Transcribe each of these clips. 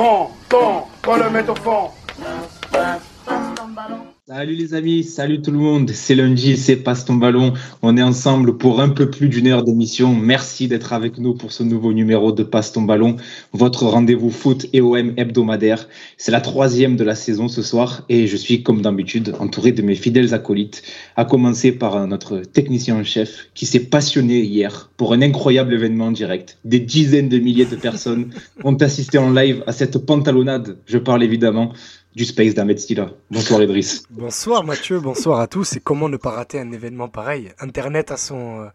fond, fond, qu'on le mette au fond. Salut les amis, salut tout le monde, c'est lundi, c'est Passe ton ballon. On est ensemble pour un peu plus d'une heure d'émission. Merci d'être avec nous pour ce nouveau numéro de Passe ton ballon, votre rendez-vous foot et OM hebdomadaire. C'est la troisième de la saison ce soir et je suis comme d'habitude entouré de mes fidèles acolytes, à commencer par notre technicien en chef qui s'est passionné hier pour un incroyable événement en direct. Des dizaines de milliers de personnes ont assisté en live à cette pantalonnade. Je parle évidemment du Space d'Ahmed Stila. Bonsoir Idriss. Bonsoir Mathieu, bonsoir à tous. Et comment ne pas rater un événement pareil? Internet à son, euh,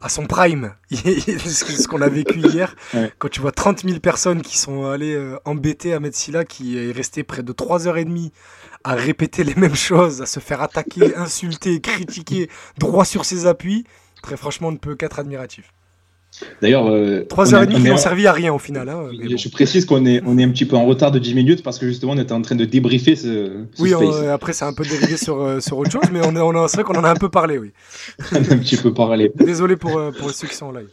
à son prime. ce qu'on a vécu hier. Quand tu vois 30 000 personnes qui sont allées euh, embêter Ahmed Stila, qui est resté près de 3h30 à répéter les mêmes choses, à se faire attaquer, insulter, critiquer, droit sur ses appuis. Très franchement, on ne peut qu'être admiratif. D'ailleurs, euh, 3h30 qui n'ont servi à rien au final. Hein, je précise qu'on est, on est un petit peu en retard de 10 minutes parce que justement on était en train de débriefer ce. oui, après c'est un peu dérivé sur, euh, sur autre chose, mais on, on c'est vrai qu'on en a un peu parlé, oui. on a un petit peu parlé. Désolé pour, euh, pour ceux qui sont en live.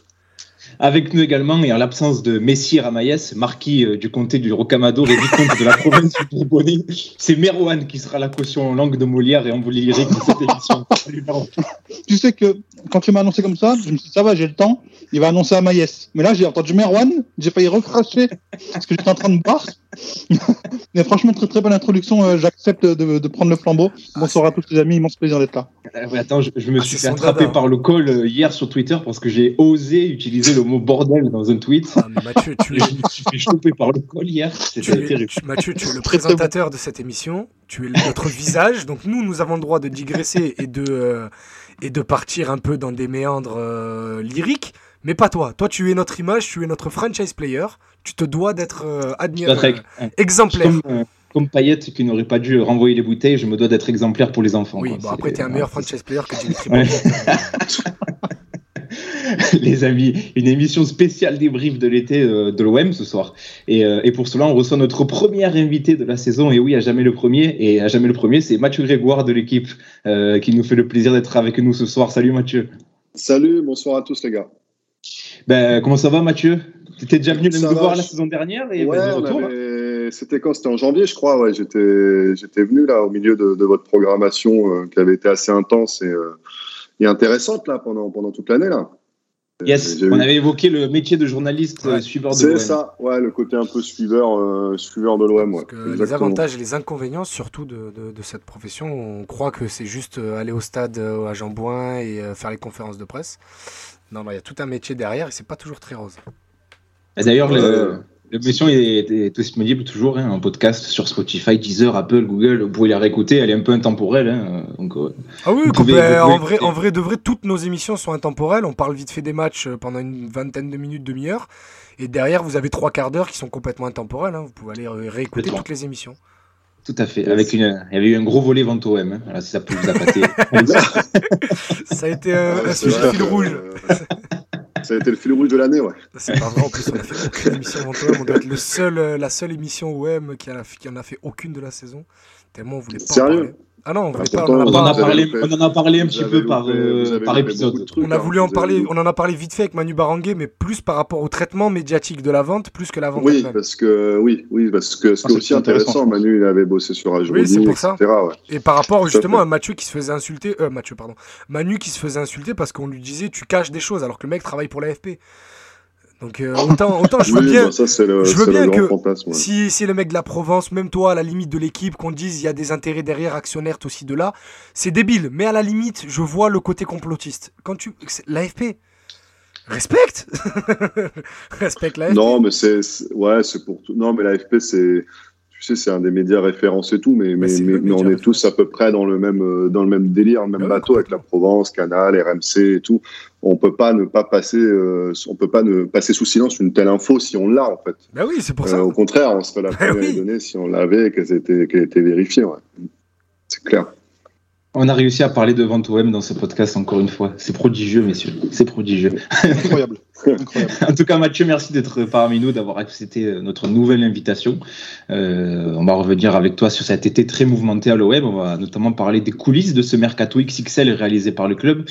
Avec nous également, et en l'absence de Messi Ramaïs, marquis euh, du comté du Rocamadour et vicomte de la province du Bourbonnais, c'est Merwan qui sera la caution en langue de Molière et en lyrique de cette émission. tu sais que quand tu m'as annoncé comme ça, je me suis dit, ça va, j'ai le temps, il va annoncer à Maïs. Mais là, j'ai entendu Merwan, j'ai failli recracher ce que j'étais en train de boire. Mais franchement, très très bonne introduction. Euh, j'accepte de, prendre le flambeau. Bonsoir à tous les amis, immense plaisir d'être là. Euh, attends, je, me ah, suis fait attraper par le call euh, hier sur Twitter parce que j'ai osé utiliser le mot bordel dans un tweet. Ah, Mathieu, tu es... je me suis fait choper par le call hier. C'était Mathieu, tu es le présentateur de cette émission. Tu es notre visage. Donc nous, nous avons le droit de digresser et de, et de partir un peu dans des méandres lyriques. Mais pas toi. Toi, tu es notre image, tu es notre franchise player. Tu te dois d'être euh, admiré, euh, exemplaire. Comme, euh, Payet qui n'aurait pas dû renvoyer les bouteilles, je me dois d'être exemplaire pour les enfants. Oui, bon, après, tu es un meilleur franchise player que Dimitri les amis, une émission spéciale débrief de l'été de l'OM ce soir. Et, et, pour cela, on reçoit notre premier invité de la saison. Et oui, à jamais le premier. Et à jamais le premier, c'est Mathieu Grégoire de l'équipe qui nous fait le plaisir d'être avec nous ce soir. Salut Mathieu. Salut, bonsoir à tous les gars. Ben, comment ça va, Mathieu? Tu étais déjà venu nous voir la saison dernière et ouais, C'était quand? C'était en janvier, je crois. Ouais, j'étais, j'étais venu là au milieu de, votre programmation euh, qui avait été assez intense et, euh, et, intéressante là pendant pendant toute l'année là. Yes, on avait évoqué le métier de journaliste euh, suiveur de l'OM. C'est ça, ouais, le côté un peu suiveur, suiveur de l'OM. Ouais. les avantages et les inconvénients, surtout de, de, de, cette profession, on croit que c'est juste aller au stade à Jean Bouin et faire les conférences de presse. Non, il y a tout un métier derrière et c'est pas toujours très rose. D'ailleurs, l'émission est, disponible toujours hein, en podcast sur Spotify, Deezer, Apple, Google. Vous pouvez la réécouter, elle est un peu intemporelle. Hein, donc, euh, ah oui, en, vrai, en vrai, de vrai, toutes nos émissions sont intemporelles. On parle vite fait des matchs euh, pendant une vingtaine de minutes, demi-heure. Et derrière, vous avez trois quarts d'heure qui sont complètement intemporels. Hein. Vous pouvez aller réécouter toutes les émissions. Tout à fait. Avec une, il y avait eu un gros volet vente OM. Hein. Alors, si ça peut vous appâter. ça a été un, un sujet fil rouge. Ça a été le fil rouge de l'année, ouais. C'est pas vrai, en plus, on a fait aucune émission OM. On doit être le seul, euh, la seule émission OM qui, a, qui en a fait aucune de la saison. Tellement on voulait pas. Sérieux ah non, on, pas, on, en, a parlé, on en a parlé un petit peu par, euh, par épisode. on a hein. voulu en parler, on en a parlé vite fait avec Manu Baranguet, mais plus par rapport au traitement médiatique de la vente, plus que la vente. Oui, parce que oui, oui, parce que c'est aussi intéressant. Manu, il avait bossé sur Ajoni, oui, c'est pour ça. Et par rapport justement à Mathieu qui se faisait insulter, euh, Mathieu pardon, Manu qui se faisait insulter parce qu'on lui disait tu caches des choses alors que le mec travaille pour l'AFP. Donc euh, autant, autant je veux bien, bah je veux bien que si c'est le mec de la Provence, même toi à la limite de l'équipe, qu'on dise il y a des intérêts derrière actionnaires aussi de là, c'est débile. Mais à la limite, je vois le côté complotiste. Quand tu l'AFP, respecte, respecte l'AFP. Non mais c'est ouais c'est pour tout. Non mais l'AFP c'est tu sais, c'est un des médias référencés et tout, mais, mais, mais, on est tous à peu près dans le même, euh, dans le même délire, le même ah bateau avec la Provence, Canal, RMC et tout. On peut pas ne pas passer, euh, on peut pas ne passer sous silence une telle info si on l'a en fait. Bah oui, c'est pour ça. Euh, au contraire, on serait la bah première à donner si on l'avait et qu'elle était, qu'elle était vérifiée. Ouais. C'est clair. On a réussi à parler de vente OM dans ce podcast encore une fois. C'est prodigieux, messieurs. C'est prodigieux. Incroyable. en tout cas, Mathieu, merci d'être parmi nous, d'avoir accepté euh, notre nouvelle invitation. Euh, on va revenir avec toi sur cet été très mouvementé à l'OM. On va notamment parler des coulisses de ce mercato XXL réalisé par le club.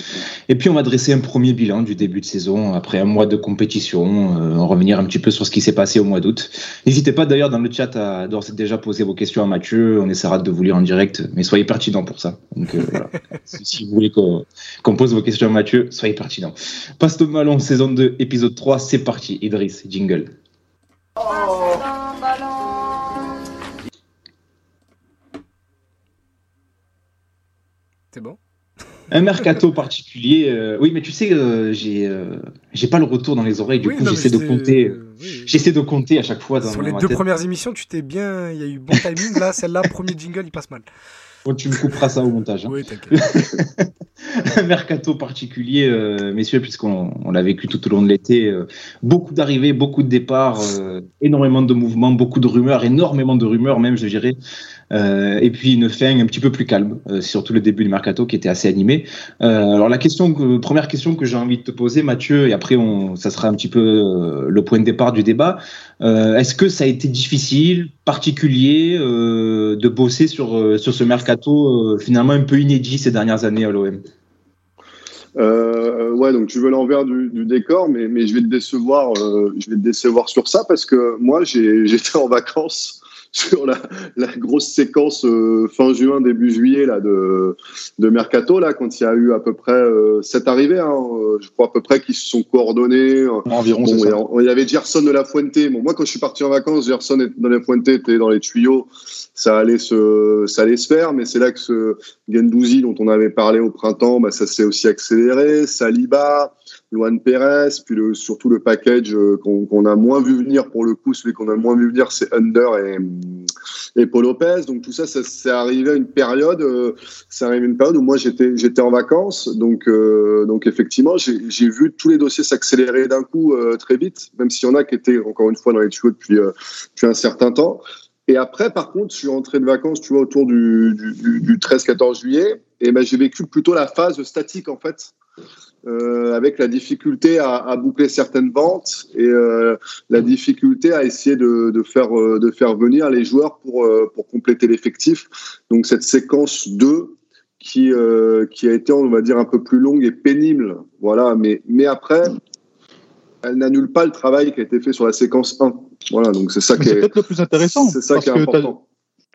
Et puis, on va dresser un premier bilan du début de saison après un mois de compétition. Euh, on va revenir un petit peu sur ce qui s'est passé au mois d'août. N'hésitez pas d'ailleurs dans le chat à déjà poser vos questions à Mathieu. On essaiera de vous lire en direct, mais soyez pertinents pour ça. Donc, voilà. si vous voulez qu'on pose vos questions à Mathieu, soyez pertinents. Passe au ballon, saison 2 épisode 3, c'est parti. Idriss, jingle. C'est bon? Un mercato particulier. Euh, oui, mais tu sais, euh, j'ai euh, j'ai pas le retour dans les oreilles. Du coup, j'essaie de compter. J'essaie de compter à chaque fois. Sur les deux premières émissions, tu t'es bien. Il y a eu bon timing. Là, celle-là, premier jingle, il passe mal. Bon, tu me couperas ça au montage. Hein. Oui, t'inquiète. un mercato particulier, euh, messieurs, puisqu'on on l'a vécu tout au long de l'été. Euh, beaucoup d'arrivées, beaucoup de départs, euh, énormément de mouvements, beaucoup de rumeurs, énormément de rumeurs même, je dirais. Et puis une fin un petit peu plus calme, surtout le début du mercato qui était assez animé. alors la première question que j'ai envie de te poser, Mathieu, et après ça sera un petit peu le point de départ du débat. Est-ce que ça a été difficile, particulier, de bosser sur sur ce mercato finalement un peu inédit ces dernières années à l'OM euh, ouais, donc tu veux l'envers du, décor, mais, mais je vais te décevoir, euh, je vais te décevoir sur ça parce que moi j'étais en vacances sur la, la grosse séquence euh, fin juin début juillet là de, de mercato là quand il y a eu à peu près euh, sept arrivées, hein, euh, je crois à peu près qui se sont coordonnés. Environ. Bon, il y avait Gerson de la Fuente. Bon, moi quand je suis parti en vacances, Gerson de la Fuente était dans les tuyaux ça allait se, ça allait se faire, mais c'est là que ce Gendouzi dont on avait parlé au printemps, bah, ça s'est aussi accéléré. Saliba, Luan Perez, puis surtout le package euh, qu'on a moins vu venir pour le coup, celui qu'on a moins vu venir, c'est Under et, et Paul Lopez. Donc tout ça, ça c'est arrivé à une période, euh, arrivé à une période où moi j'étais j'étais en vacances, donc euh, donc effectivement j'ai vu tous les dossiers s'accélérer d'un coup très vite, même s'il y en a qui étaient encore une fois dans les tuyaux depuis depuis un certain temps. Et après, par contre, je suis rentré de vacances, tu vois, autour du 13-14 juillet, et ben, j'ai vécu plutôt la phase statique, en fait, euh, avec la difficulté à, à, boucler certaines ventes et euh, la difficulté à essayer de, de, faire, euh, de faire venir les joueurs pour, pour compléter l'effectif. Donc, cette séquence 2 qui, euh, qui a été, on va dire, un peu plus longue et pénible. Voilà, mais, mais après, elle n'annule pas le travail qui a été fait sur la séquence 1. Voilà, donc c'est ça qui est. peut-être le plus intéressant. C'est ça qui est important.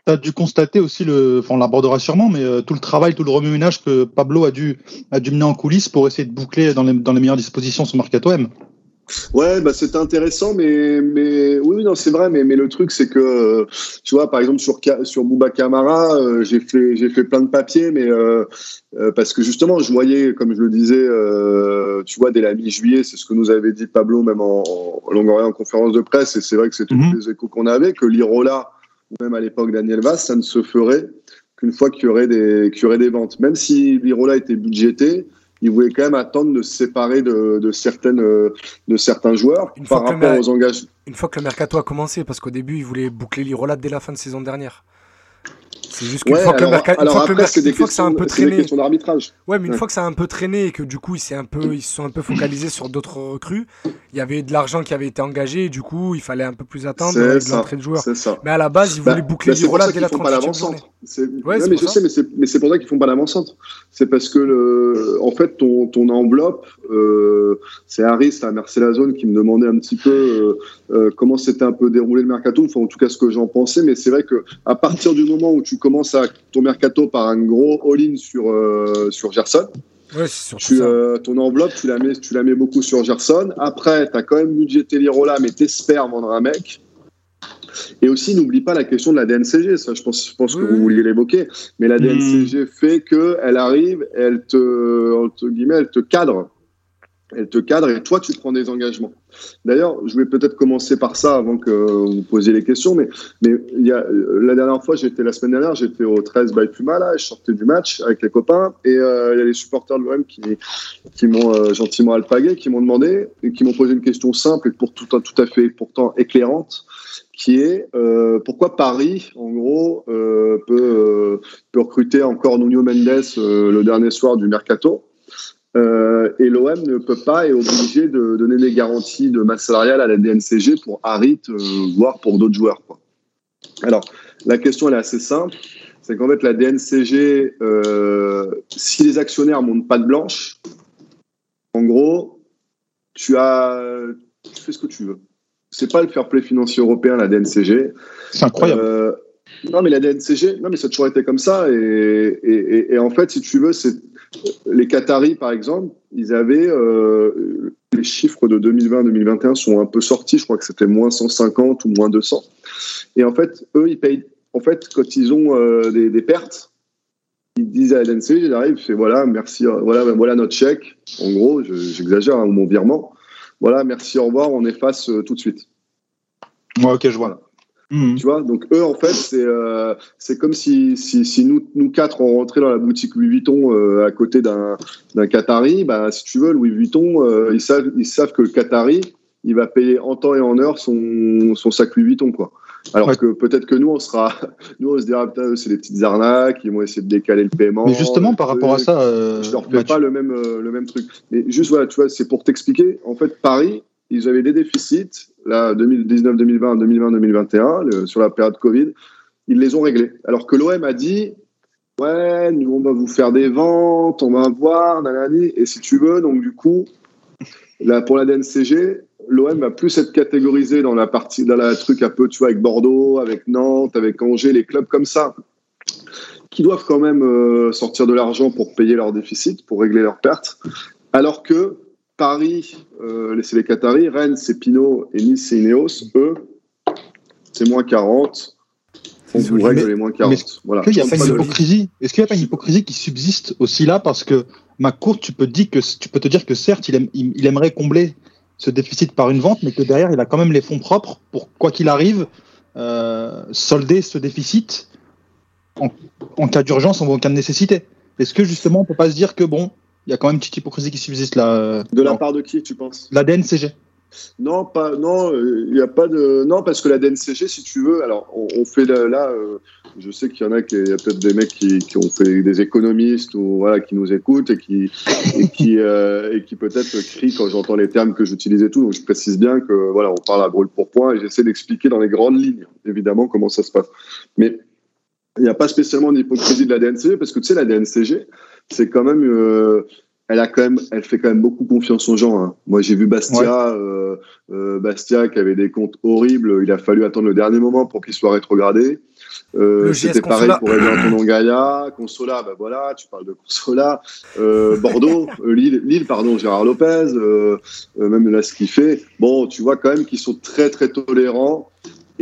Tu as dû constater aussi, le, enfin, on l'abordera sûrement, mais euh, tout le travail, tout le remue-ménage que Pablo a dû, a dû mener en coulisses pour essayer de boucler dans les, dans les meilleures dispositions son Mercato M. Ouais, bah c'était intéressant, mais mais oui, non, c'est vrai, mais mais le truc c'est que tu vois, par exemple sur sur Bouba Camara, euh, j'ai fait j'ai fait plein de papiers, mais euh, euh, parce que justement, je voyais, comme je le disais, euh, tu vois, dès la mi-juillet, c'est ce que nous avait dit Pablo même en, en Longoria en conférence de presse, et c'est vrai que c'était mm -hmm. les échos qu'on avait, que l'Irola, même à l'époque Daniel Vaz, ça ne se ferait qu'une fois qu'il y aurait des qu'il y aurait des ventes, même si l'Irola était budgété il voulait quand même attendre de se séparer de, de certaines, de certains joueurs une par rapport aux engagements. Une fois que le mercato a commencé, parce qu'au début, il voulait boucler l'Irola dès la fin de saison dernière. C'est juste qu'une ouais, fois que alors, le mercato, alors après, c'est des, que ça a un peu traîné. d'arbitrage. Ouais, mais une Ouais. fois que ça a un peu traîné et que du coup, un peu, ils se sont un peu focalisés sur d'autres recrues, il y avait de l'argent qui avait été engagé et du coup, il fallait un peu plus attendre ça, l'entrée de joueurs. Ça. Mais à la base, ils Bah, voulaient boucler bah, ça dès la qu'ils font pas 38e l'avant-centre. journée. C'est- Ouais, non, mais je ça. sais, mais c'est, mais c'est pour ça qu'ils font pas l'avant-centre. C'est parce que le, en fait, ton, ton enveloppe, euh, c'est Harris, à la zone qui me demandait un petit peu euh, euh, comment s'était un peu déroulé le mercato, enfin en tout cas ce que j'en pensais. Mais c'est vrai que à partir du moment où tu commences à ton mercato par un gros all-in sur euh, sur Gerson, Ouais, tu, euh, ton enveloppe, tu la mets, tu la mets beaucoup sur Gerson. Après, tu as quand même budgété l'Irola, mais t'espères vendre un mec. Et aussi, n'oublie pas la question de la DNCG. Ça, je pense, je pense que vous vouliez l'évoquer. Mais la. DNCG fait que elle arrive, elle te, entre guillemets, elle te cadre. Elle te cadre et toi, tu prends des engagements. D'ailleurs, je vais peut-être commencer par ça avant que vous posiez les questions. Mais, mais y a, euh, la dernière fois, j'étais la semaine dernière, j'étais au 13 by Puma, là, je sortais du match avec les copains. Et euh, il y a les supporters de l'OM qui, qui m'ont euh, gentiment alpagué, qui m'ont demandé et qui m'ont posé une question simple et pour tout, à fait pourtant éclairante, qui est pourquoi Paris, en gros, peut, peut recruter encore Nuno Mendes le dernier soir du mercato? Et l'OM ne peut pas est obligé de donner des garanties de masse salariale à la DNCG pour Harit, voire pour d'autres joueurs. Quoi. Alors, la question elle est assez simple c'est qu'en fait, la DNCG, euh, si les actionnaires montent pas de blanche, en gros, tu as, tu fais ce que tu veux. C'est pas le fair play financier européen, la DNCG. C'est incroyable. Euh, non, mais la DNCG, non, mais ça a toujours été comme ça. Et, en fait, si tu veux, c'est les Qataris, par exemple, ils avaient euh, les chiffres de 2020-2021 sont un peu sortis. Je crois que c'était moins 150 ou moins 200. Et en fait, eux, ils payent en fait, quand ils ont euh, des, pertes, ils disent à LNC, ils arrivent, c'est voilà, merci, euh, voilà, ben, voilà notre chèque. En gros, j'exagère, hein, mon virement. Voilà, merci, au revoir, on efface euh, tout de suite. Ouais, ok, je vois. Mmh. Tu vois, donc eux, en fait, c'est c'est comme si, si, nous, nous quatre, on rentrait dans la boutique Louis Vuitton à côté d'un Qatari. Bah, si tu veux, Louis Vuitton, ils, savent, ils savent que le Qatari, il va payer en temps et en heure son, son sac Louis Vuitton. Quoi. Alors que peut-être que nous, on sera, nous, on se dira, c'est des petites arnaques, ils vont essayer de décaler le paiement. Mais justement, par rapport à ça, euh, je leur fais pas le même, euh, le même truc. Mais juste, voilà, tu vois, c'est pour t'expliquer. En fait, Paris, ils avaient des déficits, là, 2019, 2020, 2020, 2021, sur la période Covid, ils les ont réglés. Alors que l'OM a dit, ouais, nous, on va vous faire des ventes, on va voir, nanani, et si tu veux, donc du coup, là, pour la DNCG, l'OM va plus être catégorisé dans la partie, dans la truc un peu, tu vois, avec Bordeaux, avec Nantes, avec Angers, les clubs comme ça, qui doivent quand même euh, sortir de l'argent pour payer leurs déficits, pour régler leurs pertes, alors que Paris, euh, c'est les Qataris, Rennes, c'est Pinot et Nice, c'est Ineos, eux, c'est moins 40. On vous règle les moins 40. Est-ce voilà. qu'il n'y a, pas une hypocrisie? Est-ce qu'il n'y a pas une hypocrisie qui subsiste aussi là? Parce que ma cour, tu peux, dire que, tu peux te dire que certes, il, il aimerait combler ce déficit par une vente, mais que derrière, il a quand même les fonds propres pour, quoi qu'il arrive, euh, solder ce déficit en, cas d'urgence, en cas de nécessité. Est-ce que justement, on peut pas se dire que bon, il y a quand même une petite hypocrisie qui subsiste là euh, De la part de qui, tu penses? La DNCG. Non, pas, non, il n'y a pas de, non, parce que la DNCG, si tu veux, alors on, fait là, euh, je sais qu'il y en a, il y a peut-être des mecs qui, qui, ont fait des économistes ou voilà, qui nous écoutent et qui, et qui, euh, et qui peut-être crient quand j'entends les termes que j'utilise et tout. Donc je précise bien que voilà, on parle à brûle pour point et j'essaie d'expliquer dans les grandes lignes, évidemment, comment ça se passe. Mais il n'y a pas spécialement d'hypocrisie de la DNCG parce que tu sais, la DNCG, c'est quand même euh, elle a quand même, elle fait quand même beaucoup confiance aux gens. Hein. Moi, j'ai vu Bastia, euh, euh, Bastia qui avait des comptes horribles. Il a fallu attendre le dernier moment pour qu'il soit rétrogradé. Euh, C'était pareil pour Antonin Gaïa, Consola, bah voilà, tu parles de Consola, euh, Bordeaux, euh, Lille, Lille, pardon, Gérard Lopez, même là ce qu'il fait. Bon, tu vois quand même qu'ils sont très très tolérants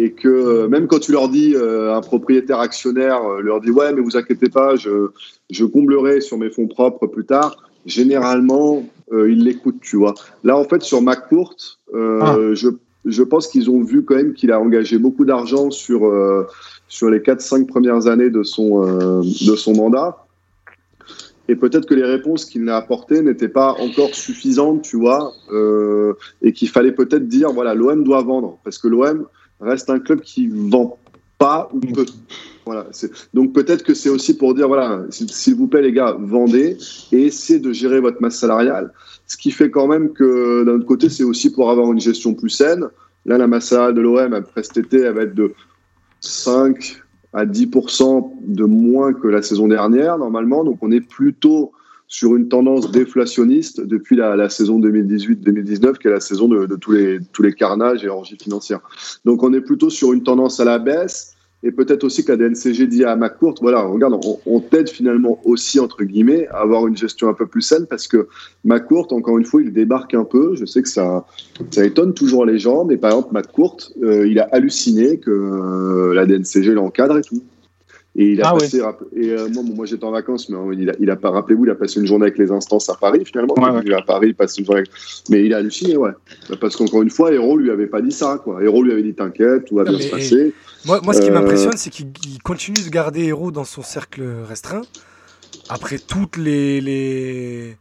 et que même quand tu leur dis un propriétaire actionnaire leur dit ouais mais vous inquiétez pas, je je comblerai sur mes fonds propres plus tard généralement, euh, ils l'écoutent, tu vois. Là, en fait, sur McCourt, euh, ah. je, je, pense qu'ils ont vu quand même qu'il a engagé beaucoup d'argent sur, euh, sur les 4-5 premières années de son, euh, de son mandat. Et peut-être que les réponses qu'il a apportées n'étaient pas encore suffisantes, tu vois, euh, et qu'il fallait peut-être dire, voilà, l'OM doit vendre, parce que l'OM reste un club qui vend pas ou peu. Voilà, donc peut-être que c'est aussi pour dire voilà, s'il vous plaît les gars, vendez et essayez de gérer votre masse salariale. Ce qui fait quand même que d'un autre côté, c'est aussi pour avoir une gestion plus saine. Là, la masse salariale de l'OM après cet été, elle va être de 5 à 10% de moins que la saison dernière normalement. Donc on est plutôt sur une tendance déflationniste depuis la, saison 2018-2019, qui est la saison de, tous, les, carnages et orgies financières. Donc on est plutôt sur une tendance à la baisse et peut-être aussi que la DNCG dit à McCourt, voilà, regarde, on, t'aide finalement aussi, entre guillemets, à avoir une gestion un peu plus saine parce que McCourt, encore une fois, il débarque un peu. Je sais que ça, ça étonne toujours les gens, mais par exemple, McCourt, euh, il a halluciné que euh, la DNCG l'encadre et tout. Et il a ah passé, et euh, moi, moi j'étais en vacances, mais il a, il a pas, rappelez-vous, il a passé une journée avec les instances à Paris finalement. Il est à Paris, il passe une journée, mais il a halluciné, ouais. Parce qu'encore une fois, Héros lui avait pas dit ça, quoi. Héros lui avait dit t'inquiète, tout va bien se passer. Moi, moi, ce qui euh, m'impressionne, c'est qu'il continue de garder Héros dans son cercle restreint après toutes les, les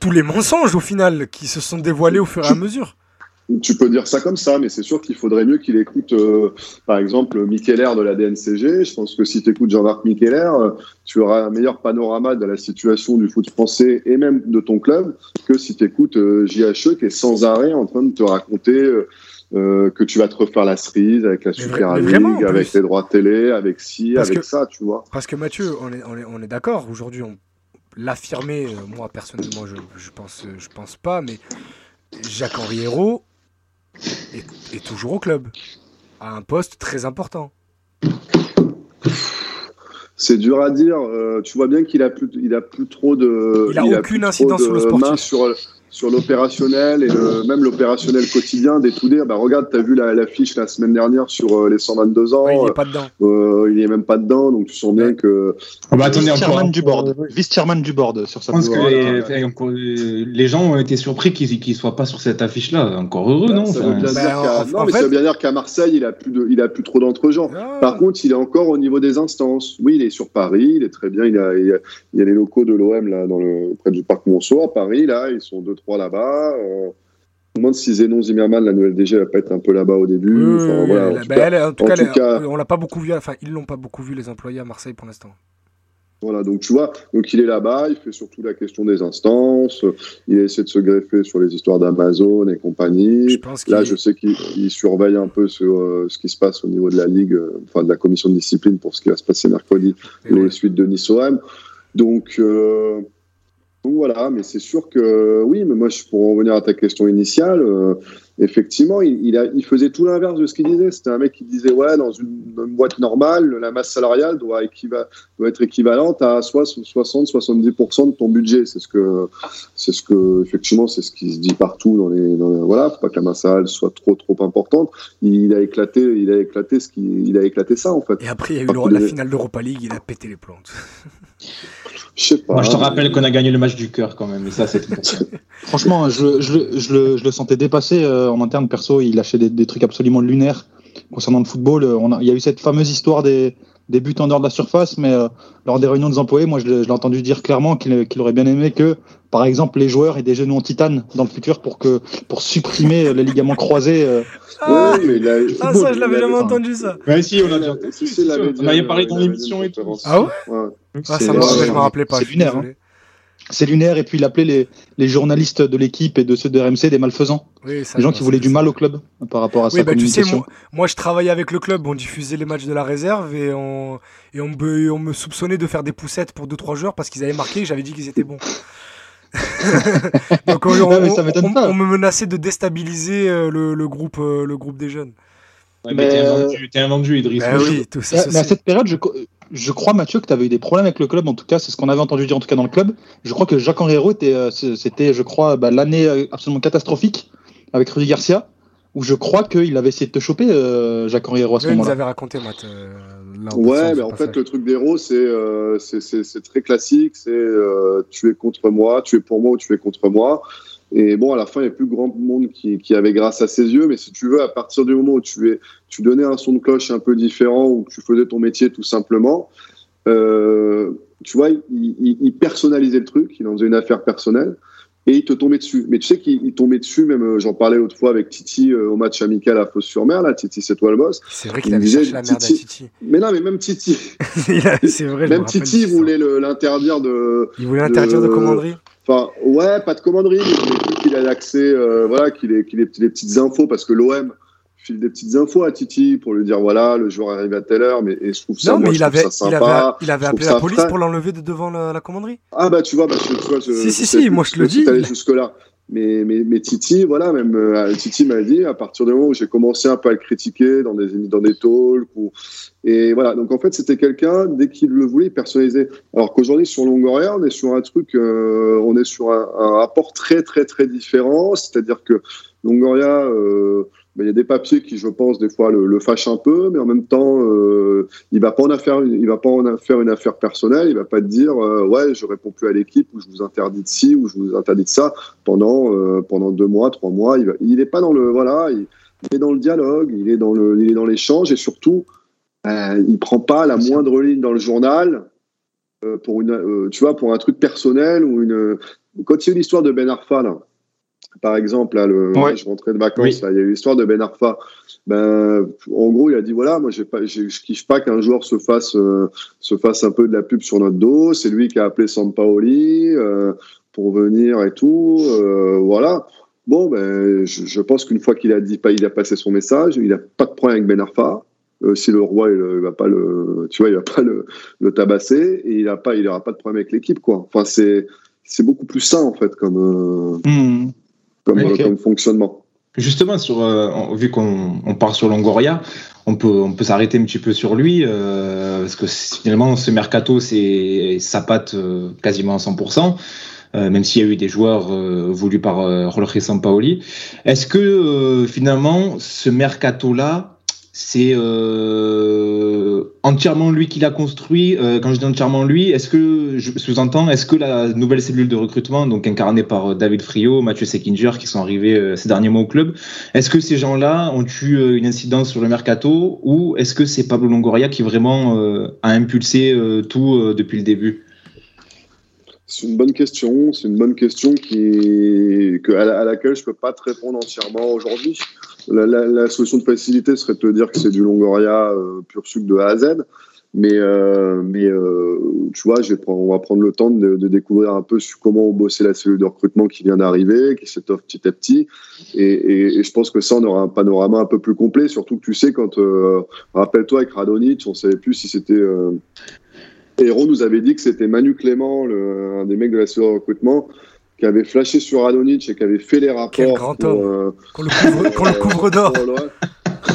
tous les mensonges au final qui se sont dévoilés au fur et à mesure. Tu peux dire ça comme ça, mais c'est sûr qu'il faudrait mieux qu'il écoute, euh, par exemple, Micheler de la DNCG. Je pense que si tu écoutes Jean-Marc Micheler, euh, tu auras un meilleur panorama de la situation du foot français et même de ton club que si tu écoutes euh, JHE qui est sans arrêt en train de te raconter que tu vas te refaire la cerise avec la Super League, avec les droits télé, avec ci, avec ça, tu vois. Parce que Mathieu, on est, on est, on est d'accord, aujourd'hui, on l'affirmer, moi personnellement, je, je, pense, je pense pas, mais Jacques Henriero est, toujours au club, à un poste très important. C'est dur à dire. Euh, tu vois bien qu'il a plus, il a plus trop de. Il a aucune incidence sur le sportif. Sur, sur l'opérationnel et même l'opérationnel quotidien des Toudés. Bah, regarde, tu as vu l'affiche la, semaine dernière sur euh, les 122 ans. il n'est pas dedans. Euh, il est même pas dedans, donc tu sens bien que. Oh, bah, Vice-chairman du board. Vice-chairman du board sur sa Je pense que les, gens ont été surpris qu'il ne soit pas sur cette affiche-là. Encore heureux, non Ça veut bien bah, non, mais ça veut bien dire qu'à Marseille, il a plus de, il a plus trop d'entre-gens. Ah. Par contre, il est encore au niveau des instances. Oui, il est sur Paris, il est très bien. Il, a, il, y a, les locaux de l'OM là, dans le près du parc Monceau à Paris. Là, ils sont deux là-bas. Euh, je me demande si Zénon Zimmerman, la nouvelle DG, va pas être un peu là-bas au début. en, tout cas, on l'a pas beaucoup vu. Enfin, ils l'ont pas beaucoup vu les employés à Marseille pour l'instant. Voilà, donc tu vois, donc il est là-bas, il fait surtout la question des instances, il essaie de se greffer sur les histoires d'Amazon et compagnie. Là, je sais qu'il surveille un peu ce, euh, ce, qui se passe au niveau de la ligue, euh, enfin de la commission de discipline pour ce qui va se passer mercredi, et les suites de Nice-OM. Donc, euh, voilà, mais c'est sûr que oui, mais moi, pour revenir à ta question initiale, euh, effectivement, il, a, il, faisait tout l'inverse de ce qu'il disait. C'était un mec qui disait ouais, dans une, boîte normale, la masse salariale doit, doit être équivalente à 60-70% de ton budget. C'est ce que, c'est ce que, effectivement, c'est ce qui se dit partout dans les, dans voilà, faut pas que la masse salariale soit trop trop importante. Il a éclaté, il a éclaté ce qui, il a éclaté ça en fait. Et après, il y a eu la finale d'Europa League, il a pété les plantes. Je sais pas. Moi, je te rappelle qu'on a gagné le match du cœur quand même, et ça, c'est Franchement, je, je, je, le, je, le, sentais dépassé euh, en interne perso. Il lâchait des, des trucs absolument lunaires concernant le football. Euh, on a, il y a eu cette fameuse histoire des, des buts en dehors de la surface, mais euh, lors des réunions des employés, moi, je l'ai entendu dire clairement qu'il aurait bien aimé que, par exemple, les joueurs aient des genoux en titane dans le futur pour que pour supprimer les ligaments croisés. Ah, mais ah, ça, je l'avais jamais entendu ça. Ouais, si, on a déjà entendu. On avait parlé dans l'émission et tout. Ah ouais, ouais. Ah, ça, je me rappelais pas. C'est lunaire. Hein. C'est lunaire, et puis il appelait les, les journalistes de l'équipe et de ceux de RMC des malfaisants. Oui, ça, des gens qui voulaient du mal au club par rapport à oui, sa bah, Tu sais, moi, je travaillais avec le club, on diffusait les matchs de la réserve et on, et on, me, on me soupçonnait de faire des poussettes pour 2-3 joueurs parce qu'ils avaient marqué et j'avais dit qu'ils étaient bons. Donc on, on, me menaçait de déstabiliser euh, le, le groupe, euh, le groupe des jeunes. mais t'es un vendu, Idriss. Bah oui, tout ça, mais à cette période, je, je crois, Mathieu, que tu avais eu des problèmes avec le club. En tout cas, c'est ce qu'on avait entendu dire en tout cas dans le club. Je crois que Jacques Henriero était, euh, c'était, je crois, bah, l'année euh, absolument catastrophique avec Rudy Garcia, où je crois qu'il avait essayé de te choper, euh, Jacques Henriero à ce moment-là. Vous avez raconté, Matt. ouais, mais en fait, le truc d'héros, c'est, c'est, très classique. C'est tu es contre moi, tu es pour moi ou tu es contre moi. Et bon, à la fin, il n'y a plus grand monde qui, qui, avait grâce à ses yeux. Mais si tu veux, à partir du moment où tu, es, tu donnais un son de cloche un peu différent, ou tu faisais ton métier tout simplement, euh, tu vois, il, il, personnalisait le truc, il en faisait une affaire personnelle, et il te tombait dessus. Mais tu sais qu'il tombait dessus, même euh, j'en parlais l'autre fois avec Titi euh, au match amical à Fos-sur-Mer, là, Titi, c'est toi le boss. C'est vrai qu'il avait cherché la merde à Titi. Mais non, mais même Titi. c'est vrai, même Titi voulait l'interdire de. Il voulait l'interdire de, de commanderie? Enfin, ouais, pas de commanderie, mais qu'il a l'accès, euh, voilà, qu'il ait, qu'il ait des petites infos, parce que l'OM file des petites infos à Titi pour lui dire, voilà, le joueur arrive à telle heure, mais et je trouve ça, non, mais il, avait, ça sympa, il avait, il avait appelé la police pour l'enlever de devant la, commanderie. Ah bah tu vois, bah, je, tu vois, je, si, si, si, moi je te le dis. jusque là. Mais, mais, mais Titi, voilà, même euh, Titi m'a dit, à partir du moment où j'ai commencé un peu à le critiquer dans des, dans des talks, ou, et voilà. Donc en fait, c'était quelqu'un, dès qu'il le voulait, il. Alors qu'aujourd'hui, sur Longoria, on est sur un truc, euh, on est sur un, un, rapport très, très, très différent. C'est-à-dire que Longoria, euh, il y a des papiers qui, je pense, des fois le, le fâchent un peu, mais en même temps, euh, il va pas en affaire, il va pas en faire une affaire personnelle. Il va pas te dire, euh, ouais, je réponds plus à l'équipe ou je vous interdis de ci ou je vous interdis de ça pendant euh, pendant deux mois, trois mois. Il, va, il est pas dans le voilà, il, est dans le dialogue, il est dans le, il est dans l'échange et surtout, il prend pas la moindre ligne dans le journal pour une, tu vois, pour un truc personnel ou une. Quand il y a eu l'histoire de Ben Arfa là par exemple, là, le, je rentrais de vacances, il y a eu l'histoire de Ben Arfa. Ben, en gros, il a dit voilà, moi, pas, je kiffe pas qu'un joueur se fasse, euh, se fasse un peu de la pub sur notre dos. C'est lui qui a appelé Sampaoli euh, pour venir et tout. Euh, voilà. Bon, ben, je, pense qu'une fois qu'il a dit, pas, il a passé son message, il a pas de problème avec Ben Arfa. si le roi il, va pas le tu vois il va pas le, le tabasser et il a pas il aura pas de problème avec l'équipe quoi enfin c'est c'est beaucoup plus sain en fait comme mmh comme, fonctionnement. Justement, sur, euh, vu qu'on on part sur Longoria, on peut, on peut s'arrêter un petit peu sur lui, euh, parce que finalement, ce mercato, c'est sa patte euh, quasiment à 100%. même s'il y a eu des joueurs voulus par Jorge Sampaoli. Est-ce que finalement ce mercato-là, c'est entièrement lui qui l'a construit. Euh, quand je dis entièrement lui, est-ce que je sous-entends, est-ce que la nouvelle cellule de recrutement, donc incarnée par euh, David Frio, Mathieu Sekinger, qui sont arrivés ces derniers mois au club, est-ce que ces gens-là ont eu une incidence sur le mercato ou est-ce que c'est Pablo Longoria qui vraiment a impulsé tout depuis le début? C'est une bonne question. C'est une bonne question qui, à, laquelle je peux pas te répondre entièrement aujourd'hui. La, solution de facilité serait de te dire que c'est du Longoria euh, pur sucre de A à Z. Mais, euh, mais euh, tu vois, on va prendre le temps de, découvrir un peu comment bosser la cellule de recrutement qui vient d'arriver, qui s'étoffe petit à petit. Et, je pense que ça, on aura un panorama un peu plus complet. Surtout que tu sais, quand. Rappelle-toi, avec Radonic, on ne savait plus si c'était. Héros nous avait dit que c'était Manu Clément, un des mecs de la de recrutement, qui avait flashé sur Radonic et qui avait fait les rapports. Quel grand homme euh, Qu'on le couvre, d'or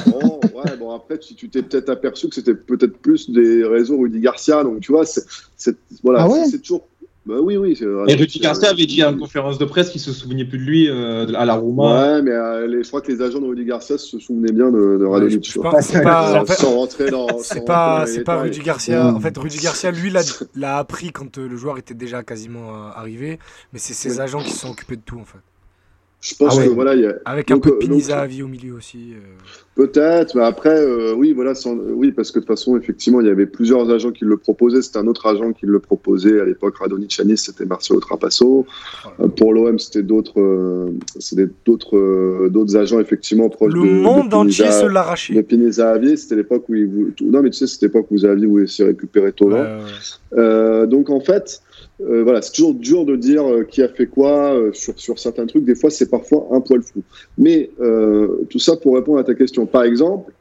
bon, ouais, bon, après, tu t'es peut-être aperçu que c'était peut-être plus des réseaux Rudy Garcia. Donc, tu vois, c'est voilà, ah c'est toujours bah oui, oui. Et Rudy Garcia avait dit en conférence de presse qu'il se souvenait plus de lui euh, à la Rouma. Ouais, mais euh, les, je crois que les agents de Rudy Garcia se souvenaient bien de, de Radonic. c'est pas, sans rentrer dans. C'est pas, c'est pas Rudy Garcia. En fait, Rudy Garcia, lui, l'a appris quand euh, le joueur était déjà quasiment arrivé. Mais c'est ses agents qui se sont occupés de tout, en fait. Je pense ah que voilà, y a... avec un peu de Pinisa à vie au milieu aussi. Euh. Peut-être, mais après, euh, oui, voilà, oui, parce que de toute façon, effectivement, il y avait plusieurs agents qui le proposaient. C'était un autre agent qui le proposait à l'époque. Radonic c'était Marcelo Trapasso. Euh, pour l'OM, c'était d'autres, c'était d'autres, d'autres agents effectivement proches le de. Le monde entier se l'arrachait. De Pinisa à c'était l'époque où il, non, mais tu sais, c'était l'époque où Xavier voulait se récupérer tout ouais, donc en fait. Euh, voilà, c'est toujours dur de dire euh, qui a fait quoi euh, sur, sur certains trucs. Des fois, c'est parfois un poil flou. Mais tout ça pour répondre à ta question. Par exemple,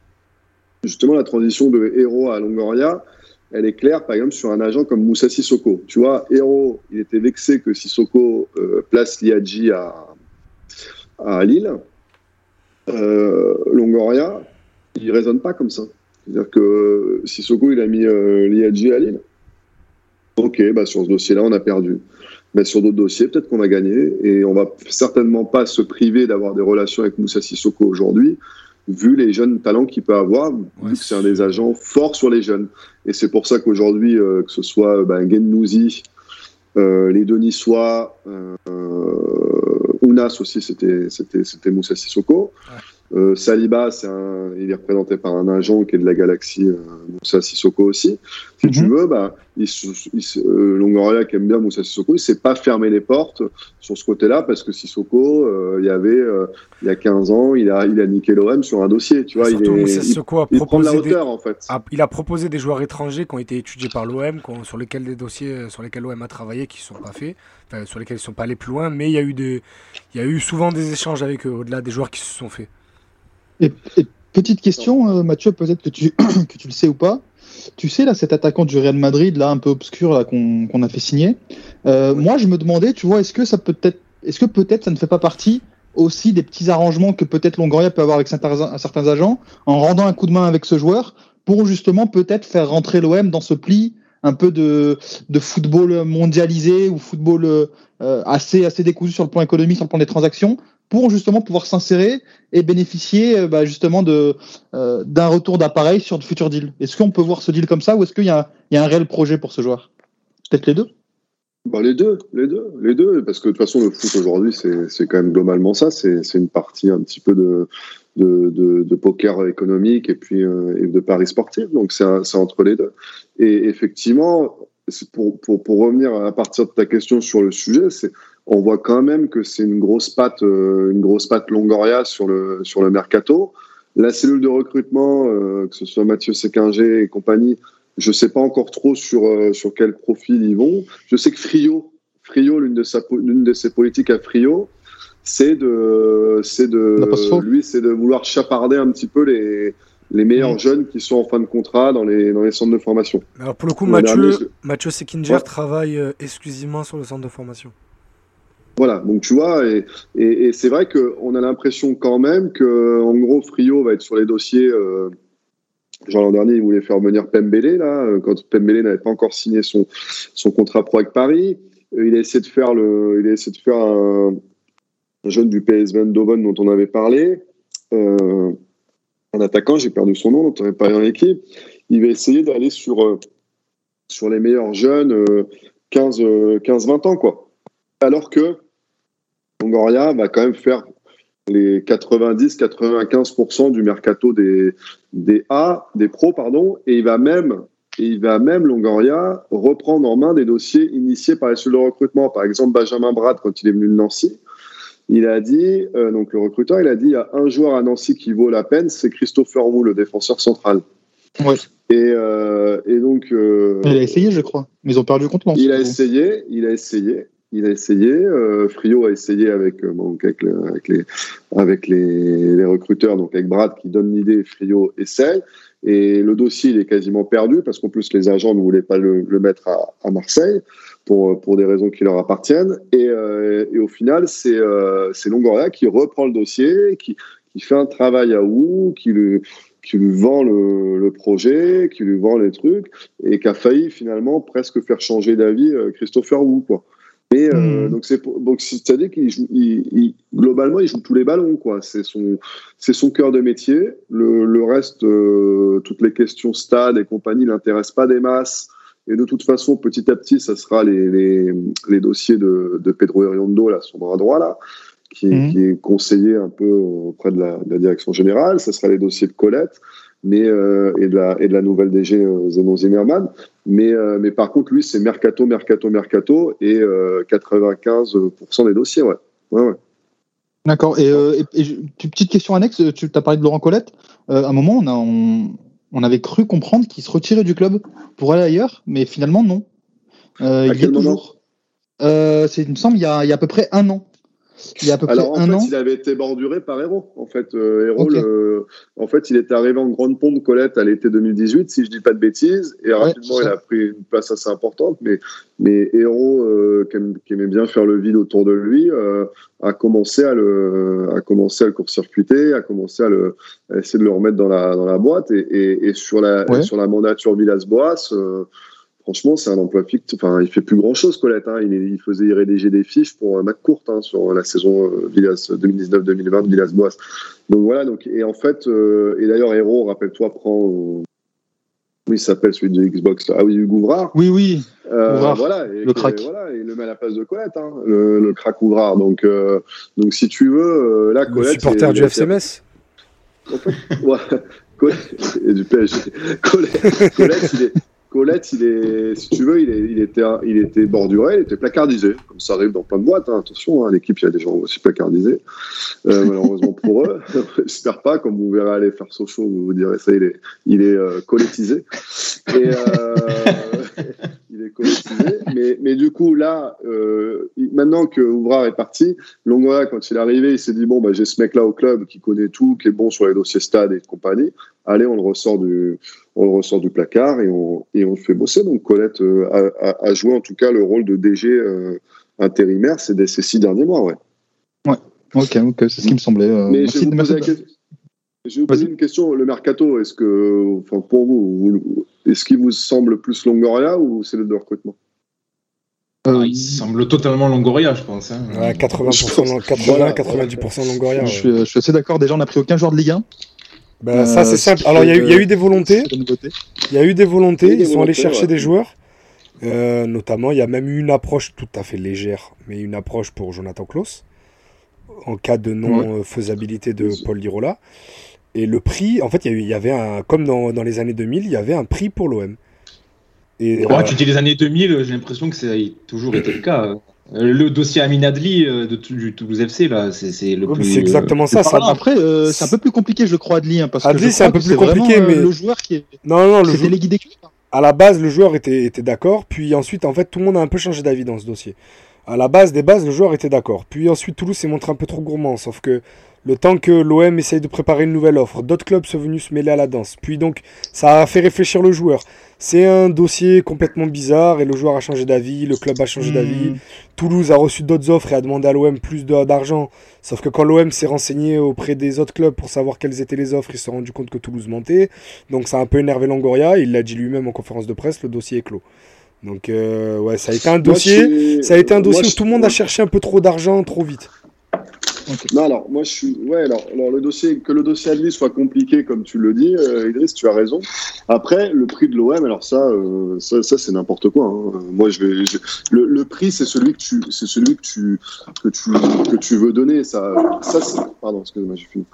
justement, la transition de Hero à Longoria, elle est claire, par exemple, sur un agent comme Moussa Sissoko. Tu vois, Hero, il était vexé que Sissoko place Liadji à, à Lille. Longoria, il raisonne pas comme ça. C'est-à-dire que Sissoko, il a mis Liadji à Lille. Ok, bah sur ce dossier-là, on a perdu. Mais sur d'autres dossiers, peut-être qu'on va gagner. Et on va certainement pas se priver d'avoir des relations avec Moussa Sissoko aujourd'hui, vu les jeunes talents qu'il peut avoir, vu que c'est un des agents forts sur les jeunes. Et c'est pour ça qu'aujourd'hui, euh, que ce soit bah, Gendouzi, euh, les Denissois, euh, Ounas aussi, c'était Moussa Sissoko. Euh, Saliba, un, il est représenté par un agent qui est de la galaxie euh, Moussa Sissoko aussi. Si tu mhm. veux, bah, il, euh, Longoria qui aime bien Moussa Sissoko, il s'est pas fermé les portes sur ce côté-là parce que Sissoko, il y avait il y a 15 ans, il a, il a niqué l'OM sur un dossier. Tu vois, il, Sissoko a proposé la hauteur, en fait. il a proposé des joueurs étrangers qui ont été étudiés par l'OM, sur lesquels des dossiers sur lesquels l'OM a travaillé qui ne sont pas faits, sur lesquels ils ne sont pas allés plus loin, mais il y a eu des, il y a eu souvent des échanges avec eux au-delà des joueurs qui se sont faits. Et, petite question, euh, Mathieu, peut-être que tu, que tu le sais ou pas. Tu sais, là, cet attaquant du Real Madrid, là, un peu obscur, qu'on a fait signer. Euh, moi, je me demandais, tu vois, est-ce que ça peut être, est-ce que peut-être ça ne fait pas partie aussi des petits arrangements que peut-être Longoria peut avoir avec certains, certains agents en rendant un coup de main avec ce joueur pour justement peut-être faire rentrer l'OM dans ce pli un peu de, de football mondialisé ou football euh, assez, assez décousu sur le plan économique, sur le plan des transactions, pour justement pouvoir s'insérer et bénéficier euh, bah, justement de euh, d'un retour d'appareil sur de futurs deals. Est-ce qu'on peut voir ce deal comme ça ou est-ce qu'il y, a un réel projet pour ce joueur? Peut-être les deux? Bah, les deux, les deux, les deux, parce que de toute façon le foot aujourd'hui c'est quand même globalement ça, c'est une partie un petit peu de, de, poker économique et puis euh, de paris sportif, donc c'est entre les deux. Et effectivement, pour, pour, pour, revenir à partir de ta question sur le sujet, c'est on voit quand même que c'est une grosse patte, une grosse patte Longoria sur le, sur le mercato. La cellule de recrutement, que ce soit Mathieu Sekinger et compagnie, je ne sais pas encore trop sur, sur quel profil ils vont. Je sais que Frio, Frio l'une de, l'une de ses politiques à Frio, c'est de, c'est de, lui, c'est de vouloir chaparder un petit peu les, les meilleurs jeunes qui sont en fin de contrat dans les, dans les centres de formation. Alors pour le coup, Mathieu, Mathieu Sekinger travaille euh, exclusivement sur le centre de formation. Voilà, donc tu vois, et, et, c'est vrai qu'on a l'impression quand même que, en gros, Frio va être sur les dossiers. Euh, genre l'an dernier, il voulait faire venir Pembele, là, euh, quand Pembele n'avait pas encore signé son, son contrat pro avec Paris. Il a essayé de faire, le, il a essayé de faire un, jeune du PSV Eindhoven dont on avait parlé. Euh, un attaquant, j'ai perdu son nom, dont on avait parlé dans l'équipe. Il va essayer d'aller sur, euh, sur les meilleurs jeunes 15, euh, 15-20 ans, quoi. Alors que Longoria va quand même faire les 90-95% du mercato des, des A, des pros, pardon, et il va même, et il va même, Longoria, reprendre en main des dossiers initiés par les cellules de recrutement. Par exemple, Benjamin Brad, quand il est venu de Nancy, il a dit, euh, donc le recruteur, il a dit, il y a un joueur à Nancy qui vaut la peine, c'est Christopher Wu, le défenseur central. Ouais. Et, euh, et donc. Euh, il a essayé, je crois. Mais ils ont perdu contre Nancy. Il a essayé, il a essayé. Il a essayé, Frio a essayé avec, avec, les, avec les, recruteurs, donc avec Brad qui donne l'idée, Frio essaye. Et le dossier, il est quasiment perdu parce qu'en plus, les agents ne voulaient pas le, le mettre à, Marseille pour, pour des raisons qui leur appartiennent. Et, euh, et au final, c'est euh, Longoria qui reprend le dossier, qui, qui fait un travail à où, qui lui, qui lui vend le, le, projet, qui lui vend les trucs, et qui a failli finalement presque faire changer d'avis euh, Christopher Wu. Et euh, hmm. donc c'est donc c'est-à-dire qu'il joue, il, globalement il joue tous les ballons quoi. C'est son c'est son cœur de métier. Le, le reste, euh, toutes les questions stade et compagnie l'intéressent pas des masses. Et de toute façon, petit à petit, ça sera les, les, les dossiers de, de, Pedro Heriondo, là, son bras droit, là, qui, mhm. qui, est conseillé un peu auprès de la, de la, direction générale. Ça sera les dossiers de Colette mais, euh, et, de la, et de la nouvelle DG euh, Zenon Zimmerman. Mais, euh, mais par contre, lui, c'est mercato, mercato, mercato, et 95% des dossiers, ouais. ouais, ouais. D'accord. Et, et, et, petite question annexe, tu as parlé de Laurent Colette. à un moment, on a, on, on avait cru comprendre qu'il se retirait du club pour aller ailleurs, mais finalement non. Euh, il y est toujours. Euh, il me semble il y, a, il y a à peu près un an. Il y a à peu Alors, près en un fait, an. il avait été borduré par Héros. En fait, euh, Héros, le... en fait, il était arrivé en grande pompe Colette à l'été 2018, si je dis pas de bêtises, et rapidement, il a pris une place assez importante. Mais, mais Héros, euh, qui, aimait bien faire le vide autour de lui, euh, a commencé à le, a commencé à le court-circuiter, a commencé à, le, à essayer de le remettre dans la, dans la boîte. Et, et, et sur la, ouais. sur la mandature Villas-Boas. Euh, franchement, c'est un emploi fictif. Enfin, il fait plus grand chose, Colette. Hein. Il, il, faisait rédiger des fiches pour euh, McCourt hein, sur la saison euh, Villas 2019-2020 Villas-Boas. Donc voilà. Donc et en fait, euh, et d'ailleurs, Hero, rappelle-toi, prend. Euh, oui, il s'appelle celui de Xbox. Ah oui, Hugo Ouvrard. Oui, oui. Euh, voilà, et, le crack. Voilà, il le met à la place de Colette, hein, le, le crack Ouvrard. Donc, euh, donc si tu veux, là, Colette. Le supporter du FCMS. En fait, ouais, Colette, et du PSG. Colette, Colette il est Colette, il est, si tu veux, il, était, il était borduré, il était placardisé, comme ça arrive dans plein de boîtes. Hein. Attention, hein, l'équipe, il y a des gens aussi placardisés, euh, malheureusement pour eux. J'espère pas, comme vous verrez aller faire Sochaux, vous vous direz ça, il est, il est euh, collettisé. Et, euh, il est collectisé. Mais, mais du coup, là, euh, maintenant que Ouvrard est parti, Longoria, quand il est arrivé, il s'est dit bon, bah, j'ai ce mec-là au club qui connaît tout, qui est bon sur les dossiers stade et compagnie. Allez, on le ressort du, on le ressort du placard et on, et on le fait bosser. Donc Colette euh, a, joué en tout cas le rôle de DG euh, intérimaire ces, ces six derniers mois, ouais. Ouais, ok, ok, c'est ce qui me semblait. Mais merci, je vais vous poser, question, je vais vous poser une question. Le mercato, est-ce que, enfin, pour vous, vous est-ce qu'il vous semble plus Longoria ou c'est le de recrutement euh, il semble totalement Longoria, je pense. Hein. Ouais, 80%, 80, 90% Longoria. Ouais. Je, suis, je, suis, assez d'accord. Déjà, on n'a pris aucun joueur de Ligue 1. Bah, euh, ça, c'est simple. Alors, il y, y, a eu des volontés. Il y a eu des volontés. Ils sont allés chercher ouais. des joueurs. Euh, notamment, il y a même eu une approche tout à fait légère, mais une approche pour Jonathan Klaus, en cas de non-faisabilité de Paul Lirola. Et le prix, en fait, il y, y, avait un, comme dans, dans, les années 2000, il y avait un prix pour l'OM. Et ouais, euh, tu dis les années 2000, j'ai l'impression que ça a toujours été le cas. le dossier Amin Adli de, du Toulouse FC, là, c'est le C'est exactement ça. ça après, c'est un peu plus compliqué, je crois, Adli. Hein, parce Adli, c'est un peu plus compliqué, mais. Le joueur qui est. Non, non, le délégué d'équipe. À la base, le joueur était, était d'accord. Puis ensuite, en fait, tout le monde a un peu changé d'avis dans ce dossier. À la base des bases, le joueur était d'accord. Puis ensuite, Toulouse s'est montré un peu trop gourmand. Sauf que le temps que l'OM essaye de préparer une nouvelle offre, d'autres clubs sont venus se mêler à la danse. Puis donc, ça a fait réfléchir le joueur. C'est un dossier complètement bizarre et le joueur a changé d'avis, le club a changé hmm. d'avis. Toulouse a reçu d'autres offres et a demandé à l'OM plus d'argent. Sauf que quand l'OM s'est renseigné auprès des autres clubs pour savoir quelles étaient les offres, il s'est rendu compte que Toulouse mentait. Donc ça a un peu énervé Longoria. Il l'a dit lui-même en conférence de presse, le dossier est clos. Donc euh, ouais, ça a été un dossier, ça a été un dossier où tout le monde a cherché un peu trop d'argent trop vite. Non, alors, moi, je suis. Ouais, alors, alors, le dossier, que le dossier Adli soit compliqué, comme tu le dis, euh, Idriss, tu as raison. Après, le prix de l'OM, alors ça, euh, ça, ça c'est n'importe quoi. Hein. Moi, je vais. Le, le, prix, c'est celui que tu, c'est celui que tu, que tu, que tu veux donner. Ça, ça Pardon, excuse-moi, j'ai fini.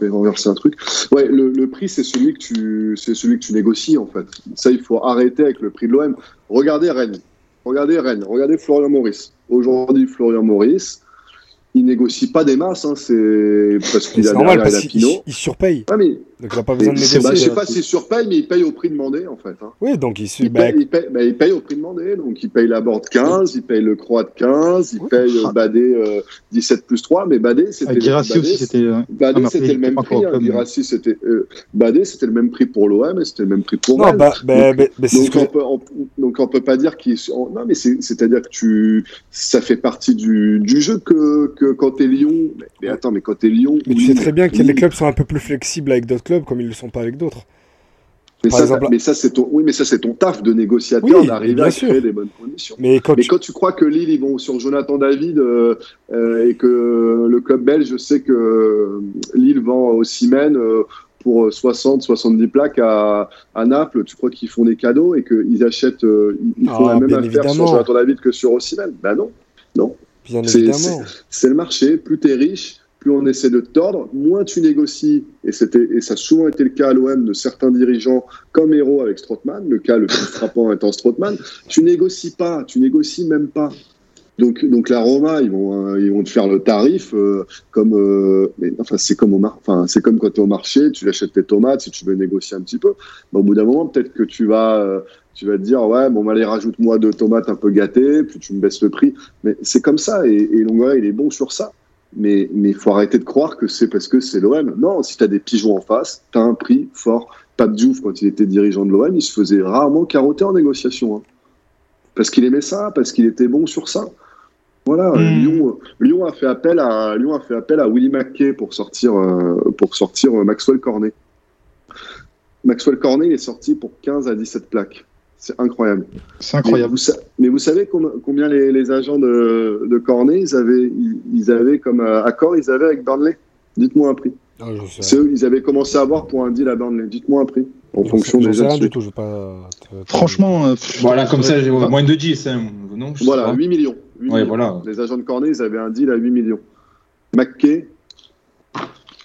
Je vais renverser un truc. Ouais, le, le prix, c'est celui que tu, c'est celui que tu négocies, en fait. Ça, il faut arrêter avec le prix de l'OM. Regardez Rennes. Regardez Rennes. Regardez Florian Maurice. Aujourd'hui, Florian Maurice il négocie pas des masses, hein, c'est parce qu'il a normal, parce il, il, surpaye. Ah, mais... Donc il n'a pas besoin de négocier. Bah, je sais pas s'il surpaye, mais il paye au prix demandé en fait. Hein. Oui, donc il, il, paye, il, paye, bah, il, paye, au prix demandé. Donc il paye la board 15, il paye le croix de 15, il paye euh, Badé euh, 17 plus 3, mais Badé c'était. Girassi aussi c'était. Badé c'était le même prix. Hein, Girassi c'était. Euh, Badé c'était le même prix pour l'OM et c'était le même prix pour non, bah, bah, donc, bah, donc, on peut, on, donc on peut pas dire qu'il. Non, mais c'est-à-dire que tu. Ça fait partie du, du jeu que, que quand t'es Lyon mais, attends, mais quand t'es Lyon. Mais tu sais très bien que les clubs sont un peu plus flexibles avec d'autres clubs, comme ils ne le sont pas avec d'autres. Mais, ça, mais ça, c'est ton, oui, mais ça, c'est ton taf de négociateur d'arriver à créer des bonnes conditions. Mais quand, tu... crois que Lille, ils vont sur Jonathan David euh, euh, et que le club belge sait que euh, Lille vend au Siemens pour 60, 70 plaques à, à Naples, tu crois qu'ils font des cadeaux et qu'ils achètent, ils font ah, la même affaire sur Jonathan David que sur Osimhen? Ben non, non. C'est le marché. Plus tu es riche, plus on essaie de tordre, moins tu négocies. Et, et ça a souvent été le cas à l'OM de certains dirigeants comme Héros avec Strootman, le cas le plus frappant étant Strootman. Tu négocies pas, tu négocies même pas. Donc, donc la Roma, ils vont, euh, ils vont te faire le tarif euh, comme, euh, enfin c'est comme au enfin c'est comme quand tu es au marché, tu achètes tes tomates si tu veux négocier un petit peu. Au bout d'un moment, peut-être que tu vas, tu vas te dire ouais bon allez rajoute-moi deux tomates un peu gâtées puis tu me baisses le prix mais c'est comme ça et, et il est bon sur ça mais mais il faut arrêter de croire que c'est parce que c'est l'OM non si tu as des pigeons en face tu as un prix fort. Pape Diouf quand il était dirigeant de l'OM il se faisait rarement carotter en négociation hein. parce qu'il aimait ça parce qu'il était bon sur ça. Voilà hmm. Lyon, Lyon a fait appel à Lyon a fait appel à Willy McKay pour sortir euh, pour sortir euh, Maxwell Cornet. Maxwell Cornet il est sorti pour 15 à 17 plaques c'est incroyable. C'est incroyable. Mais vous, savez combien les, agents de, de, Cornet, ils avaient, ils, avaient comme euh, accord, ils avaient avec Burnley? Dites-moi un prix. Ah, ils avaient commencé à avoir pour un deal à Burnley. Dites-moi un prix. En fonction des rien du tout, je pas Franchement, euh, voilà, comme ça, moins de 10, hein, non Voilà, 8 millions. Voilà. Les agents de Cornet, ils avaient un deal à 8 millions. McKay,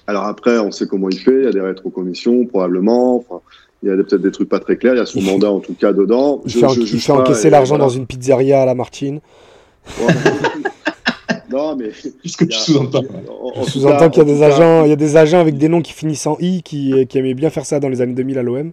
alors après, on sait comment il fait, il y a des rétrocommissions, probablement. Enfin, il y a peut-être des trucs pas très clairs. Il y a son mandat en tout cas dedans. Il fait, encaisser l'argent dans une pizzeria à la Martine. non, mais. Puisque tu sous-entends. Tu sous-entends qu'il y a des agents, il y a des agents avec des noms qui finissent en i qui, qui aimaient bien faire ça dans les années 2000 à l'OM,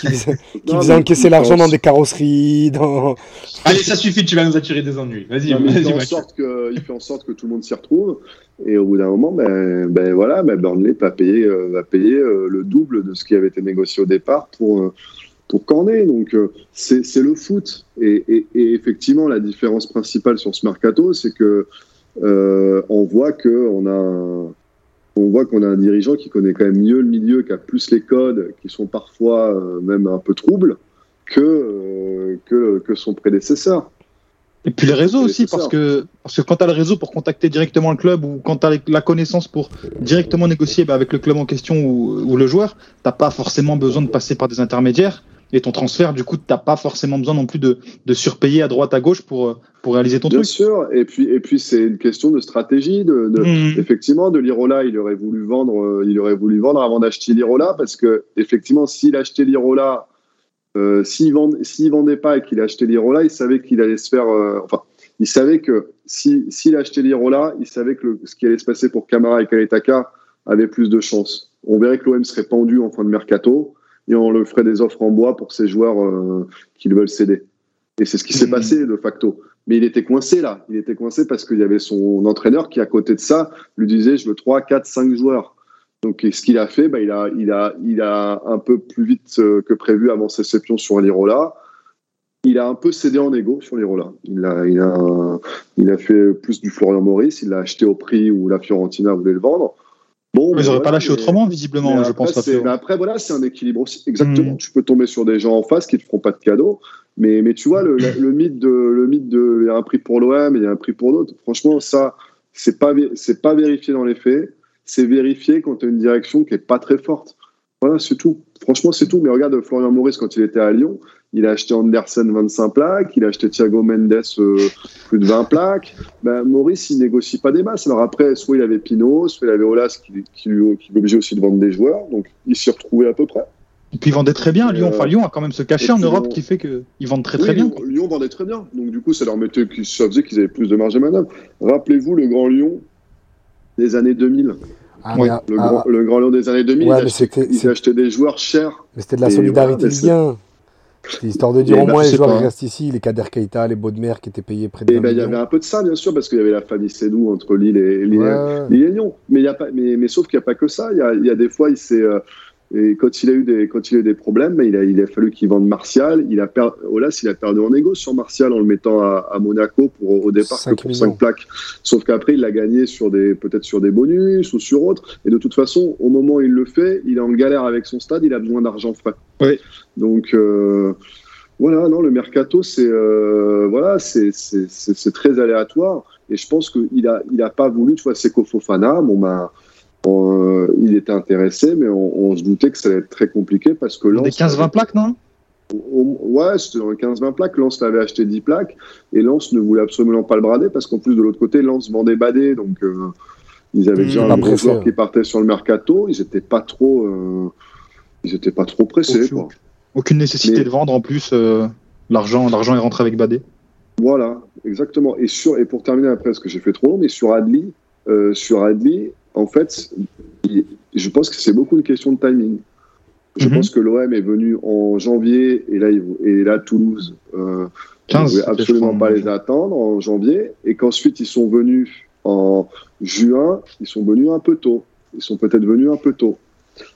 qui, faisaient, encaisser l'argent dans des carrosseries, dans. Allez, ça suffit, tu vas nous attirer des ennuis. Vas-y, vas-y. Il, fait en sorte que, il fait en sorte que tout le monde s'y retrouve. Et au bout d'un moment, ben, ben voilà, ben Burnley va payer, euh, va payer euh, le double de ce qui avait été négocié au départ pour, euh, pour Cornet. Donc c'est le foot. Et, et, et, effectivement, la différence principale sur ce mercato, c'est que on voit que on a on voit qu'on a un dirigeant qui connaît quand même mieux le milieu, qui a plus les codes, qui sont parfois même un peu troubles que, que, que son prédécesseur. Et puis les réseaux aussi, parce que, parce que quand tu as le réseau pour contacter directement le club ou quand tu as la connaissance pour directement négocier bah, avec le club en question ou, le joueur, tu pas forcément besoin de passer par des intermédiaires. Et ton transfert, du coup, tu pas forcément besoin non plus de, de, surpayer à droite, à gauche pour, pour réaliser ton Bien truc. Bien sûr, et puis, et puis c'est une question de stratégie. De, de mmh. Effectivement, de l'Irola, il aurait voulu vendre, il aurait voulu vendre avant d'acheter l'Irola, parce que effectivement, s'il achetait l'Irola euh, s'il ne vendait pas et qu'il achetait l'Irola, il savait qu'il allait se faire. Euh, enfin, Il savait que s'il si, achetait l'Irola, il savait que ce qui allait se passer pour Camara et Kaletaka avait plus de chances. On verrait que l'OM serait pendu en fin de mercato et on le ferait des offres en bois pour ces joueurs euh, qui veulent céder. Et c'est ce qui s'est mmh. passé de facto. Mais il était coincé là. Il était coincé parce qu'il y avait son entraîneur qui, à côté de ça, lui disait je veux 3, 4, 5 joueurs. Donc, ce qu'il a fait, bah, il, a, il, a, il a un peu plus vite euh, que prévu avancé ses pions sur l'Irola. Il a un peu cédé en égo sur l'Irola. Il a, il, a, il a fait plus du Florian Maurice. Il l'a acheté au prix où la Fiorentina voulait le vendre. Bon, mais ils n'auraient pas lâché autrement, visiblement, je pense. Mais après, voilà, c'est un équilibre aussi. Exactement. Hmm. Tu peux tomber sur des gens en face qui ne te feront pas de cadeaux. Mais, mais tu vois, le, le mythe de, le mythe de, il y a un prix pour l'OM, il y a un prix pour l'autre. Franchement, ça, c'est pas, c'est pas vérifié dans les faits. C'est vérifié quand tu as une direction qui est pas très forte. Voilà, c'est tout. Franchement, c'est tout. Mais regarde Florian Maurice quand il était à Lyon, il a acheté Andersen 25 plaques, il a acheté Thiago Mendes euh, plus de 20 plaques. Ben, Maurice, il négocie pas des masses. Alors après, soit il avait Pinot, soit il avait Olas qui, qui, qui l'obligeait aussi de vendre des joueurs. Donc il s'y retrouvait à peu près. Et puis ils vendaient très bien. Lyon, enfin Lyon a quand même se cacher en Europe qui fait qu'ils vendent très très bien. Lyon vendait très bien. Donc du coup, ça leur mettait, ça faisait qu'ils avaient plus de marge de manœuvre. Rappelez-vous le Grand Lyon des années 2000. Ah, le, grand, le, grand, Lyon des années 2000, ouais, ils, achetaient, des joueurs chers. Mais c'était de la solidarité voilà, C'était histoire de dire au moins les joueurs qui restent ici, les Kader Keita, les Baudemer qui étaient payés près de ben, Il y avait un peu de ça, bien sûr, parce qu'il y avait la famille Sédou entre Lille et, Lille, et Lyon. Mais, y a pas, mais, mais sauf qu'il n'y a pas que ça. Il y a, y a, des fois, il s'est. Euh, et quand il a eu des, quand il a eu des problèmes, il a, il a fallu qu'il vende Martial. Il a per, Olas, il a perdu en égo sur Martial en le mettant à, à Monaco pour au départ que pour 5 plaques. Sauf qu'après, il l'a gagné sur des, peut-être sur des bonus ou sur autres. Et de toute façon, au moment où il le fait, il est en galère avec son stade, il a besoin d'argent frais. Oui. Donc, euh, voilà, non, le mercato, c'est, euh, voilà, c'est, très aléatoire. Et je pense qu'il a, il a pas voulu, tu vois, c'est Fofana, bon, ben, euh, il était intéressé, mais on, se doutait que ça allait être très compliqué parce que Lens. Des 15-20 plaques, non? Ouais, c'était dans les 15-20 plaques. Lens avait acheté 10 plaques et Lens ne voulait absolument pas le brader parce qu'en plus de l'autre côté, Lens vendait Badé. Donc euh, ils avaient déjà un gros joueur qui partait sur le mercato. Ils n'étaient pas trop, euh, ils étaient pas trop pressés. Aucune, nécessité de vendre en plus. l'argent, l'argent est rentré avec Badé. Voilà, exactement. Et, sur, et pour terminer après, parce que j'ai fait trop long, mais sur Adli, sur Adli, en fait, je pense que c'est beaucoup une question de timing. Je mhm. pense que l'OM est venu en janvier et là, et là Toulouse euh, ne pouvait absolument pas les attendre en janvier et qu'ensuite ils sont venus en juin, ils sont venus un peu tôt. Ils sont peut-être venus un peu tôt.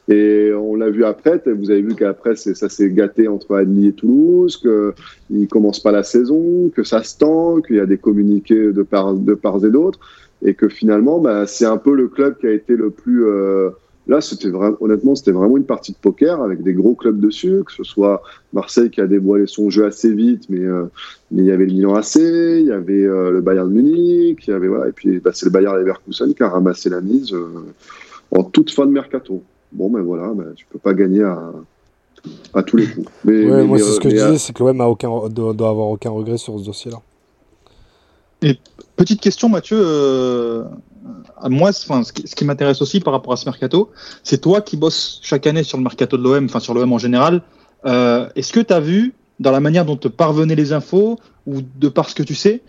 Et on l'a vu après, vous avez vu qu'après ça s'est gâté entre Adli et Toulouse, qu'ils ne commencent pas la saison, que ça se tend, qu'il y a des communiqués de part, et d'autre et que finalement, bah, c'est un peu le club qui a été le plus. Euh, là, honnêtement, c'était vraiment une partie de poker avec des gros clubs dessus, que ce soit Marseille qui a dévoilé son jeu assez vite, mais, euh, il y avait le Milan AC, il y avait euh, le Bayern de Munich, et puis bah, c'est le Bayern Leverkusen qui a ramassé la mise en toute fin de mercato. Bon, ben voilà, ben, tu peux pas gagner à, à tous les coups. Mais, moi, c'est ce que je disais, c'est que l'OM aucun, doit, doit avoir aucun regret sur ce dossier-là. Et petite question, Mathieu. Euh, à moi, ce qui, m'intéresse aussi par rapport à ce mercato, c'est toi qui bosses chaque année sur le mercato de l'OM, enfin sur l'OM en général. Euh, est-ce que tu as vu, dans la manière dont te parvenaient les infos, ou de par ce que tu sais,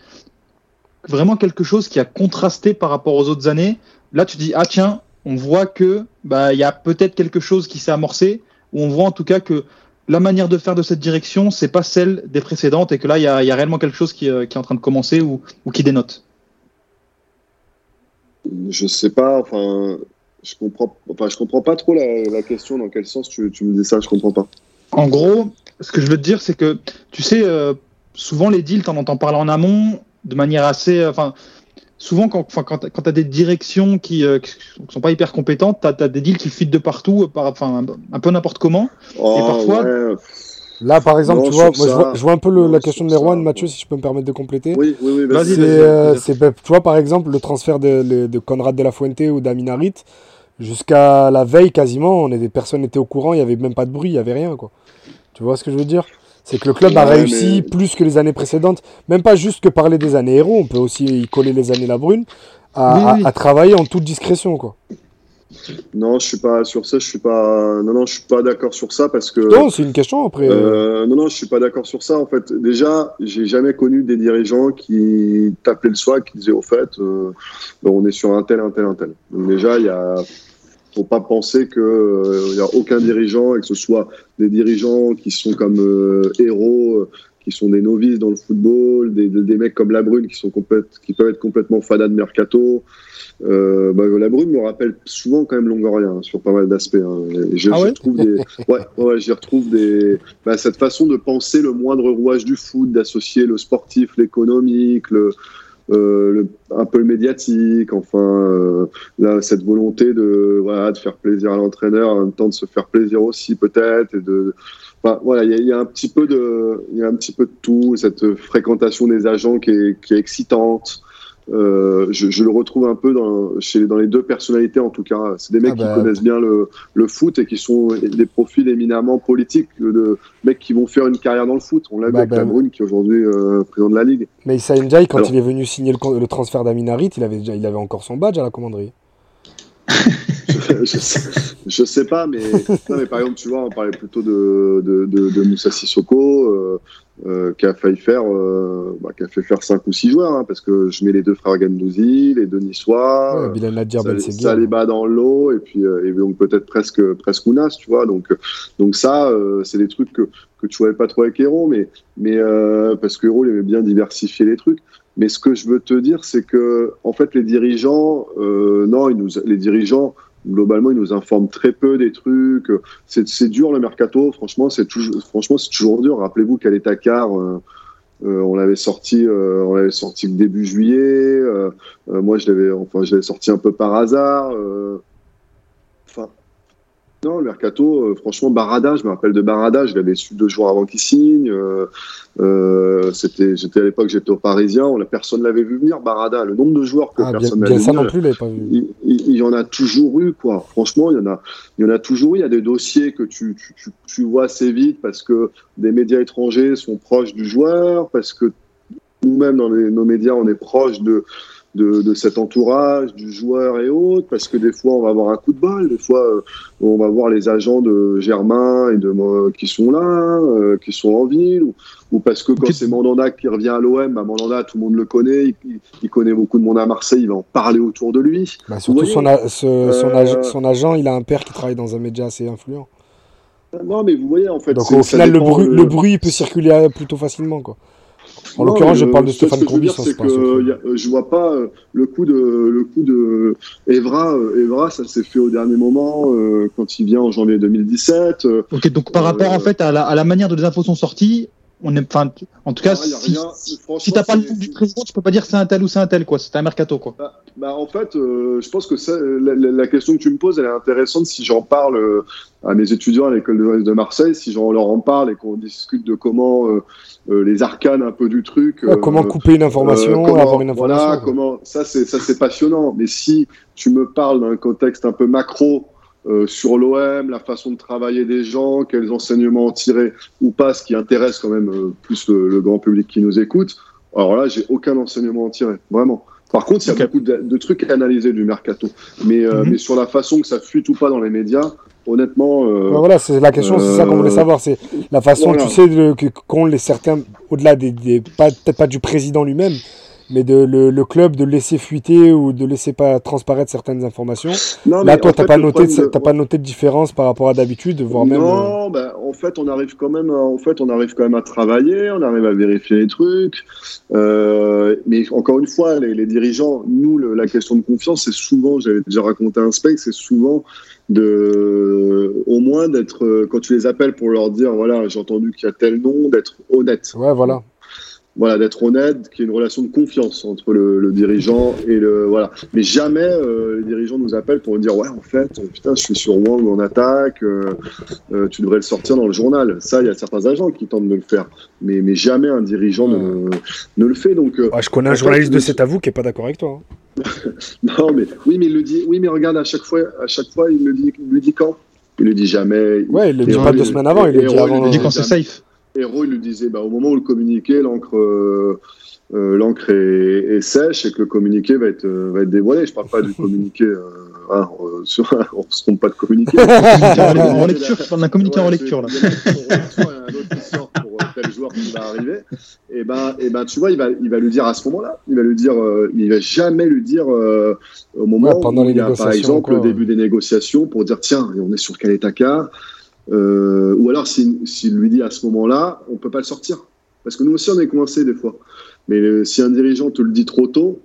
vraiment quelque chose qui a contrasté par rapport aux autres années? Là, tu dis, ah tiens, on voit que bah il y a peut-être quelque chose qui s'est amorcé, ou on voit en tout cas que la manière de faire de cette direction, c'est pas celle des précédentes et que là, il y, a, réellement quelque chose euh, qui, est en train de commencer ou, qui dénote Je sais pas, enfin, je comprends, enfin, je comprends pas trop la, question. Dans quel sens tu, me dis ça Je comprends pas. En gros, ce que je veux te dire, c'est que tu sais, euh, souvent les deals, t'en entends parler en amont de manière assez, euh, enfin, souvent, quand, quand, tu as des directions qui ne euh, sont pas hyper compétentes, tu as, des deals qui fitent de partout, par, enfin, un peu n'importe comment. et oh, parfois. Là, par exemple, tu vois, je, vois, un peu la question de Merwan, Mathieu, si je peux me permettre de compléter. Oui, oui, oui. Vas-y, euh, ben, tu vois, par exemple, le transfert de, de Conrad de la Fuente ou d'Aminarit, jusqu'à la veille quasiment, on était, personne n'était au courant, il n'y avait même pas de bruit, il n'y avait rien. quoi. Tu vois ce que je veux dire? C'est que le club a réussi plus que les années précédentes, même pas juste que parler des années héros, on peut aussi y coller les années la brune, à, travailler en toute discrétion. Quoi. Non, je suis pas sur ça. Je suis pas. Non, non, je suis pas d'accord sur ça parce que. Non, c'est une question après. Euh, non, non, je suis pas d'accord sur ça. En fait, déjà, j'ai jamais connu des dirigeants qui t'appelaient le soir, qui disaient au fait, euh, on est sur un tel, un tel, un tel. Donc déjà, il y a. Faut pas penser que il y a aucun dirigeant et que ce soit des dirigeants qui sont comme héros qui sont des novices dans le football, des, des, mecs comme Labrune qui, sont qui peuvent être complètement fadas de mercato. Euh, bah, Labrune me rappelle souvent quand même Longoria hein, sur pas mal d'aspects. Hein. J'y ah retrouve des, ouais, ouais, j'y retrouve des, bah, cette façon de penser le moindre rouage du foot, d'associer le sportif, l'économique, le, euh, le, un peu le médiatique, enfin, euh, là, cette volonté de, voilà, de faire plaisir à l'entraîneur, en même temps de se faire plaisir aussi peut-être, et de, voilà, il y, a un petit peu de, il un petit peu de tout, cette fréquentation des agents qui est, qui est excitante. Euh, je, je, le retrouve un peu dans, chez, dans les deux personnalités en tout cas. C'est des mecs ah qui bah, connaissent bien le, le, foot et qui sont des profils éminemment politiques, de mecs qui vont faire une carrière dans le foot. On l'a vu bah, avec bah, Brune qui est aujourd'hui euh, président de la Ligue. Mais Issa Ndiaye, quand il est venu signer le, le transfert d'Aminarit, il avait, il avait encore son badge à la commanderie. je, sais, je, sais, pas, mais, non, mais par exemple, tu vois, on parlait plutôt de, de, de, de Moussa Sissoko, euh, euh, qui a failli faire, euh, bah, qui a fait faire 5 ou 6 joueurs, hein, parce que je mets les deux frères Gandouzi, les deux Niçois, ouais, les bat dans l'eau, et puis et donc peut-être presque, presque Ounas, tu vois. Donc, donc ça, c'est des trucs que, que tu voyais pas trop avec Héros, mais, mais parce que Héros, il aimait bien diversifier les trucs. Mais ce que je veux te dire, c'est que en fait, les dirigeants, euh, non, ils nous, les dirigeants, globalement, ils nous informent très peu des trucs. C'est dur le mercato, franchement, c'est toujours, franchement, c'est toujours dur. Rappelez-vous qu'à l'étacard, euh, euh, on l'avait sorti, euh, on l'avait sorti début juillet. Moi, je l'avais, enfin, je l'avais sorti un peu par hasard. Non, le mercato, euh, franchement, Barada, je me rappelle de Barada, je l'avais su deux jours avant qu'il signe. Euh, euh, c'était, j'étais à l'époque, j'étais au Parisien, on, personne l'avait vu venir, Barada. Le nombre de joueurs que ah, personne n'avait vu. non plus, pas vu. Il, il, y en a toujours eu, quoi. Franchement, il y en a, il y en a toujours eu. Il y a des dossiers que tu, tu, tu, tu vois assez vite parce que des médias étrangers sont proches du joueur, parce que nous-mêmes, dans les, nos médias, on est proche de de, de, cet entourage, du joueur et autres, parce que des fois on va avoir un coup de balle, des fois euh, on va voir les agents de Germain et de moi qui sont là, euh, qui sont en ville, ou, ou parce que quand c'est Mandanda qui revient à l'OM, bah Mandanda tout le monde le connaît, il, il, connaît beaucoup de monde à Marseille, il va en parler autour de lui. Bah, surtout son, a, ce, son, euh... agent, son, agent, il a un père qui travaille dans un média assez influent. Non mais vous voyez en fait. Donc au final le, bruit, le bruit peut circuler plutôt facilement quoi. En l'occurrence, je parle de Stéphane. Ce que je veux dire, c'est que je vois pas euh, le coup de le coup de Evra. Euh, Evra, ça s'est fait au dernier moment euh, quand il vient en janvier 2017. Ok, donc par rapport en fait à la, à la manière dont les infos sont sorties, on est, enfin, en tout cas, si, rien, si t'as pas le nom du président, tu peux pas dire c'est un tel ou c'est un tel, quoi. C'est un mercato, quoi. Bah, bah en fait, euh, je pense que ça, la, la, question que tu me poses, elle est intéressante si j'en parle euh, à mes étudiants à l'école de, de, Marseille, si j'en leur en parle et qu'on discute de comment euh, les arcanes un peu du truc. Ah, comment couper une information, comment, avoir une information. Voilà, comment, ça c'est, ça c'est passionnant. Mais si tu me parles d'un contexte un peu macro, euh, sur l'OM, la façon de travailler des gens, quels enseignements en tirer ou pas, ce qui intéresse quand même euh, plus le, le, grand public qui nous écoute. Alors là, j'ai aucun enseignement en tirer, vraiment. Par contre, il y a okay. beaucoup de, de, trucs à analyser du mercato. Mais, euh, mm -hmm. mais sur la façon que ça fuite ou pas dans les médias, honnêtement. Euh, voilà, c'est la question, c'est ça qu'on voulait savoir. C'est la façon, voilà. tu sais, qu'ont les certains, au-delà des, des pas, peut-être pas du président lui-même, mais de le, le, club de laisser fuiter ou de laisser pas transparaître certaines informations. Non, Là, toi, t'as pas noté, de... pas noté de différence par rapport à d'habitude, voire même. Non, euh... bah, en fait, on arrive quand même, à, en fait, on arrive quand même à travailler, on arrive à vérifier les trucs. Euh, mais encore une fois, les, les dirigeants, nous, le, la question de confiance, c'est souvent, j'avais déjà raconté un spec, c'est souvent de, au moins d'être, quand tu les appelles pour leur dire, voilà, j'ai entendu qu'il y a tel nom, d'être honnête. Ouais, voilà voilà, d'être honnête, qu'il y ait une relation de confiance entre le, le, dirigeant et le voilà. Mais jamais euh, les dirigeants nous appellent pour nous dire ouais en fait putain je suis sur Wang en attaque, euh, euh, tu devrais le sortir dans le journal. Ça il y a certains agents qui tentent de le faire, mais mais jamais un dirigeant ne, ne le fait donc. Ah, je connais un journaliste de cet avou qui est pas d'accord avec toi. Hein. non mais oui mais il le dit oui mais regarde à chaque fois à chaque fois il le dit il le dit quand? Il le dit jamais. Ouais il le dit pas deux semaines avant il le dit avant. Il le dit quand c'est safe. Héros, il le disait bah, au moment où le communiqué, l'encre, euh, l'encre est, sèche et que le communiqué va être, va être dévoilé. Je parle pas du communiqué ah, on ne se trompe pas de communiquer. en lecture, je parle d'un communiqué en lecture. Là. un autre qui sort pour tel joueur qui va arriver. Et ben, et ben, tu vois, il va, il va lui dire à ce moment-là. Il va lui dire, euh, il va jamais lui dire euh, au moment où il y a, par exemple, le début des négociations pour dire tiens, on est sur quel état euh, ou alors s'il lui dit à ce moment-là, on peut pas le sortir. Parce que nous aussi, on est coincés des fois. Mais si un dirigeant te le dit trop tôt,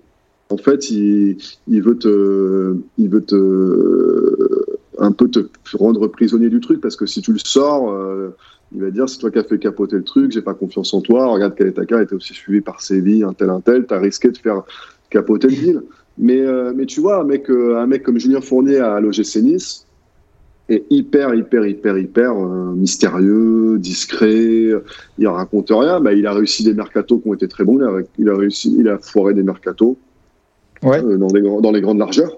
en fait, il, veut te, il veut te, un peu te rendre prisonnier du truc parce que si tu le sors, euh, il va dire c'est toi qui as fait capoter le truc, j'ai pas confiance en toi. Regarde Kaletaka était aussi suivi par Séville, un tel un tel, t'as risqué de faire capoter le deal. Mais, euh, mais tu vois, un mec, euh, un mec comme Julien Fournier à l'OGC Nice est hyper, hyper, hyper, hyper mystérieux, discret. Il raconte rien. Bah, il a réussi des mercatos qui ont été très bons. Il a, il a réussi, il a foiré des mercatos ouais. Euh, dans, les, dans les grandes largeurs.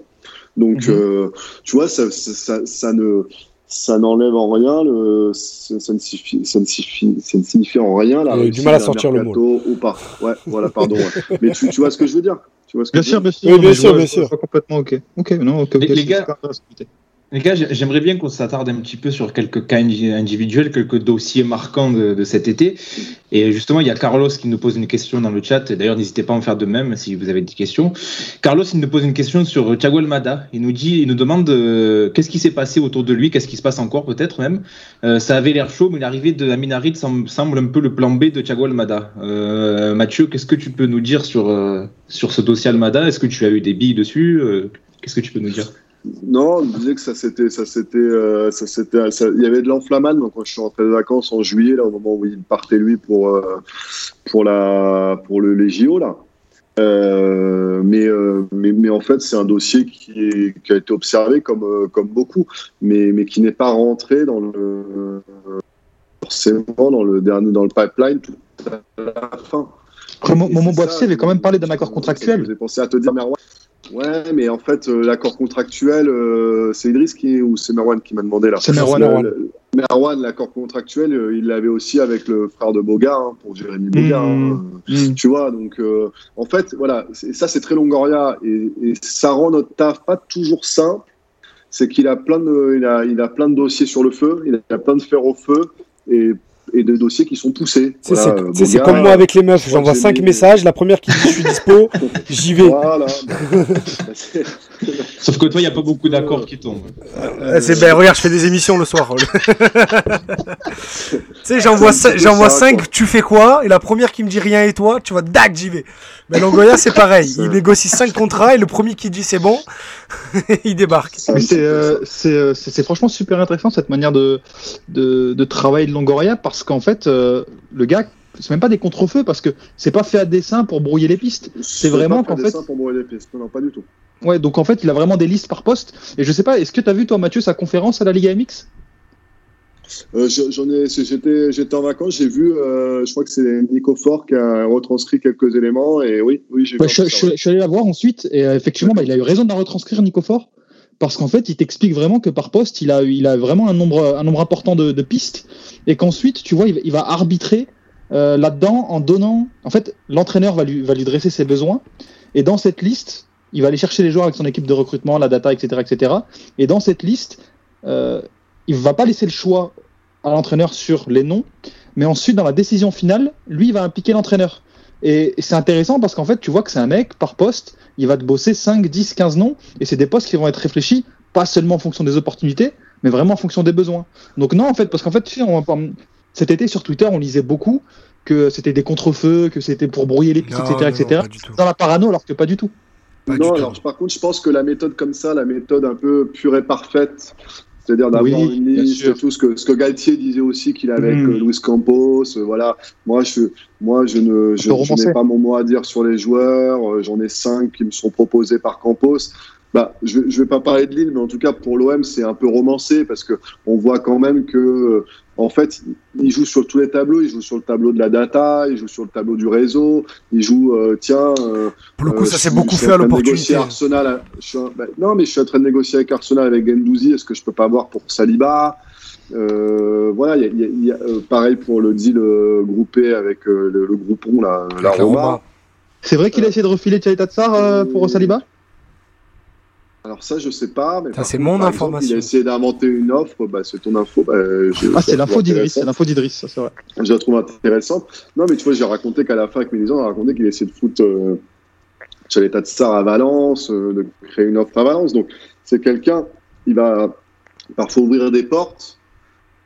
Donc, mhm. euh, tu vois, ça, ça, ça ne ça n'enlève en rien, le, ça, ne signifie, ça, ne signifie, ça ne signifie en rien la du mal à sortir le mot. Ou pas. Ouais, voilà, pardon. Ouais. Mais tu, tu, vois ce que je veux dire? Tu vois ce que Bien sûr, bien sûr. Oui, bien sûr, bien sûr. Complètement ok. Ok, non, ok, ok. Les, les gars, les gars, j'aimerais bien qu'on s'attarde un petit peu sur quelques cas individuels, quelques dossiers marquants de, cet été. Et justement, il y a Carlos qui nous pose une question dans le chat. D'ailleurs, n'hésitez pas à en faire de même si vous avez des questions. Carlos, il nous pose une question sur Thiago Almada. Il nous dit, il nous demande euh, qu'est-ce qui s'est passé autour de lui, qu'est-ce qui se passe encore peut-être même? Euh, ça avait l'air chaud, mais l'arrivée de Aminarit semble, semble, un peu le plan B de Thiago Almada. Euh, Mathieu, qu'est-ce que tu peux nous dire sur, sur ce dossier Almada? Est-ce que tu as eu des billes dessus? Qu'est-ce que tu peux nous dire? Non, je disais que ça c'était, ça c'était, euh, ça c'était, il y avait de l'enflammade. Donc quand je suis rentré de vacances en juillet, là, au moment où il partait lui pour euh, pour la pour le les JO là. Euh, mais, mais, mais en fait c'est un dossier qui, est, qui a été observé comme comme beaucoup, mais mais qui n'est pas rentré dans le forcément dans le dernier dans le pipeline tout à la fin. Momo Boissy avait quand même parlé d'un accord contractuel. J'ai pensé à te dire Merwan. Ouais, mais en fait, euh, l'accord contractuel, euh, c'est Idriss qui, ou c'est Merwan qui m'a demandé là C'est Merwan. Merwan, l'accord contractuel, euh, il l'avait aussi avec le frère de Boga, hein, pour Jérémy Boga. Hein, mmh. Mmh. Tu vois, donc en fait, voilà, ça c'est très Longoria et, et, ça rend notre taf pas toujours simple. C'est qu'il a plein de, il a, il a plein de dossiers sur le feu, il a plein de fer au feu et et de dossiers qui sont poussés. C'est comme moi avec les meufs, j'envoie 5 messages, la première qui dit je suis dispo, j'y vais. Voilà. Sauf que toi, il n'y a pas beaucoup d'accords qui tombent. Euh, c'est ben, regarde, je fais des émissions le soir. tu sais, j'envoie 5, tu fais quoi? Et la première qui me dit rien et toi, tu vois, dac, j'y vais. Mais Longoya, c'est pareil. Il négocie 5 contrats et le premier qui dit c'est bon, il débarque. Euh, euh, c'est franchement super intéressant cette manière de, de, de travailler de Longoria parce qu'en fait, le gars c'est même pas des contre-feux parce que c'est pas fait à dessin pour brouiller les pistes. C'est vraiment qu'en fait. pour brouiller les pistes. Non, pas du tout. Ouais, donc en fait, il a vraiment des listes par poste. Et je sais pas, est-ce que tu as vu, toi, Mathieu, sa conférence à la Liga MX euh, J'en ai, j'étais, j'étais en vacances, j'ai vu, euh, je crois que c'est Nico Fort qui a retranscrit quelques éléments, et oui, oui, j'ai vu. je, suis allé la voir ensuite, et euh, effectivement, bah, il a eu raison de la retranscrire, Nico Fort, parce qu'en fait, il t'explique vraiment que par poste, il a, il vraiment un nombre, important de, pistes, et qu'ensuite, tu vois, il, va arbitrer là-dedans en donnant, en fait, l'entraîneur va lui, va lui dresser ses besoins, et dans cette liste, il va aller chercher les joueurs avec son équipe de recrutement, la data, etc. etc. Et dans cette liste, euh, il va pas laisser le choix à l'entraîneur sur les noms, mais ensuite, dans la décision finale, lui, il va impliquer l'entraîneur. Et, c'est intéressant parce qu'en fait, tu vois que c'est un mec par poste, il va te bosser 5, 10, 15 noms, et c'est des postes qui vont être réfléchis, pas seulement en fonction des opportunités, mais vraiment en fonction des besoins. Donc non, en fait, parce qu'en fait, cet été sur Twitter, on lisait beaucoup que c'était des contre-feux, que c'était pour brouiller les pistes, etc., etc. Dans la parano, alors que pas du tout non, alors par contre, je pense que la méthode comme ça, la méthode un peu pure et parfaite, c'est-à-dire d'avoir une liste, tout ce que, ce que Galtier disait aussi qu'il avait avec euh, Luis Campos, euh, voilà. Moi, je, moi, je ne, je, n'ai pas mon mot à dire sur les joueurs. Euh, j'en ai cinq qui me sont proposés par Campos. Bah, je ne vais pas parler de Lille, mais en tout cas pour l'OM, c'est un peu romancé parce que on voit quand même que en fait, il joue sur tous les tableaux. Il joue sur le tableau de la data, il joue sur le tableau du réseau, il joue, euh, tiens. Euh, Pour le coup, ça euh, s'est beaucoup fait à l'opportunité. Arsenal, bah, non, mais je suis en train de négocier avec Arsenal, avec Gendouzi. Est-ce que je peux pas avoir pour Saliba? Voilà, y a, pareil pour le deal groupé avec le, le, groupon, la, la Roma. C'est vrai qu'il a essayé de refiler Tchaïta Tsar euh, pour Saliba? Alors ça, je sais pas. Mais ça, c'est mon information. il a essayé d'inventer une offre. Bah, c'est ton info. Bah, ah, c'est l'info d'Idriss. C'est l'info d'Idriss, ça c'est vrai. Je la trouve intéressante. Non, mais tu vois, j'ai raconté qu'à la fin, avec Mélisande, on a raconté qu'il essayait de foutre euh, Tchaïta Tsar à Valence, euh, de créer une offre à Valence. Donc, c'est quelqu'un, il va parfois ouvrir des portes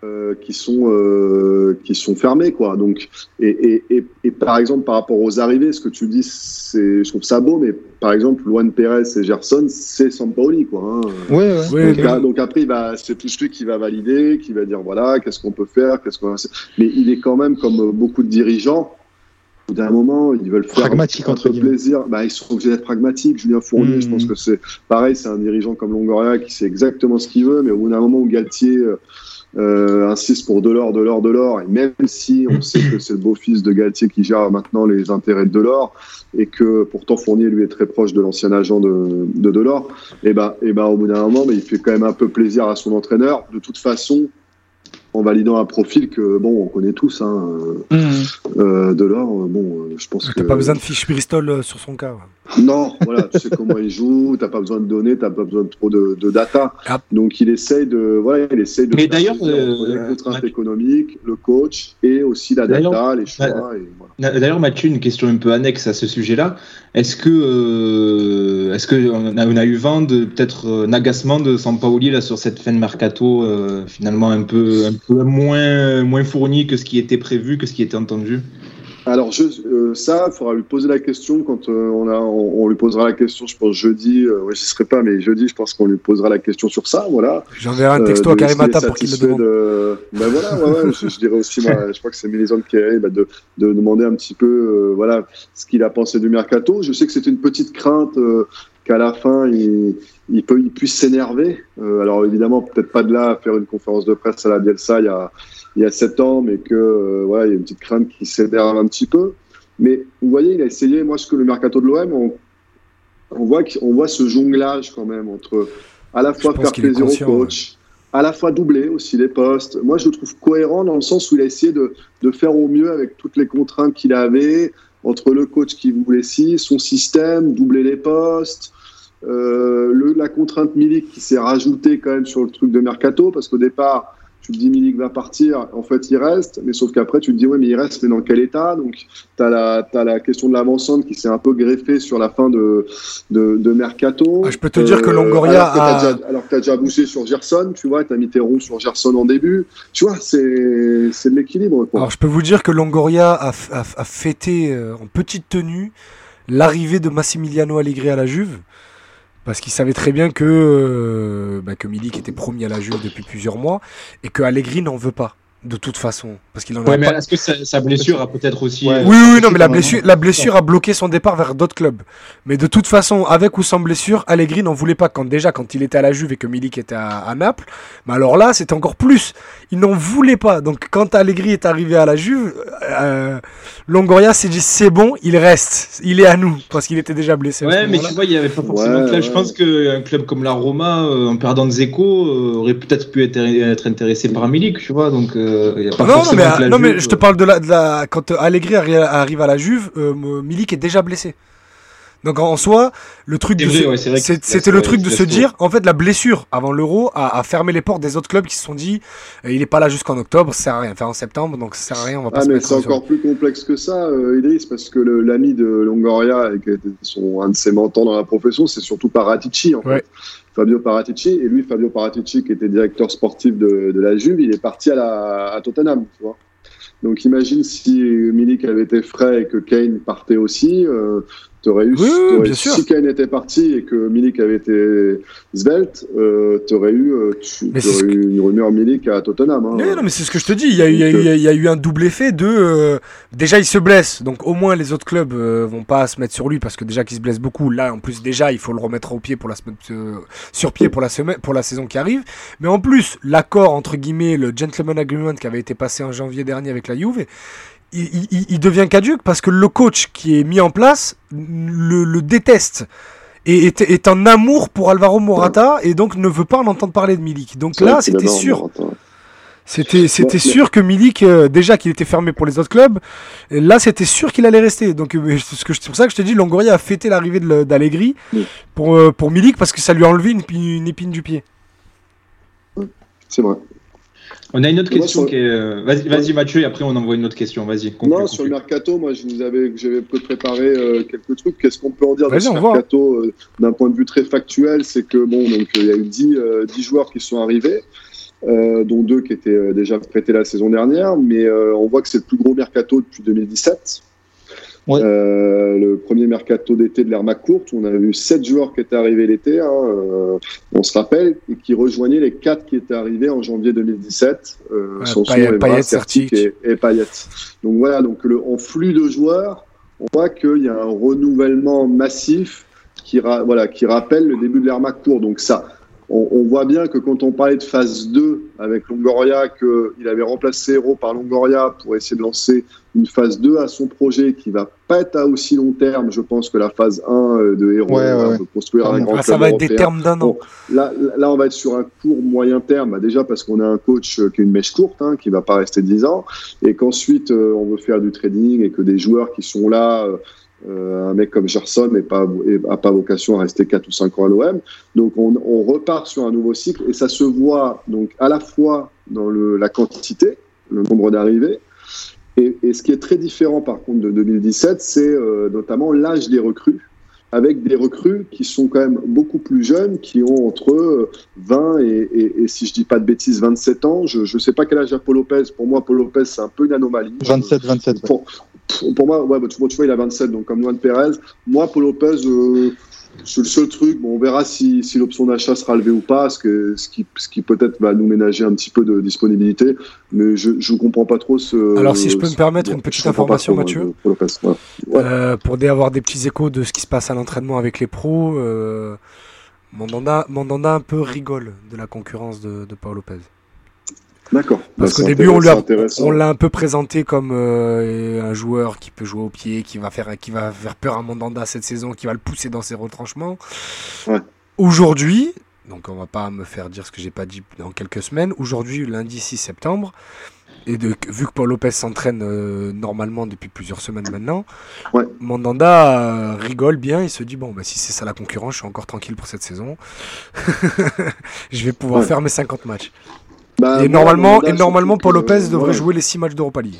euh, qui sont euh, qui sont fermés quoi donc et, et, et, par exemple par rapport aux arrivées ce que tu dis c'est je trouve ça beau mais par exemple Luan Perez et Gerson c'est Sampaoli quoi hein. ouais, ouais. Donc, donc, après c'est tout lui qui va valider qui va dire voilà qu'est-ce qu'on peut faire qu'est-ce qu'on mais il est quand même comme beaucoup de dirigeants au bout d'un moment, ils veulent faire pragmatique, peu plaisir. Bah, ils sont obligés d'être pragmatiques. Julien Fournier, je pense hmm. que c'est pareil, c'est un dirigeant comme Longoria qui sait exactement ce qu'il veut, mais au bout d'un moment où Galtier euh, insiste pour de l'or, de l'or, de l'or. Et même si on sait que c'est le beau-fils de Galtier qui gère maintenant les intérêts de Delors et que pourtant Fournier lui est très proche de l'ancien agent de, de Delors, eh ben, et ben au bout d'un moment, mais il fait quand même un peu plaisir à son entraîneur. De toute façon, en validant un profil que bon on connaît tous hein, mmh. euh, de l'or bon euh, je pense que t'as pas besoin de fiche Bristol euh, sur son cas non voilà tu sais comment il joue t'as pas besoin de données t'as pas besoin de trop de, data ah. donc il essaye de voilà il essaye de mais d'ailleurs les contraintes économiques le coach et aussi la data les choix voilà. d'ailleurs Mathieu une question un peu annexe à ce sujet là est-ce que est-ce que on a, on a, eu vent de peut-être un agacement de Sampaoli là sur cette fin de mercato finalement un peu un moins, moins fourni que ce qui était prévu, que ce qui était entendu alors je, euh, ça, il faudra lui poser la question quand euh, on, a, on, lui posera la question, je pense jeudi, euh, ouais, je serai pas, mais jeudi, je pense qu'on lui posera la question sur ça, voilà. J'enverrai un texto à Karimata pour qu'il le demande. De... Ben voilà, ouais, ouais, je, dirais aussi, je crois que c'est Mélisande qui bah, de, de demander un petit peu, voilà, ce qu'il a pensé du mercato. Je sais que c'était une petite crainte qu'à la fin, il, il, peut, il puisse s'énerver. Euh, alors évidemment, peut-être pas de là à faire une conférence de presse à la Bielsa il y a, il y a sept ans, mais que euh, voilà, il y a une petite crainte qui s'énerve un petit peu. Mais vous voyez, il a essayé. Moi, ce que le mercato de l'OM, on, on, voit qu'on voit ce jonglage quand même entre à la fois faire plaisir au coach, à la fois doubler aussi les postes. Moi, je le trouve cohérent dans le sens où il a essayé de, de faire au mieux avec toutes les contraintes qu'il avait entre le coach qui voulait si, son système, doubler les postes, euh, le, la contrainte Milik qui s'est rajoutée quand même sur le truc de Mercato, parce qu'au départ, tu te dis Milik va partir, en fait il reste, mais sauf qu'après tu te dis ouais mais il reste, mais dans quel état? Donc tu as la, as la question de l'avancante qui s'est un peu greffée sur la fin de, de, de Mercato. Ah, je peux te dire que Longoria alors a... Déjà, alors que tu as déjà bougé sur Gerson, tu vois, tu as mis tes ronds sur Gerson en début, tu vois, c'est de l'équilibre. Alors je peux vous dire que Longoria a, a, a fêté euh, en petite tenue l'arrivée de Massimiliano Allegri à la Juve. Parce qu'il savait très bien que, euh, bah, que Milik était promis à la Juve depuis plusieurs mois et que Allegri n'en veut pas de toute façon. Parce qu'il en ouais, mais est-ce que sa, blessure a peut-être aussi. oui, oui, non, mais la blessure, la blessure a bloqué son départ vers d'autres clubs. Mais de toute façon, avec ou sans blessure, Allegri n'en voulait pas. Quand déjà, quand il était à la Juve et que Milik était à, Naples, mais alors là, c'était encore plus. Il n'en voulait pas. Donc, quand Allegri est arrivé à la Juve, euh, Longoria s'est dit c'est bon, il reste. Il est à nous. Parce qu'il était déjà blessé. Ouais, mais tu vois, il n'y avait pas forcément de club. Je pense qu'un club comme la Roma, euh, en perdant Zeko, euh, aurait peut-être pu être, être, intéressé par Milik, tu vois. Donc. Euh, non, mais, je te parle de la, de la quand Allegri arrive à la Juve, euh, Milik est déjà blessé. Donc en soi, le truc c'était le truc de se dire, en fait, la blessure avant l'Euro a, fermé les portes des autres clubs qui se sont dit, euh, il est pas là jusqu'en octobre, ça sert à rien. Enfin en septembre, donc ça sert à rien, on va pas ah, mais c'est encore plus complexe que ça, Idriss, parce que l'ami de Longoria, qui était son, un de ses mentors dans la profession, c'est surtout Paratici en fait. Fabio Paratici. Et lui, Fabio Paratici, qui était directeur sportif de, de la Juve, il est parti à, Tottenham. Tu vois donc imagine si Milik avait été frais et que Kane partait aussi, euh, T'aurais eu, oui, si Kane était parti et que Milik avait été svelte, euh, t'aurais eu, euh, tu, aurais eu une rumeur Milik à Tottenham. Hein. Non, mais c'est ce que je te dis. Il y a, il y a, il y a eu un double effet de. Euh, déjà, il se blesse, donc au moins les autres clubs euh, vont pas se mettre sur lui parce que déjà qu'il se blesse beaucoup. Là, en plus, déjà, il faut le remettre au pied pour la semaine, sur pied pour la semaine, pour la saison qui arrive. Mais en plus, l'accord entre guillemets, le gentleman agreement qui avait été passé en janvier dernier avec la Juve il, devient caduque parce que le coach qui est mis en place le, déteste et est, en amour pour Alvaro Morata et donc ne veut pas en entendre parler de Milik. Donc là, c'était sûr. C'était, c'était sûr que Milik, euh, déjà qu'il était fermé pour les autres clubs, là c'était sûr qu'il allait rester. Donc euh, c'est pour ça que je te dis, Longoria a fêté l'arrivée d'Allegri pour, euh, pour Milik parce que ça lui a enlevé une, une épine du pied. C'est vrai. On a une autre question qui est. Vas-y, vas Mathieu, et après on envoie une autre question. Vas-y. Non, sur le mercato, moi je vous avais, j'avais préparé quelques trucs. Qu'est-ce qu'on peut en dire de ce mercato d'un point de vue très factuel? C'est que bon, donc il y a eu 10, 10 joueurs qui sont arrivés. Euh, dont deux qui étaient euh, déjà prêtés la saison dernière, mais euh, on voit que c'est le plus gros mercato depuis 2017. Le premier mercato d'été de l'Hermac courte, on avait eu sept joueurs qui étaient arrivés l'été, hein, on se rappelle, et qui rejoignaient les quatre qui étaient arrivés en janvier 2017, euh, ouais, Sanson, Payet, Certic et, et Payet. Donc voilà, donc le, en flux de joueurs, on voit qu'il y a un renouvellement massif qui, voilà, qui rappelle le début de l'Hermac court. Donc ça, on, voit bien que quand on parlait de phase 2 avec Longoria, qu'il avait remplacé Hero par Longoria pour essayer de lancer une phase 2 à son projet qui va pas être à aussi long terme, je pense, que la phase 1 euh, de Hero. Ouais, construire un grand ça va être des termes d'un an. là, là, on va être sur un court moyen terme, bah, déjà parce qu'on a un coach qui a une mèche courte, hein, qui va pas rester 10 ans, et qu'ensuite euh, on veut faire du trading et que des joueurs qui sont là. Euh, un mec comme Gerson n'a pas, pas vocation à rester 4 ou 5 ans à l'OM. Donc on, on, repart sur un nouveau cycle et ça se voit donc à la fois dans le, la quantité, le nombre d'arrivées, et, et, ce qui est très différent par contre de 2017, c'est euh, notamment l'âge des recrues, avec des recrues qui sont quand même beaucoup plus jeunes, qui ont entre 20 euh, et, et, et si je dis pas de bêtises, 27 ans. Je ne sais pas quel âge a Paul Lopez. Pour moi, Paul Lopez, c'est un peu une anomalie. 27, 27. Pour, pour moi, ouais, bah, tu, vois, il a 27, donc comme Luan Perez. Moi, Paul Lopez, euh, c'est le seul truc. Bon, on verra si, si l'option d'achat sera levée ou pas, ce, que, ce qui, ce qui peut-être va nous ménager un petit peu de disponibilité. Mais je ne comprends pas trop ce. Alors, si je peux me permettre une petite information, Mathieu. Euh, pour avoir des petits échos de ce qui se passe à l'entraînement avec les pros, euh, Mandanda, Mandanda un peu rigole de la concurrence de, de Paul Lopez. D'accord. Parce bah, qu'au début, on l'a un peu présenté comme euh, un joueur qui peut jouer au pied, qui va faire, qui va faire peur à Mandanda cette saison, qui va le pousser dans ses retranchements. Aujourd'hui, donc on va pas me faire dire ce que j'ai pas dit dans quelques semaines. Aujourd'hui, lundi 6 septembre, et de, vu que Paul Lopez s'entraîne euh, normalement depuis plusieurs semaines maintenant, Mandanda euh, rigole bien. Il se dit bon, bah, si c'est ça la concurrence, je suis encore tranquille pour cette saison. je vais pouvoir faire mes 50 matchs. Bah, et, normalement, et normalement, Paul Lopez devrait jouer les 6 matchs d'Europa League.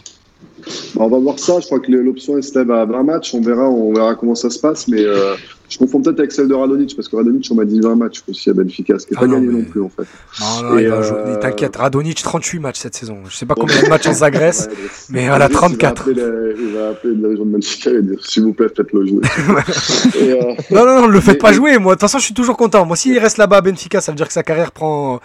Bah, on va voir ça. Je crois que l'option est lève à 20 matchs. On verra, on verra comment ça se passe. Mais euh, je confonds peut-être avec celle de Radonic parce que Radonic, on m'a dit 20 matchs aussi à Benfica, ce qui n'est ah pas gagné non plus en fait. Non, non, euh... t'inquiète. Radonic, 38 matchs cette saison. Je sais pas combien de matchs en Zagreb, mais à la 34. Il va appeler la, région de Benfica et dire s'il vous plaît, faites-le jouer. euh... Non, non, non, le faites pas jouer. Moi, de toute façon, je suis toujours content. Moi, s'il reste là-bas à Benfica, ça veut dire que sa carrière prend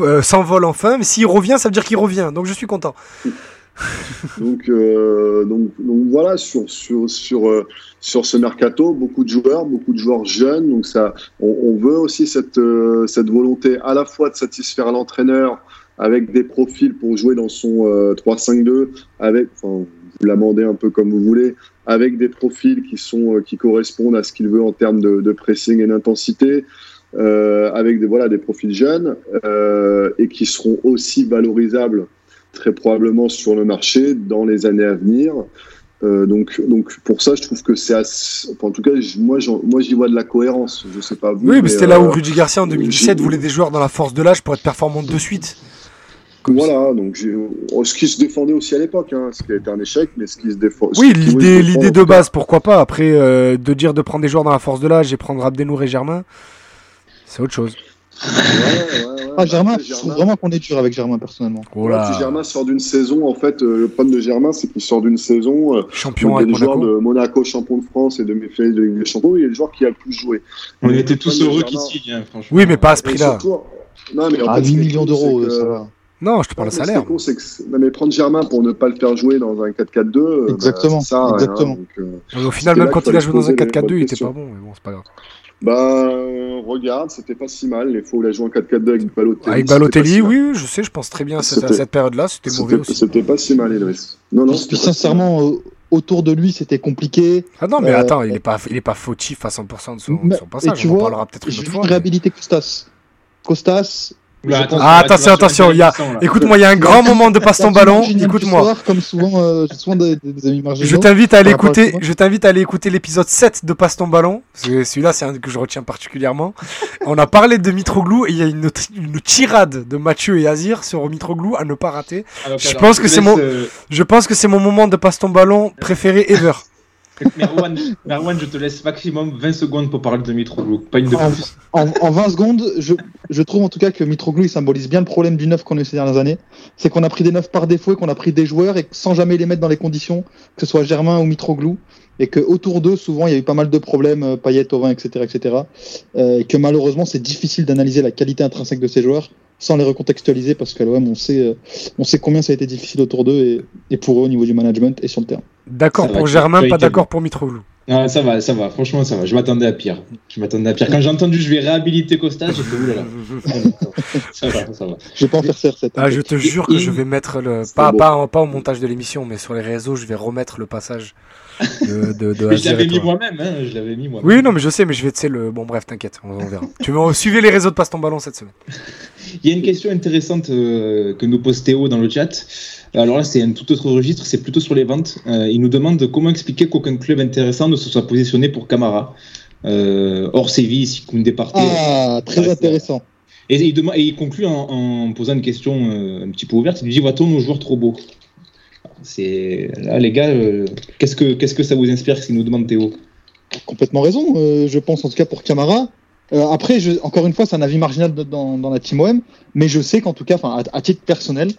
euh, s'envole enfin. Mais s'il revient, ça veut dire qu'il revient. Donc, je suis content. donc, euh, donc, donc, voilà, sur, sur, sur, euh, sur ce mercato, beaucoup de joueurs, beaucoup de joueurs jeunes. Donc ça, on, veut aussi cette, euh, cette volonté à la fois de satisfaire l'entraîneur avec des profils pour jouer dans son 3-5-2, avec, enfin, vous l'amendez un peu comme vous voulez, avec des profils qui, sont, qui correspondent à ce qu'il veut en termes de, de pressing et d'intensité. Avec des, voilà, des profils jeunes et qui seront aussi valorisables très probablement sur le marché dans les années à venir. Euh, donc, donc pour ça, je trouve que c'est assez... en tout cas, moi, moi, j'y vois de la cohérence. Je sais pas vous. Oui, mais, c'était là où Rudy Garcia en 2017 voulait des joueurs dans la force de l'âge pour être performant de suite. voilà, donc oh, ce qui se défendait aussi à l'époque, hein, ce qui a été un échec, mais ce qui se défend. Oui, l'idée, l'idée de base, pourquoi pas. Après, de dire de prendre des joueurs dans la force de l'âge et prendre Abdenour et Germain, c'est autre chose. Ah, Germain, je trouve vraiment qu'on est dur avec Germain personnellement. Oh si Germain sort d'une saison, en fait, euh, le problème de Germain, c'est qu'il sort d'une saison. Euh, champion il y a des joueurs de Monaco, champion de France et de finalistes de Ligue des Champions, il y a le joueur qui a le plus joué. On était tous heureux qu'il signe, hein, franchement. Oui, mais pas à ce prix-là. Non, mais à 8 millions d'euros, ça va. Non, je te parle de salaire. Con, que non, mais prendre Germain pour ne pas le faire jouer dans un 4-4-2. Euh, exactement. Bah, ça, exactement. Hein, donc, euh, au final, même quand il a joué dans un 4-4-2, il était pas bon, mais bon, c'est pas grave. Bah, regarde, c'était pas si mal. Les fois où il a joué en 4-4-2 avec Balotelli. Avec Balotelli, oui, je sais, je pense très bien à cette, cette période-là. C'était mauvais aussi. C'était pas si mal, Idriss. Non, non. Puis, sincèrement, autour de lui, c'était compliqué. Ah non, mais euh, attends, il est pas, il est pas fautif à 100% de son, mais, son passage. tu On vois, en parlera peut-être une autre fois. réhabiliter Costas. Costas, ah, attention, attention. Il y a... Écoute-moi, il y a un grand moment de passe ton ballon. Écoute-moi. Comme souvent, euh, souvent des, amis Je t'invite à aller écouter. Je t'invite à aller écouter l'épisode 7 de Passe ton ballon. Celui-là, c'est un que je retiens particulièrement. On a parlé de Mitroglou et il y a une, une tirade de Mathieu et Azir sur Mitroglou à ne pas rater. Alors, je, pense que c'est mon... Euh, je pense que c'est mon moment de Passe ton ballon préféré ever. Merwan, je te laisse maximum 20 secondes pour parler de Mitroglou, pas une de plus. En, 20 secondes, je, trouve en tout cas que Mitroglou il symbolise bien le problème du neuf qu'on a eu ces dernières années. C'est qu'on a pris des neufs par défaut et qu'on a pris des joueurs et sans jamais les mettre dans les conditions, que ce soit Germain ou Mitroglou, et que autour d'eux, souvent, il y a eu pas mal de problèmes, euh, Payet, Auvin, etc., etc. Et que malheureusement, c'est difficile d'analyser la qualité intrinsèque de ces joueurs sans les recontextualiser parce qu'à l'OM, on sait, euh, on sait combien ça a été difficile autour d'eux et, pour eux au niveau du management et sur le terrain. D'accord pour Germain, pas d'accord pour Mitroglou. Ah, ça va, ça va, franchement, ça va. Je m'attendais à pire. Je m'attendais à pire. Quand j'ai entendu je vais réhabiliter Costa, j'ai fait oulala. ça va, ça va. Je vais pas en faire cette. Ah, je te jure que je vais mettre le. Pas, pas, pas, au montage de l'émission, mais sur les réseaux, je vais remettre le passage de. de, de je l'avais mis moi-même, hein. Je l'avais mis moi Oui, non, mais je sais, mais je vais, tu sais, le. Bon, bref, t'inquiète, on, verra. tu veux suivre les réseaux de Passe ton ballon cette semaine. Il y a une question intéressante euh, que nous pose Théo dans le chat. Alors là, c'est un tout autre registre, c'est plutôt sur les ventes. Euh, il nous demande comment expliquer qu'aucun club intéressant ne se soit positionné pour Camara. Euh, hors Séville, si Koundé partait. Ah, très intéressant. Et il, et il conclut en, posant une question un petit peu ouverte. Il lui dit Voit-on nos joueurs trop beaux? C'est là, les gars, qu'est-ce que qu'est-ce que ça vous inspire si nous demande Théo? Complètement raison, je pense en tout cas pour Camara. Euh, après, je, encore une fois, c'est un avis marginal dans, dans, la team OM, mais je sais qu'en tout cas, à, à, titre personnel,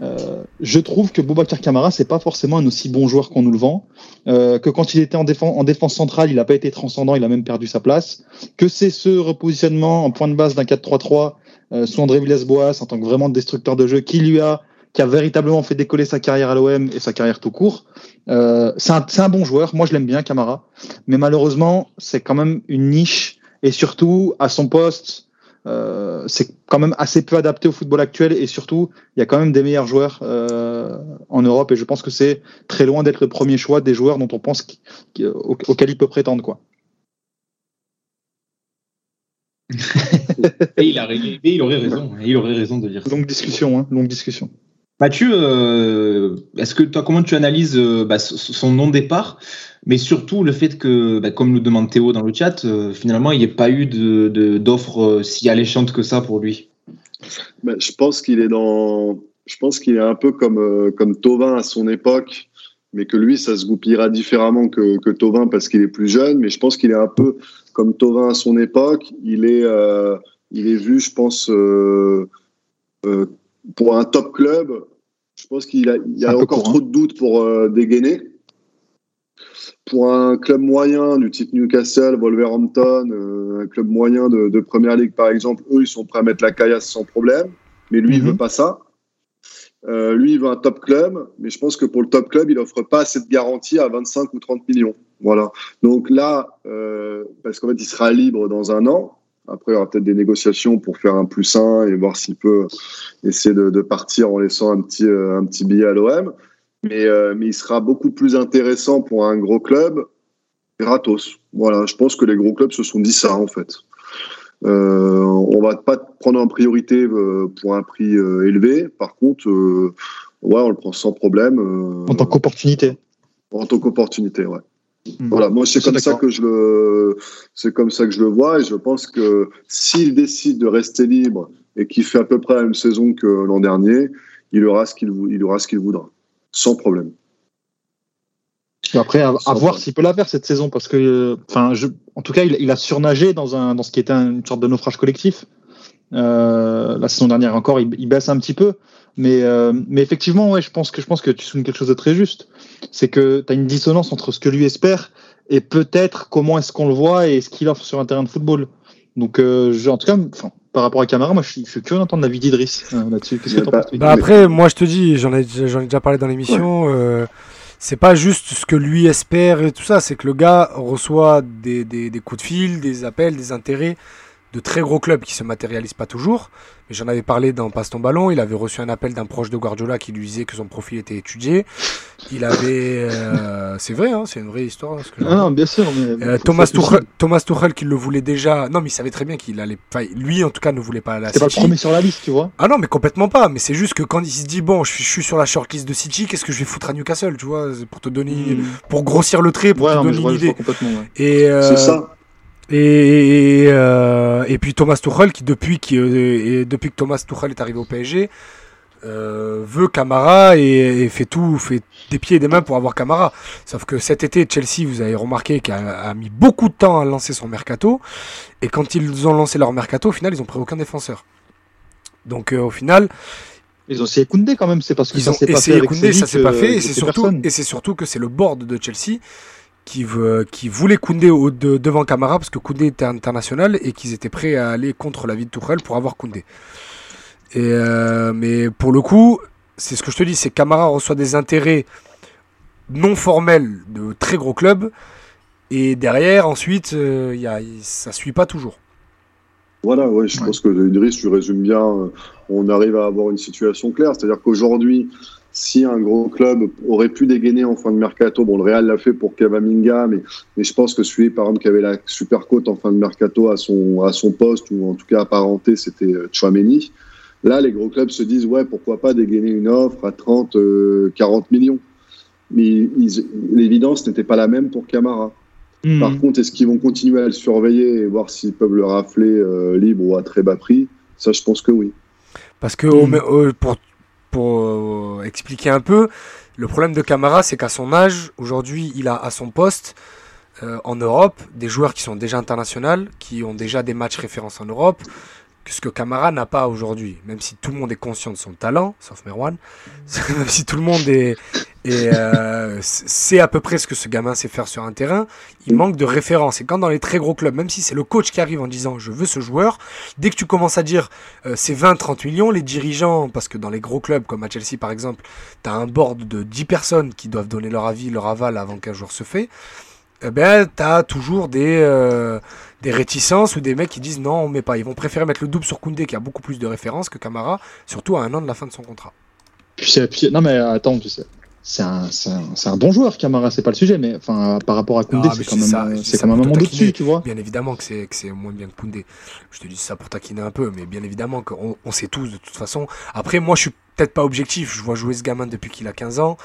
euh, je trouve que Boubacar Camara, c'est pas forcément un aussi bon joueur qu'on nous le vend. Euh, que quand il était en, défense, en défense centrale, il n'a pas été transcendant, il a même perdu sa place. Que c'est ce repositionnement en point de base d'un 4-3-3 euh, sous André Villas-Boas en tant que vraiment destructeur de jeu qui lui a qui a véritablement fait décoller sa carrière à l'OM et sa carrière tout court. Euh, c'est un, un, bon joueur, moi je l'aime bien Camara, mais malheureusement c'est quand même une niche et surtout à son poste. Euh, c'est quand même assez peu adapté au football actuel et surtout il y a quand même des meilleurs joueurs euh, en Europe et je pense que c'est très loin d'être le premier choix des joueurs dont on pense auquel il peut prétendre quoi. et il, a, il aurait raison, il aurait raison de dire ça. Longue discussion, hein, longue discussion. Mathieu, euh, est-ce que toi, comment tu analyses euh, bah, son non-départ, mais surtout le fait que, bah, comme nous demande Théo dans le chat, euh, finalement, il n'y ait pas eu d'offre si alléchante que ça pour lui? Bah, Je pense qu'il est dans, je pense qu'il est un peu comme comme Tovin à son époque, mais que lui, ça se goupillera différemment que, que Tovin parce qu'il est plus jeune. Mais je pense qu'il est un peu comme Tovin à son époque. Il est, il est vu, je pense pour un top club, je pense qu'il y a encore trop de doutes pour euh, dégainer. Pour un club moyen du type Newcastle, Wolverhampton, euh, un club moyen de, de, Première Ligue par exemple, eux ils sont prêts à mettre la caillasse sans problème, mais lui il veut mhm. pas ça. Euh, lui il veut un top club, mais je pense que pour le top club il offre pas cette garantie à 25 ou 30 millions. Voilà. Donc là, parce qu'en fait il sera libre dans un an, après, il y aura peut-être des négociations pour faire un plus un et voir s'il peut essayer de, partir en laissant un petit, euh, un petit billet à l'OM. Mais, euh, mais il sera beaucoup plus intéressant pour un gros club gratos. Voilà, je pense que les gros clubs se sont dit ça en fait. Euh, on va pas prendre en priorité euh, pour un prix élevé. Par contre, ouais, on le prend sans problème. en tant qu'opportunité. En tant qu'opportunité, ouais. Mm. Voilà, moi c'est comme ça que je le, c'est comme ça que je le vois et je pense que s'il décide de rester libre et qu'il fait à peu près la même saison que l'an dernier, il aura ce qu'il il aura ce qu'il voudra, sans problème. Après, à, voir s'il peut la faire cette saison parce que, enfin, en tout cas, il, a surnagé dans un dans ce qui était une sorte de naufrage collectif. Euh, la saison dernière encore, il, baisse un petit peu, mais euh, mais effectivement, ouais, je pense que je pense que tu soulignes quelque chose de très juste c'est que tu as une dissonance entre ce que lui espère et peut-être comment est-ce qu'on le voit et ce qu'il offre sur un terrain de football. Donc, euh, en tout cas, par rapport à Camara, moi, je suis, curieux d'entendre l'avis d'Idriss euh, là-dessus. Qu'est-ce que penses bah Après, moi, je te dis, j'en ai, ai déjà parlé dans l'émission. Euh, c'est pas juste ce que lui espère et tout ça, c'est que le gars reçoit des, des, des, coups de fil, des appels, des intérêts de très gros clubs qui se matérialisent pas toujours. Mais j'en avais parlé dans Passe ton ballon. Il avait reçu un appel d'un proche de Guardiola qui lui disait que son profil était étudié. Il avait. Euh, c'est vrai, hein, c'est une vraie histoire. Hein, ce non, bien sûr. Euh, Thomas, Tuchel, Thomas Tuchel qui le voulait déjà. Non, mais il savait très bien qu'il allait. Enfin, lui, en tout cas, ne voulait pas la C'est pas le premier sur la liste, tu vois. Ah non, mais complètement pas. Mais c'est juste que quand il se dit, bon, je suis, sur la shortlist de City, qu'est-ce que je vais foutre à Newcastle, tu vois Pour te donner. Hmm. Pour grossir le trait, pour te donner une idée. Et. Euh, c'est ça. Et, et, puis Thomas Tuchel qui depuis, qui, depuis que Thomas Tuchel est arrivé au PSG, euh, veut Camara et, fait tout, fait des pieds et des mains pour avoir Camara. Sauf que cet été, Chelsea, vous avez remarqué, qu'il a, mis beaucoup de temps à lancer son mercato. Et quand ils ont lancé leur mercato, au final, ils ont pris aucun défenseur. Donc euh, au final. Ils ont essayé Koundé quand même, c'est parce qu'ils ont essayé Koundé, ça s'est pas fait. Et c'est surtout, et c'est surtout que c'est le board de Chelsea qui, veut, qui voulait Koundé au, devant Camara parce que Koundé était international et qu'ils étaient prêts à aller contre la vie de Tourelle pour avoir Koundé. Et euh, mais pour le coup, c'est ce que je te dis, c'est Camara reçoit des intérêts non formels de très gros clubs. Et derrière, ensuite, euh, y a, ça suit pas toujours. Voilà, ouais, je pense que Idriss, tu résumes bien. Euh, on arrive à avoir une situation claire. C'est-à-dire qu'aujourd'hui, si un gros club aurait pu dégainer en fin de mercato, bon, le Real l'a fait pour Cavaminga, mais, mais je pense que celui, par exemple, qui avait la super cote en fin de mercato à son, à son poste, ou en tout cas apparenté, c'était Chouameni. Là, les gros clubs se disent, ouais, pourquoi pas dégainer une offre à 30, 40 euh, millions. Mais l'évidence n'était pas la même pour Camara. Hmm. Par contre, est-ce qu'ils vont continuer à le surveiller et voir s'ils peuvent le rafler euh, libre ou à très bas prix? Ça, je pense que oui. Parce que hmm. pour, pour euh, expliquer un peu, le problème de Camara, c'est qu'à son âge, aujourd'hui, il a à son poste en Europe des joueurs qui sont déjà internationaux, qui ont déjà des matchs références en Europe, ce que Camara n'a pas aujourd'hui, même si tout le monde est conscient de son talent, sauf Merwan, même si tout le monde est, euh, sait à peu près ce que ce gamin sait faire sur un terrain, il manque de référence. Et quand dans les très gros clubs, même si c'est le coach qui arrive en disant je veux ce joueur, dès que tu commences à dire euh, c'est 20-30 millions, les dirigeants, parce que dans les gros clubs comme à Chelsea par exemple, tu as un board de 10 personnes qui doivent donner leur avis, leur aval avant qu'un joueur se fait, eh ben, toujours des... Euh, des réticences ou des mecs qui disent non, on met pas. Ils vont préférer mettre le double sur Koundé qui a beaucoup plus de références que Camara, surtout à un an de la fin de son contrat. non mais attends, tu sais, c'est un, un, bon joueur, Camara, c'est pas le sujet, mais enfin, par rapport à Koundé, c'est quand, même, c'est quand même un moment dessus, tu vois. Bien évidemment que c'est moins bien que Koundé. Je te dis ça pour taquiner un peu, mais bien évidemment qu'on on sait tous de toute façon. Après, moi, je suis peut-être pas objectif. Je vois jouer ce gamin depuis qu'il a 15 ans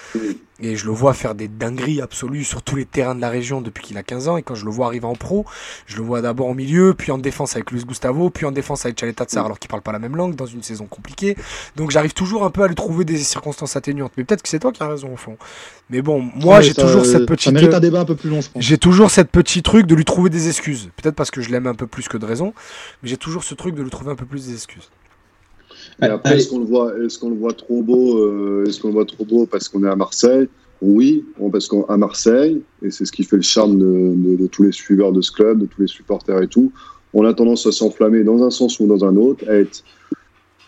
et je le vois faire des dingueries absolues sur tous les terrains de la région depuis qu'il a 15 ans. Et quand je le vois arriver en pro, je le vois d'abord au milieu, puis en défense avec Luis Gustavo, puis en défense avec Chaleta Tsar, alors qu'il parle pas la même langue dans une saison compliquée. Donc j'arrive toujours un peu à lui trouver des circonstances atténuantes. Mais peut-être que c'est toi qui as raison au fond. Mais bon, moi j'ai toujours cette petite. Ça mérite un débat un peu plus long, J'ai toujours cette petit truc de lui trouver des excuses. Peut-être parce que je l'aime un peu plus que de raison, mais j'ai toujours ce truc de lui trouver un peu plus des excuses. Et après, est-ce qu'on le voit, est-ce qu'on le voit trop beau, euh, est-ce qu'on le voit trop beau parce qu'on est à Marseille? Oui, parce qu'à Marseille, et c'est ce qui fait le charme de, tous les suiveurs de ce club, de tous les supporters et tout, on a tendance à s'enflammer dans un sens ou dans un autre, à être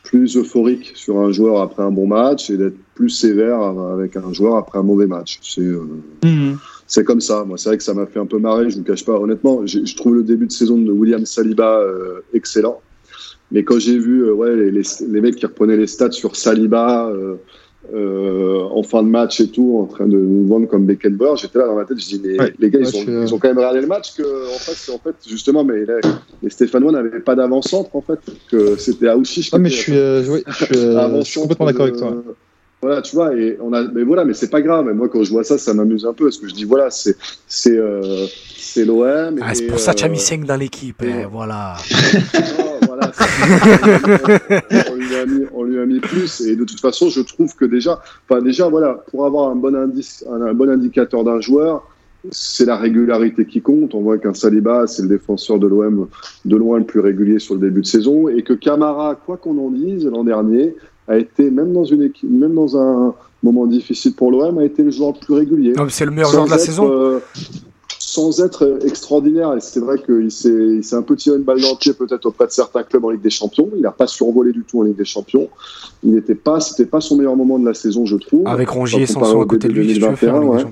plus euphorique sur un joueur après un bon match et d'être plus sévère avec un joueur après un mauvais match. C'est euh, mhm. c'est comme ça. Moi, c'est vrai que ça m'a fait un peu marrer. Je vous cache pas. Honnêtement, je trouve le début de saison de William Saliba euh, excellent. Mais quand j'ai vu euh, ouais, les, les, mecs qui reprenaient les stats sur Saliba euh, euh, en fin de match et tout, en train de nous vendre comme Beckenbauer, j'étais là dans ma tête, je dis, mais les gars, ils, ont, ils, ont, quand même regardé le match que, en fait, en fait justement, mais les Stéphanois n'avaient pas d'avant-centre, en fait, que c'était Aouchiche. Ah, mais je suis, je suis complètement d'accord avec toi. Voilà, tu vois, et on a, mais voilà, mais c'est pas grave. Mais moi, quand je vois ça, ça m'amuse un peu, parce que je dis, voilà, c'est, c'est, euh, c'est l'OM. Ah, c'est pour ça que tu as mis 5 dans l'équipe, et... voilà. voilà on, lui a mis, on lui a mis plus, et de toute façon, je trouve que déjà, enfin, déjà, voilà, pour avoir un bon indice, un, bon indicateur d'un joueur, c'est la régularité qui compte. On voit qu'un Saliba, c'est le défenseur de l'OM de loin le plus régulier sur le début de saison, et que Camara, quoi qu'on en dise, l'an dernier, a été, même dans, une équipe, même dans un moment difficile pour l'OM, a été le joueur le plus régulier. C'est le meilleur joueur de la saison euh, Sans être extraordinaire, et c'est vrai qu'il s'est un peu tiré une balle dans le pied peut-être auprès de certains clubs en Ligue des Champions. Il n'a pas survolé du tout en Ligue des Champions. Il n'était pas, c'était pas son meilleur moment de la saison, je trouve. Avec Rongier et Sanson à côté de lui, 2021, ouais.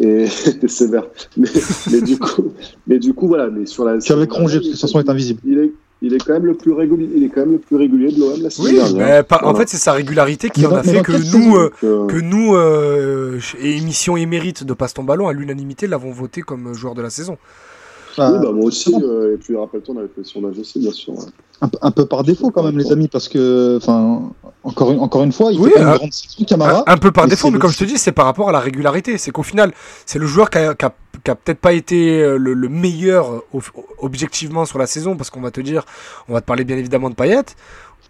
Et c'est vrai. Mais, mais, du coup, mais du coup, voilà. Mais sur la. avec Rongier, parce que Sanson est invisible. Il est, il est quand même le plus régulier, il est quand même le plus régulier de l'OM la saison dernière. en fait, c'est sa régularité qui en a fait que nous, euh, que nous, euh, émission émérite de Passe ton ballon, à l'unanimité, l'avons voté comme joueur de la saison. oui, bah, moi aussi, euh, et puis rappelle-toi, on avait fait son âge aussi, bien sûr. Un, peu par défaut quand même, les amis, parce que, enfin, encore une, encore une fois, il fait une grande Camara. Un, peu par défaut, mais comme je te dis, c'est par rapport à la régularité. C'est qu'au final, c'est le joueur qui a, qui a qui a peut-être pas été euh, le, meilleur objectivement sur la saison, parce qu'on va te dire, on va te parler bien évidemment de Payet,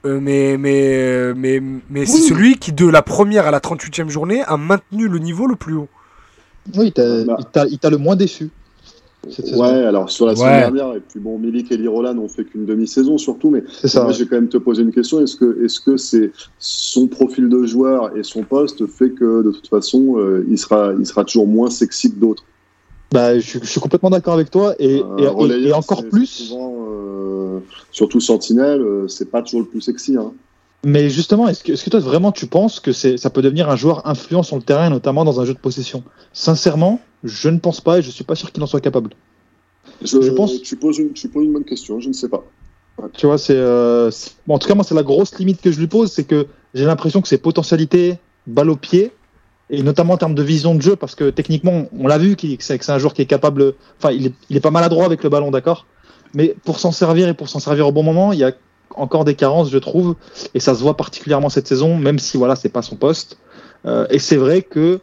euh, mais mais euh, mais, mais c'est celui qui de la première à la 38e journée a maintenu le niveau le plus haut. Oui, bah. il t'a le moins déçu. Ouais, alors sur la saison dernière, et puis bon, Milik et Lirola n'ont fait qu'une demi-saison surtout, mais ça, moi j'ai quand même te poser une question. Est-ce que est-ce que c'est son profil de joueur et son poste fait que de toute façon il sera il sera toujours moins sexy que d'autres? Bah, je, suis complètement d'accord avec toi et, et, encore plus. Euh, surtout Sentinelle, euh, c'est pas toujours le plus sexy. Hein. Mais justement, est-ce que, est que, toi vraiment tu penses que ça peut devenir un joueur influent sur le terrain, notamment dans un jeu de possession? Sincèrement, je ne pense pas et je suis pas sûr qu'il en soit capable. Je, pense. Tu poses, une, tu poses une bonne question, je ne sais pas. Tu vois, c'est. Euh, bon, en tout cas, moi, c'est la grosse limite que je lui pose, c'est que j'ai l'impression que ses potentialités, balle au pied, et notamment en termes de vision de jeu, parce que techniquement, on l'a vu, que c'est un joueur qui est capable, enfin, il est, il est pas maladroit avec le ballon, d'accord, mais pour s'en servir et pour s'en servir au bon moment, il y a encore des carences, je trouve, et ça se voit particulièrement cette saison, même si voilà, c'est pas son poste. Euh, et c'est vrai que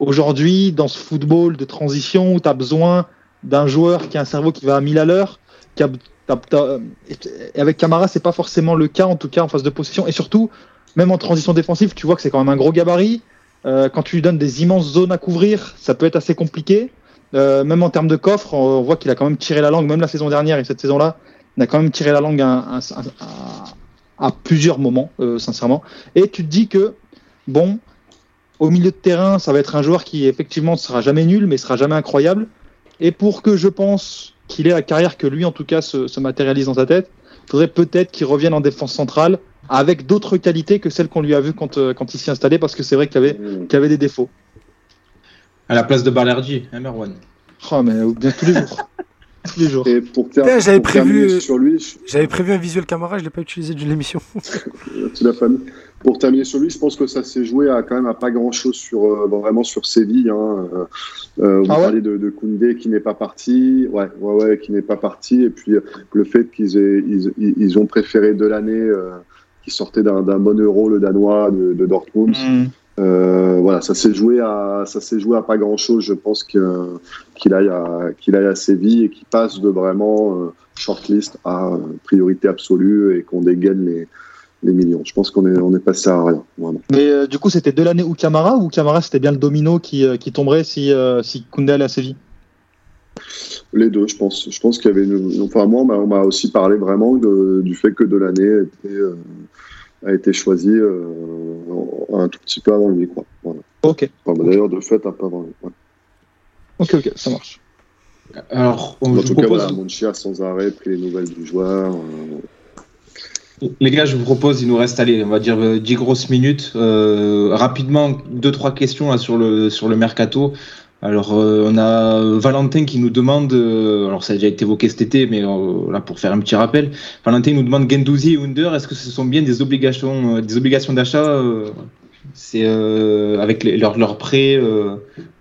aujourd'hui, dans ce football de transition où tu as besoin d'un joueur qui a un cerveau qui va à 1000 à l'heure, et avec Camara, c'est pas forcément le cas, en tout cas en phase de possession, et surtout, même en transition défensive, tu vois que c'est quand même un gros gabarit. Euh, quand tu lui donnes des immenses zones à couvrir, ça peut être assez compliqué. Euh, même en termes de coffre, on voit qu'il a quand même tiré la langue, même la saison dernière et cette saison-là, il a quand même tiré la langue à, plusieurs moments, euh, sincèrement. Et tu te dis que, bon, au milieu de terrain, ça va être un joueur qui effectivement ne sera jamais nul, mais sera jamais incroyable. Et pour que je pense qu'il ait la carrière que lui, en tout cas, se, matérialise dans sa tête, il faudrait peut-être qu'il revienne en défense centrale avec d'autres qualités que celles qu'on lui a vues quand, euh, quand il s'y installait, parce que c'est vrai qu'il avait, mm. avait des défauts. À la place de Balerdi, hein, Merwan Oh, mais bien tous les jours. tous les jours. Et pour, j'avais prévu, sur lui, j'avais prévu un visuel caméra, je l'ai pas utilisé d'une émission. tu l'as pas Pour terminer sur lui, je pense que ça s'est joué à quand même à pas grand chose sur euh, vraiment sur Séville. Hein. Euh, vous ah parlez de, de, Koundé qui n'est pas parti, ouais, ouais, ouais, qui n'est pas parti, et puis le fait qu'ils ils, ils, ont préféré de l'année qui sortait d'un bon euro, le danois de, Dortmund. Mm. Euh, voilà, ça s'est joué à ça s'est joué à pas grand chose. Je pense qu'il aille à qu'il aille à Séville et qu'il passe de vraiment euh, shortlist à euh, priorité absolue et qu'on dégaine les, les millions. Je pense qu'on est on est passé à rien. Mais du coup, c'était de l'année ou Camara ou Camara c'était bien le domino qui, qui tomberait si si Koundé allait à Séville? Les deux, je pense. Je pense qu'il y avait une... Enfin, moi, on m'a aussi parlé vraiment du fait que de l'année était, a été choisi euh, un tout petit peu avant lui. Quoi. Ok. D'ailleurs, de fait, un peu avant lui. Ok, ok, ça marche. Alors, en tout cas, voilà, Monchi a sans arrêt pris les nouvelles du joueur. Euh. Les gars, je vous propose, il nous reste, allez, on va dire 10 euh, grosses minutes. rapidement, deux, trois questions là, sur, le, sur le mercato. Alors, euh, on a Valentin qui nous demande, euh, alors ça a déjà été évoqué cet été, mais euh, là pour faire un petit rappel, Valentin nous demande Gendouzi et Under, est-ce que ce sont bien des obligations, des obligations d'achat C'est avec leurs leur prêts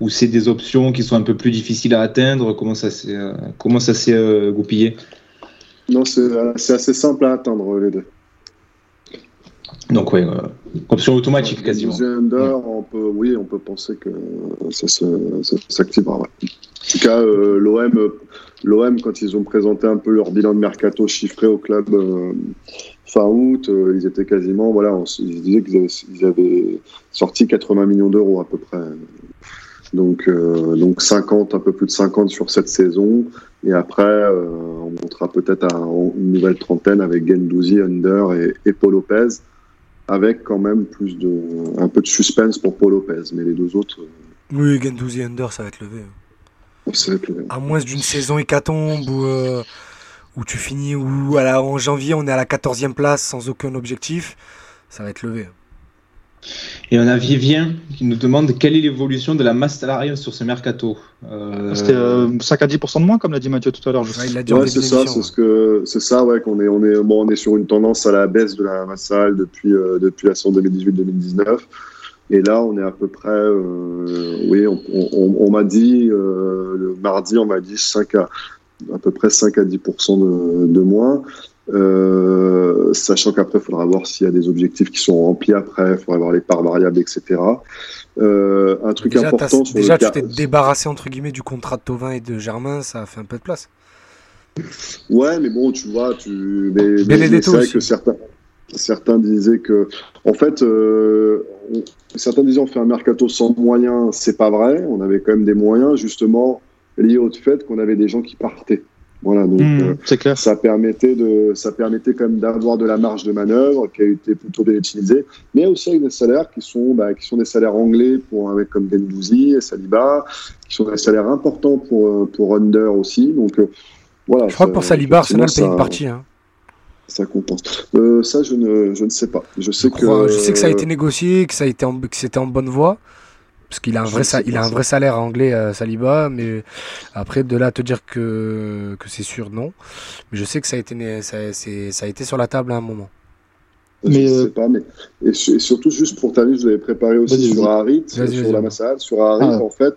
ou c'est des options qui sont un peu plus difficiles à atteindre? Comment ça s'est comment ça s'est goupillé? Non, c'est assez simple à atteindre les deux. Donc oui, option automatique quasiment. on peut, oui, on peut penser que ça, s'activera. En tout cas, euh, l'OM, l'OM, quand ils ont présenté un peu leur bilan de mercato chiffré au club euh, fin août, ils étaient quasiment, voilà, ils disaient qu'ils avaient, sorti 80 millions d'euros à peu près. Donc, donc 50, un peu plus de 50 sur cette saison. Et après, on montera peut-être une nouvelle trentaine avec Gendouzi, Under et, et Paul Lopez avec quand même plus de un peu de suspense pour Paul Lopez, mais les deux autres. Euh, oui, Gendouzi Under, ça va être levé. Ça va être levé. À moins d'une saison hécatombe où, euh, où tu finis où en janvier on est à la 14e place sans aucun objectif, ça va être levé. Et on a Vivien qui nous demande quelle est l'évolution de la masse salariale sur ce mercato. Euh... C'était 5 à 10% de moins, comme l'a dit Mathieu tout à l'heure. Ouais, c'est ça, c'est ce que c'est ça, ouais, qu'on est on est bon, on est sur une tendance à la baisse de la masse salariale depuis euh, depuis la saison 2018-2019. Et là, on est à peu près, euh, oui, on, on, on m'a dit euh, le mardi, on m'a dit 5 à à peu près 5 à 10% de, de moins. Euh, sachant qu'après, il faudra voir s'il y a des objectifs qui sont remplis après, il faudra voir les parts variables, etc. Euh, un truc déjà, important. Déjà, tu t'es débarrassé entre guillemets du contrat de Tovin et de Germain, ça a fait un peu de place. Ouais, mais bon, tu vois, tu. Mais, mais c'est vrai que certains, certains disaient que, en fait, euh, on, certains disaient on fait un mercato sans moyens, c'est pas vrai. On avait quand même des moyens, justement, liés au fait qu'on avait des gens qui partaient. Voilà, donc Mmh, euh, clair. ça permettait de, ça permettait quand même d'avoir de la marge de manœuvre qui a été plutôt bien utilisée, mais aussi avec des salaires qui sont, bah, qui sont des salaires anglais pour un mec comme Gendouzi et Saliba, qui sont des salaires importants pour euh, pour Under aussi. Donc euh, voilà. Je crois ça- que pour Saliba, Arsenal paye une partie. Hein. Ça compense. Euh, ça, je ne, je ne sais pas. Je sais Je, que. crois- je sais que ça a été négocié, que ça a été en- que c'était en bonne voie. Parce qu'il a un Je vrai, il a un salaire anglais, euh, Saliba, mais après de là à te dire que, que c'est sûr, non. Mais je sais que ça a été, né- ça, c'est- ça a été sur la table à un moment. Je Mais, ne euh, sais pas, mais et, su- et surtout juste pour terminer, je vous avais préparé aussi sur. Harit, sur la Massad, sur Harit. Ah. En fait,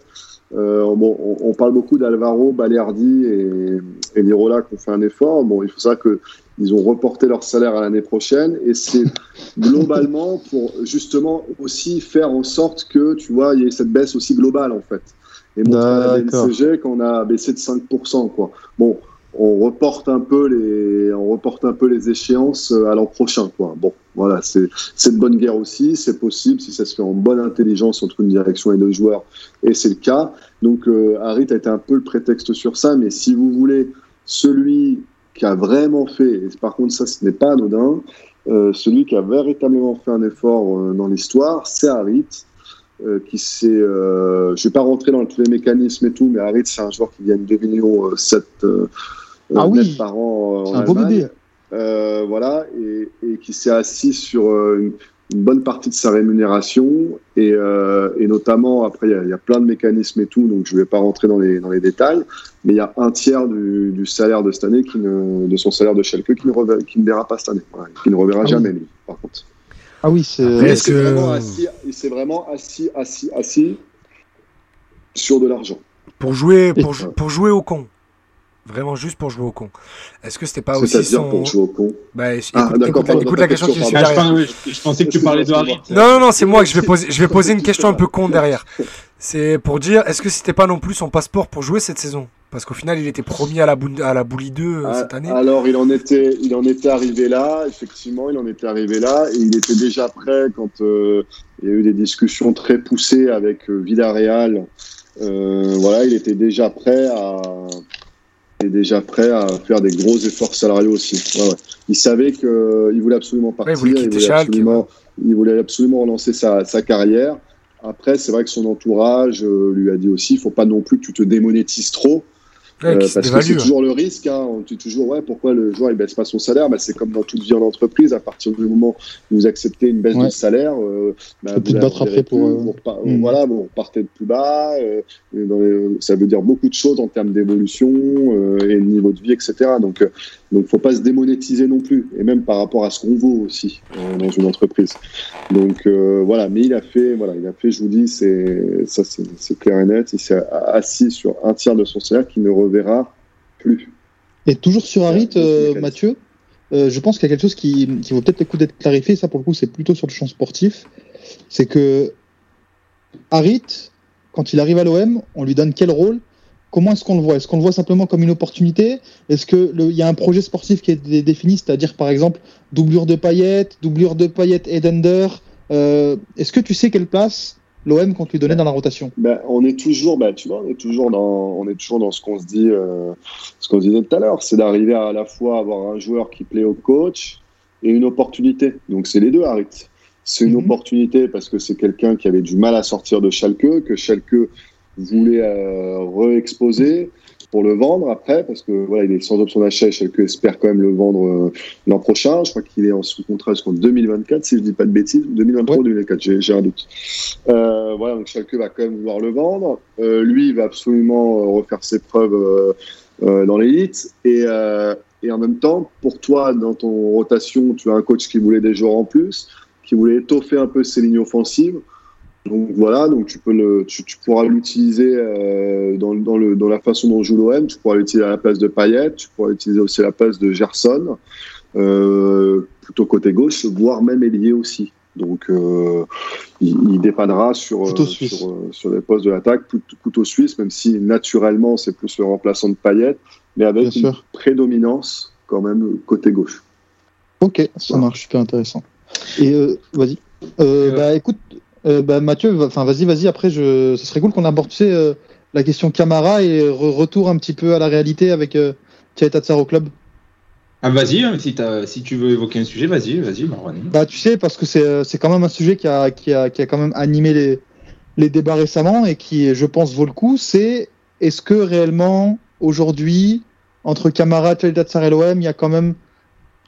euh, bon, on, on parle beaucoup d'Alvaro, Baleardi et, et Lirola qui ont fait un effort. Bon, il faut savoir que ils ont reporté leur salaire à l'année prochaine et c'est globalement pour justement aussi faire en sorte que tu vois il y ait cette baisse aussi globale en fait. Et montrer à la. BNCG qu'on a baissé de 5%. Quoi. Bon, on reporte un peu les, on reporte un peu les échéances euh, à l'an prochain. Quoi. Bon, voilà, c'est c'est de bonne guerre aussi, c'est possible si ça se fait en bonne intelligence entre une direction et deux joueurs, et c'est le cas. Donc euh, Harit a été un peu le prétexte sur ça, mais si vous voulez celui qui a vraiment fait, et par contre ça ce n'est pas anodin, euh, celui qui a véritablement fait un effort euh, dans l'histoire, c'est Harit. Euh, qui s'est, je vais pas rentrer dans tous les mécanismes et tout, mais Harit c'est un joueur qui gagne 2 millions euh, 7 euh, Ah oui. par an C'est en un beau Allemagne. Euh, voilà, et, et qui s'est assis sur une, une bonne partie de sa rémunération, et, euh, et notamment, après, il y, a- il y a plein de mécanismes et tout, donc je ne vais pas rentrer dans les, dans les détails, mais il y a un tiers du, du salaire de cette année, qui ne, de son salaire de Schalke, qui ne, rever- qui ne verra pas cette année, voilà, qui ne reverra oui. jamais, lui, par contre. Ah oui, c'est. C'est que- vraiment assis, il s'est vraiment assis, assis, assis sur de l'argent. Pour jouer, pour jouer au con. Vraiment juste pour jouer au con. Est-ce que c'était pas aussi son. pour jouer au con. Bah, écoute, Ah, d'accord, écoute écoute la question qui suit Ah, je, derrière. je pensais que tu parlais de Harit. Non, non, non, c'est moi que je vais poser, je vais poser une question un peu con derrière. C'est pour dire, est-ce que c'était pas non plus son passeport pour jouer cette saison? Parce qu'au final, il était promis à la, Bund- à la Bully 2 euh, Ah, cette année. Alors, il en était, il en était arrivé là, effectivement, il en était arrivé là, et il était déjà prêt quand euh, il y a eu des discussions très poussées avec euh, Villarreal. Euh, voilà, il était déjà prêt à, déjà prêt à faire des gros efforts salariaux aussi. Ouais, ouais. Il savait que il voulait absolument partir, il voulait Schalke, absolument, il voulait absolument relancer sa, sa carrière. Après, c'est vrai que son entourage euh, lui a dit aussi, il faut pas non plus que tu te démonétises trop. Ouais, Euh, parce que c'est dévalue. toujours le risque. Hein. On dit toujours, ouais, pourquoi le joueur il baisse pas son salaire? Bah, C'est comme dans toute vie en entreprise. À partir du moment où vous acceptez une baisse Ouais. de salaire, euh, bah, vous après pour, plus, euh, Mm. Voilà, vous repartez de plus bas. euh, et dans les- ça veut dire beaucoup de choses en termes d'évolution euh, et de niveau de vie, etc. Donc, euh, donc, faut pas se démonétiser non plus. Et même par rapport à ce qu'on vaut aussi euh, dans une entreprise. Donc euh, voilà, mais il a fait, voilà, il a fait, je vous dis, c'est ça, c'est c'est clair et net. Il s'est assis sur un tiers de son salaire qui ne reverra plus. Et toujours sur Harit, euh. Mathieu, euh, je pense qu'il y a quelque chose qui, qui vaut peut-être le coup d'être clarifié. Ça, pour le coup, c'est plutôt sur le champ sportif. C'est que Harit, quand il arrive à l'OM, on lui donne quel rôle? Comment est-ce qu'on le voit? Est-ce qu'on le voit simplement comme une opportunité? Est-ce qu'il y a un projet sportif qui est dé- défini, c'est-à-dire par exemple doublure de paillettes, doublure de paillettes et d'Ender euh, Est-ce que tu sais quelle place l'OM compte lui donner dans la rotation Ben, on est toujours, ben, tu vois, on est toujours dans, on est toujours dans ce qu'on se dit, euh, ce qu'on disait tout à l'heure, c'est d'arriver à, à la fois à avoir un joueur qui plaît au coach et une opportunité. Donc c'est les deux, Harit. C'est une Mhm. opportunité parce que c'est quelqu'un qui avait du mal à sortir de Schalke, que Schalke voulait euh, re-exposer. Pour le vendre après, parce que voilà, il est sans option d'achat Schalke espère quand même le vendre euh, l'an prochain. Je crois qu'il est en sous contrat jusqu'en 2024, si je dis pas de bêtises, 2023 ou 2024, j'ai un doute. Euh, voilà, donc Schalke va quand même vouloir le vendre. Euh, lui, il va absolument euh, refaire ses preuves dans l'élite. Et, et en même temps, pour toi, dans ton rotation, tu as un coach qui voulait des joueurs en plus, qui voulait étoffer un peu ses lignes offensives. Donc voilà, donc tu, peux le, tu, tu pourras l'utiliser euh, dans, dans, le, dans la façon dont joue l'OM. Tu pourras l'utiliser à la place de Payet, tu pourras l'utiliser aussi à la place de Gerson, euh, plutôt côté gauche, voire même ailier aussi. Donc euh, il, il dépanera sur, euh, sur, euh, sur, les postes de l'attaque, couteau suisse, même si naturellement c'est plus le remplaçant de Payet, mais avec Bien une sûr. prédominance quand même côté gauche. Ok, ça voilà. marche, super intéressant. Et euh, vas-y. bah écoute, euh, bah, Mathieu, enfin vas-y, vas-y. Après, je... ce serait cool qu'on aborde tu sais, euh, la question Camara et re retour un petit peu à la réalité avec euh, Tsar au club. Ah vas-y, hein, si, si, tu veux évoquer un sujet, vas-y, vas-y, Marwan. Bah tu sais, parce que c'est quand même un sujet qui a, qui a, qui a quand même animé les, les débats récemment et qui, je pense, vaut le coup. C'est est-ce que réellement aujourd'hui, entre Camara, Tsar et l'OM, il y a quand même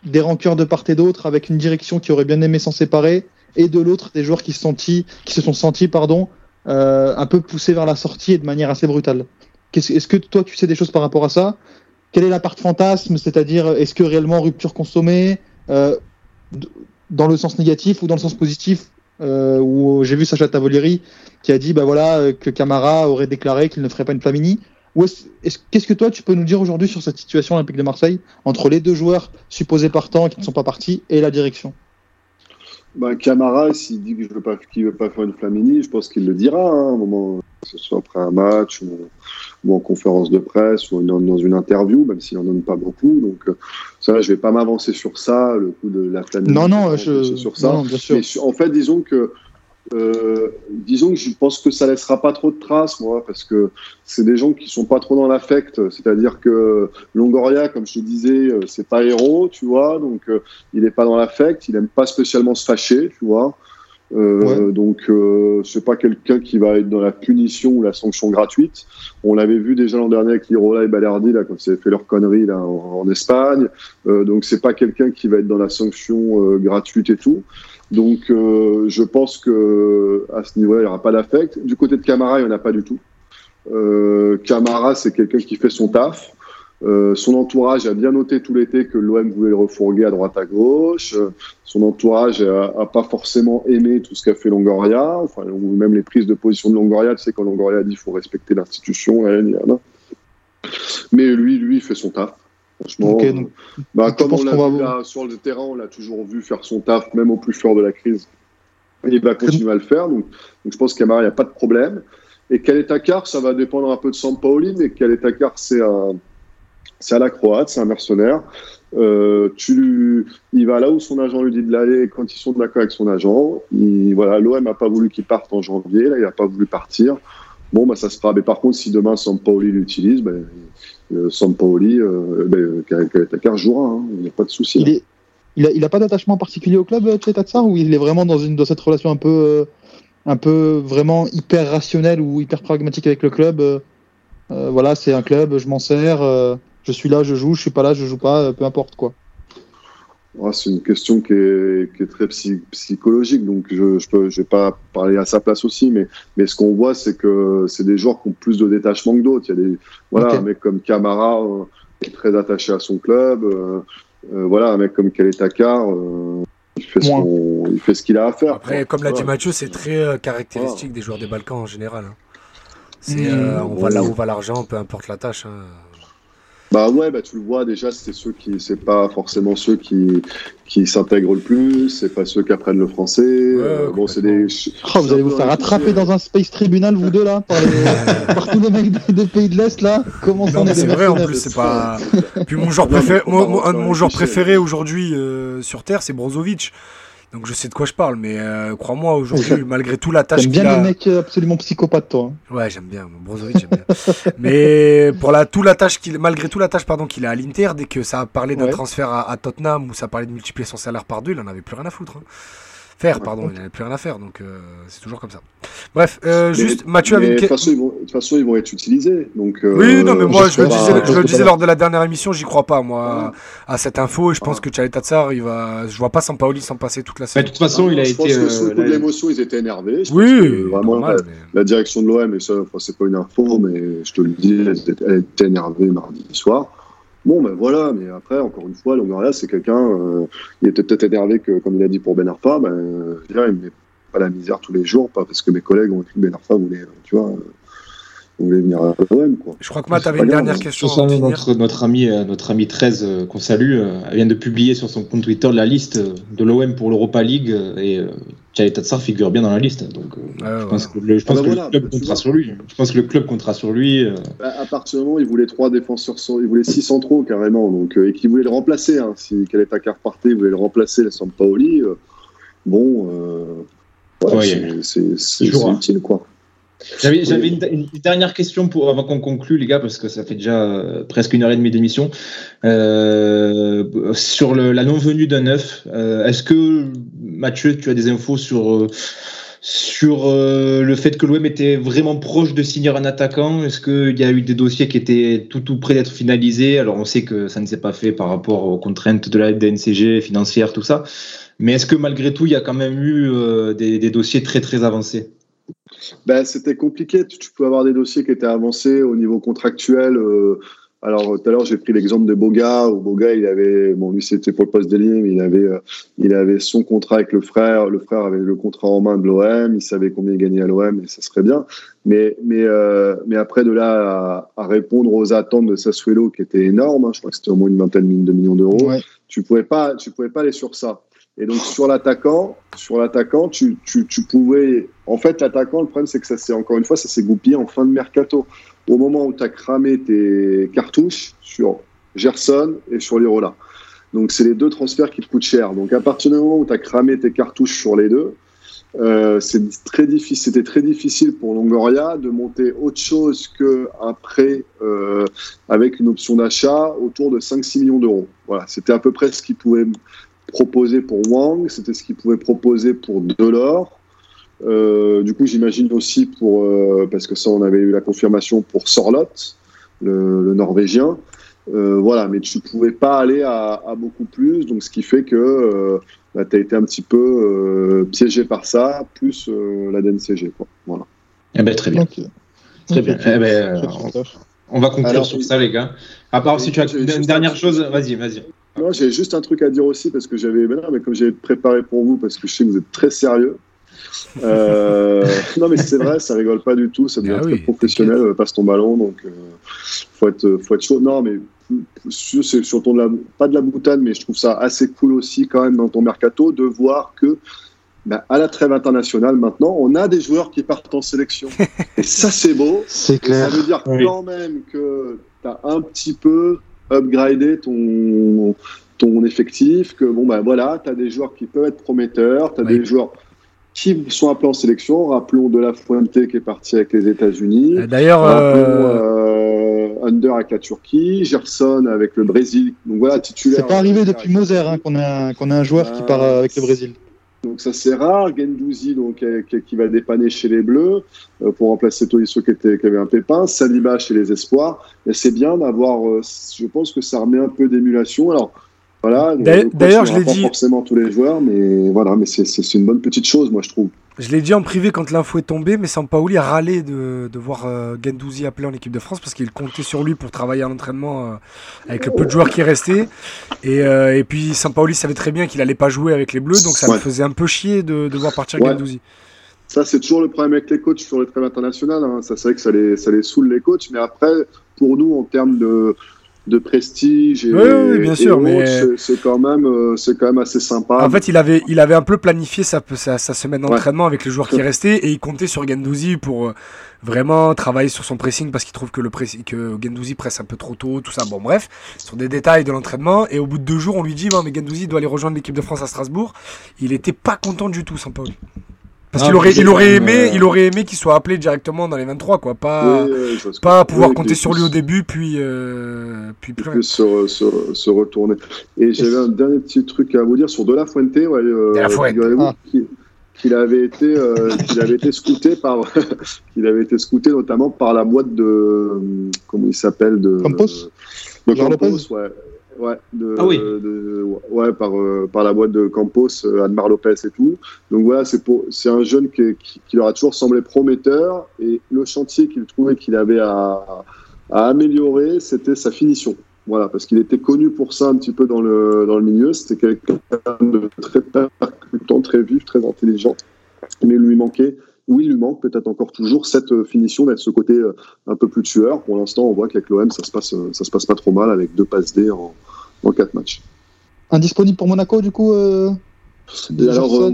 des rancœurs de part et d'autre avec une direction qui aurait bien aimé s'en séparer et de l'autre des joueurs qui se, sentis, qui se sont sentis pardon, euh, un peu poussés vers la sortie et de manière assez brutale. Est-ce est que toi tu sais des choses par rapport à ça? Quelle est la part fantasme C'est-à-dire est-ce que réellement rupture consommée euh, dans le sens négatif ou dans le sens positif euh, où j'ai vu Sacha Tavolieri qui a dit bah voilà que Camara aurait déclaré qu'il ne ferait pas une Flamini. Qu'est-ce que toi tu peux nous dire aujourd'hui sur cette situation olympique de Marseille entre les deux joueurs supposés partants qui ne sont pas partis et la direction? Bah, Camara, s'il dit qu'il ne veut, pas, qu veut pas faire une Flamini, je pense qu'il le dira hein, à un moment, que ce soit après un match ou, ou en conférence de presse ou dans, dans une interview, même s'il n'en donne pas beaucoup. Donc, euh, ça, je ne vais pas m'avancer sur ça, le coup de la Flamini. Non, non, je... sur ça. Non, bien sûr. Mais, en fait, disons que euh, disons que je pense que ça laissera pas trop de traces, moi, parce que c'est des gens qui sont pas trop dans l'affect. C'est-à-dire que Longoria, comme je te disais, c'est pas héros, tu vois, donc euh, il est pas dans l'affect, il aime pas spécialement se fâcher, tu vois. Euh, ouais. Donc euh, c'est pas quelqu'un qui va être dans la punition ou la sanction gratuite. On l'avait vu déjà l'an dernier avec Lirola et Balerdi là quand ils fait leur connerie là en, en Espagne. Euh, donc c'est pas quelqu'un qui va être dans la sanction euh, gratuite et tout. Donc, euh, je pense que à ce niveau-là, il n'y aura pas d'affect. Du côté de Camara, il n'y en a pas du tout. Euh, Camara, c'est quelqu'un qui fait son taf. Euh, son entourage a bien noté tout l'été que l'OM voulait le refourguer à droite à gauche. Son entourage a, a pas forcément aimé tout ce qu'a fait Longoria, enfin même les prises de position de Longoria. Tu sais quand Longoria dit qu'il faut respecter l'institution, mais lui, lui, il fait son taf. Franchement, okay, donc, bah, comme on l'a vu là, sur le terrain, on l'a toujours vu faire son taf, même au plus fort de la crise. Il va continuer à le faire. Donc, donc je pense qu'à Camara, il n'y a pas de problème. Et Kaletakar, ça va dépendre un peu de Sampaoli, mais Kaletakar, c'est un, c'est à la croate, c'est un mercenaire. Euh, tu, il va là où son agent lui dit de l'aller quand ils sont d'accord avec son agent. Il, voilà, l'OM n'a pas voulu qu'il parte en janvier, là, il n'a pas voulu partir. Bon, bah, ça se fera. Mais par contre, si demain Sampaoli l'utilise, euh, Sampaoli, euh, ben, Kaletakar jouera, hein, il n'y a pas de souci. Il, est, il, a, il a pas d'attachement particulier au club, Tchetatsar, ou il est vraiment dans, une, dans cette relation un peu, euh, un peu vraiment hyper rationnelle ou hyper pragmatique avec le club euh, Voilà, c'est un club, je m'en sers, euh, je suis là, je joue, je suis pas là, je joue pas, peu importe quoi. Oh, c'est une question qui est, qui est très psy, psychologique, donc je ne je, je vais pas parler à sa place aussi, mais, mais ce qu'on voit, c'est que c'est des joueurs qui ont plus de détachement que d'autres. Il y a des, voilà, okay. un mec comme Camara euh, est très attaché à son club. Euh, euh, voilà, un mec comme Kaletakar, euh, il fait, son, il fait ce qu'il a à faire. Après, comme l'a dit Mathieu, c'est très caractéristique voilà. des joueurs des Balkans en général. Hein. C'est, mmh, on va là où va l'argent, peu importe la tâche. Hein. Bah ouais, bah tu le vois déjà, c'est ceux qui, c'est pas forcément ceux qui qui s'intègrent le plus, c'est pas ceux qui apprennent le français. Ouais, euh, bon, c'est des. Oh, vous allez vous faire attraper dans un space tribunal vous deux là, par, les... par tous les mecs des, des, pays de l'est là. Comment ça C'est vrai en plus, c'est pas. Puis mon joueur préféré, mon, un de mon joueur préféré aujourd'hui euh, sur terre, c'est Brozovic. Donc je sais de quoi je parle, mais euh, crois-moi, aujourd'hui, malgré tout la tâche qu'il a... bien les mecs absolument psychopathes, toi. Hein. Ouais, j'aime bien, Brozovic, j'aime bien. mais pour la, tout la tâche qu'il, malgré tout la tâche pardon, qu'il a à l'Inter, dès que ça a parlé d'un ouais. transfert à, à, Tottenham ou ça parlait de multiplier son salaire par deux, il en avait plus rien à foutre. Hein. Faire, pardon, il n'avait plus rien à faire, donc euh, c'est toujours comme ça. Bref, euh, juste Mathieu avait une question. De toute façon, ils vont être utilisés, donc. Euh, oui, non, mais moi je, le disais, je le disais lors de la dernière émission, j'y crois pas moi à cette info, et je pense que Chalet Tatsar, il va, je vois pas Sampaoli s'en passer toute la semaine. de toute façon, il a je été. Pense que sous le coup de l'émotion, ils étaient énervés. Je oui, vraiment la, direction de l'OM, et ça, c'est pas une info, mais je te le dis, elle était énervée mardi soir. Bon, ben voilà, mais après, encore une fois, Longoria, c'est quelqu'un, euh, il était peut-être énervé que, comme il a dit pour Ben Arfa, ben, euh, il ne met pas la misère tous les jours, pas parce que mes collègues ont écrit que Ben Arfa voulait, tu vois, voulait venir à l'OM. Je crois que Matt avait une dernière question. Notre, notre, ami, euh, notre ami 13, euh, qu'on salue, euh, vient de publier sur son compte Twitter la liste de l'OM pour l'Europa League et Tchaï Tatsar figure bien dans la liste. Donc, je pense que le, je pense ah bah que le club comptera sur lui. Je pense que le club comptera sur lui. Bah, à partir du moment où il voulait trois défenseurs, il voulait six centraux carrément, donc, et qu'il voulait le remplacer. Hein, si Kaleta partait, il voulait le remplacer, la Sampaoli. bon, c'est utile quoi. J'avais, j'avais une, dernière question pour, avant qu'on conclue, les gars, parce que ça fait déjà euh, presque une heure et demie d'émission. Euh, sur le, la non-venue d'un neuf, euh, est-ce que, Mathieu, tu as des infos sur, euh, sur le fait que l'OM était vraiment proche de signer un attaquant? Est-ce qu'il y a eu des dossiers qui étaient tout, tout près d'être finalisés? Alors, on sait que ça ne s'est pas fait par rapport aux contraintes de la DNCG, financière, tout ça. Mais est-ce que malgré tout, il y a quand même eu des, des dossiers très, très avancés? Ben, C'était compliqué. Tu, peux avoir des dossiers qui étaient avancés au niveau contractuel. Euh, alors, tout à l'heure, j'ai pris l'exemple de Boga, où Boga, il avait, bon, lui, c'était pour le poste d'ailier, mais il avait, euh, il avait son contrat avec le frère. Le frère avait le contrat en main de l'OM. Il savait combien il gagnait à l'OM et ça serait bien. Mais, mais, euh, mais après, de là à, répondre aux attentes de Sassuelo, qui étaient énormes, hein, je crois que c'était au moins une vingtaine de millions d'euros, tu pouvais pas, tu pouvais pas aller sur ça. Et donc sur l'attaquant, sur l'attaquant, tu, pouvais. En fait, l'attaquant, le problème c'est que ça c'est encore une fois, ça s'est goupillé en fin de mercato. Au moment où tu as cramé tes cartouches sur Gerson et sur Lirola. Donc c'est les deux transferts qui te coûtent cher. Donc à partir du moment où tu as cramé tes cartouches sur les deux, euh, c'était très difficile. C'était très difficile pour Longoria de monter autre chose qu'un prêt euh, avec une option d'achat autour de 5-6 millions d'euros. Voilà, c'était à peu près ce qu'il pouvait proposé pour Wang, c'était ce qu'il pouvait proposer pour Delors. Euh, du coup, j'imagine aussi pour, euh, parce que ça, on avait eu la confirmation pour Sorlot, le, Norvégien. Euh, voilà, mais tu ne pouvais pas aller à, beaucoup plus, donc ce qui fait que bah, tu as été un petit peu piégé par ça, plus la DNCG. Quoi. Voilà. Eh ben, très bien. Très bien. Eh ben, on, va conclure sur ça, les gars. À part si tu as une dernière chose, vas-y, vas-y. Non, j'ai juste un truc à dire aussi parce que j'avais, mais comme j'ai préparé pour vous parce que je sais que vous êtes très sérieux. Euh, non, mais c'est vrai, ça rigole pas du tout, ça devient ah très professionnel, passe ton ballon, donc euh, faut être, faut être chaud. Non, mais c'est sur ton pas de la boutade, mais je trouve ça assez cool aussi quand même dans ton mercato de voir que bah, à la trêve internationale maintenant, on a des joueurs qui partent en sélection. Et ça, c'est beau. C'est clair. Ça veut dire quand même que tu as un petit peu upgrader ton, ton effectif, que bon, ben voilà, tu as des joueurs qui peuvent être prometteurs, tu as des joueurs qui sont appelés en sélection. Rappelons De La Fuente qui est parti avec les États-Unis. Euh, d'ailleurs, euh... Under avec la Turquie, Gerson avec le Brésil. Donc voilà, titulaire. C'est pas arrivé depuis Moser hein, qu'on a, qu'on a un joueur qui part avec le Brésil. Donc ça c'est rare. Gendouzi donc qui, va dépanner chez les Bleus euh, pour remplacer Tolisso qui, était, qui avait un pépin. Saliba chez les Espoirs. Et c'est bien d'avoir. Euh, je pense que ça remet un peu d'émulation. Alors voilà. D'ailleurs je l'ai dit. Forcément tous les joueurs, mais voilà, mais c'est une bonne petite chose moi je trouve. Je l'ai dit en privé quand l'info est tombée, mais Sampaoli a râlé de, de voir euh, Gendouzi appelé en équipe de France parce qu'il comptait sur lui pour travailler à l'entraînement euh, avec le peu de joueurs qui restaient. Et, euh, et puis Sampaoli savait très bien qu'il allait pas jouer avec les Bleus, donc ça me faisait un peu chier de, de voir partir ouais. Gendouzi. Ça, c'est toujours le problème avec les coachs sur le trêve international. Hein. Ça, c'est vrai que ça les, ça les saoule les coachs, mais après, pour nous, en termes de, de prestige et, oui, bien sûr, mais c'est quand même euh, c'est quand même assez sympa. En fait, il avait il avait un peu planifié sa, sa, sa semaine d'entraînement avec les joueurs qui restaient et il comptait sur Gendouzi pour euh, vraiment travailler sur son pressing parce qu'il trouve que le que Gendouzi presse un peu trop tôt, tout ça. Bon bref, sur des détails de l'entraînement et au bout de deux jours, on lui dit mais Gendouzi doit aller rejoindre l'équipe de France à Strasbourg. Il était pas content du tout, sans Paul. Parce qu'il aurait, il aurait aimé, il aurait aimé qu'il soit appelé directement dans les 23, quoi. Pas, pas pouvoir compter sur lui au début, puis, euh, puis plus. Se, se, se, retourner. Et j'avais un dernier petit truc à vous dire sur De La Fuente. Ouais, euh, de La Fuente. Ah. Qu'il avait été, euh, qu'il avait été scouté par, qu'il avait été scouté notamment par la boîte de, comment il s'appelle de. Campos. De Campos, ouais. Ouais, de, ah oui. Euh, par la boîte de Campos, euh, Admar Lopez et tout. Donc voilà, c'est un jeune qui, leur a toujours semblé prometteur et le chantier qu'il trouvait qu'il avait à, améliorer, c'était sa finition. Voilà, parce qu'il était connu pour ça un petit peu dans le, milieu. C'était quelqu'un de très percutant, très vif, très intelligent. Mais il lui manquait, ou il lui manque peut-être encore toujours cette euh, finition, d'être ce côté un peu plus tueur. Pour l'instant, on voit qu'avec l'OM, ça se passe, se passe pas trop mal avec deux passes D en quatre matchs. Indisponible pour Monaco, du coup euh, alors, euh,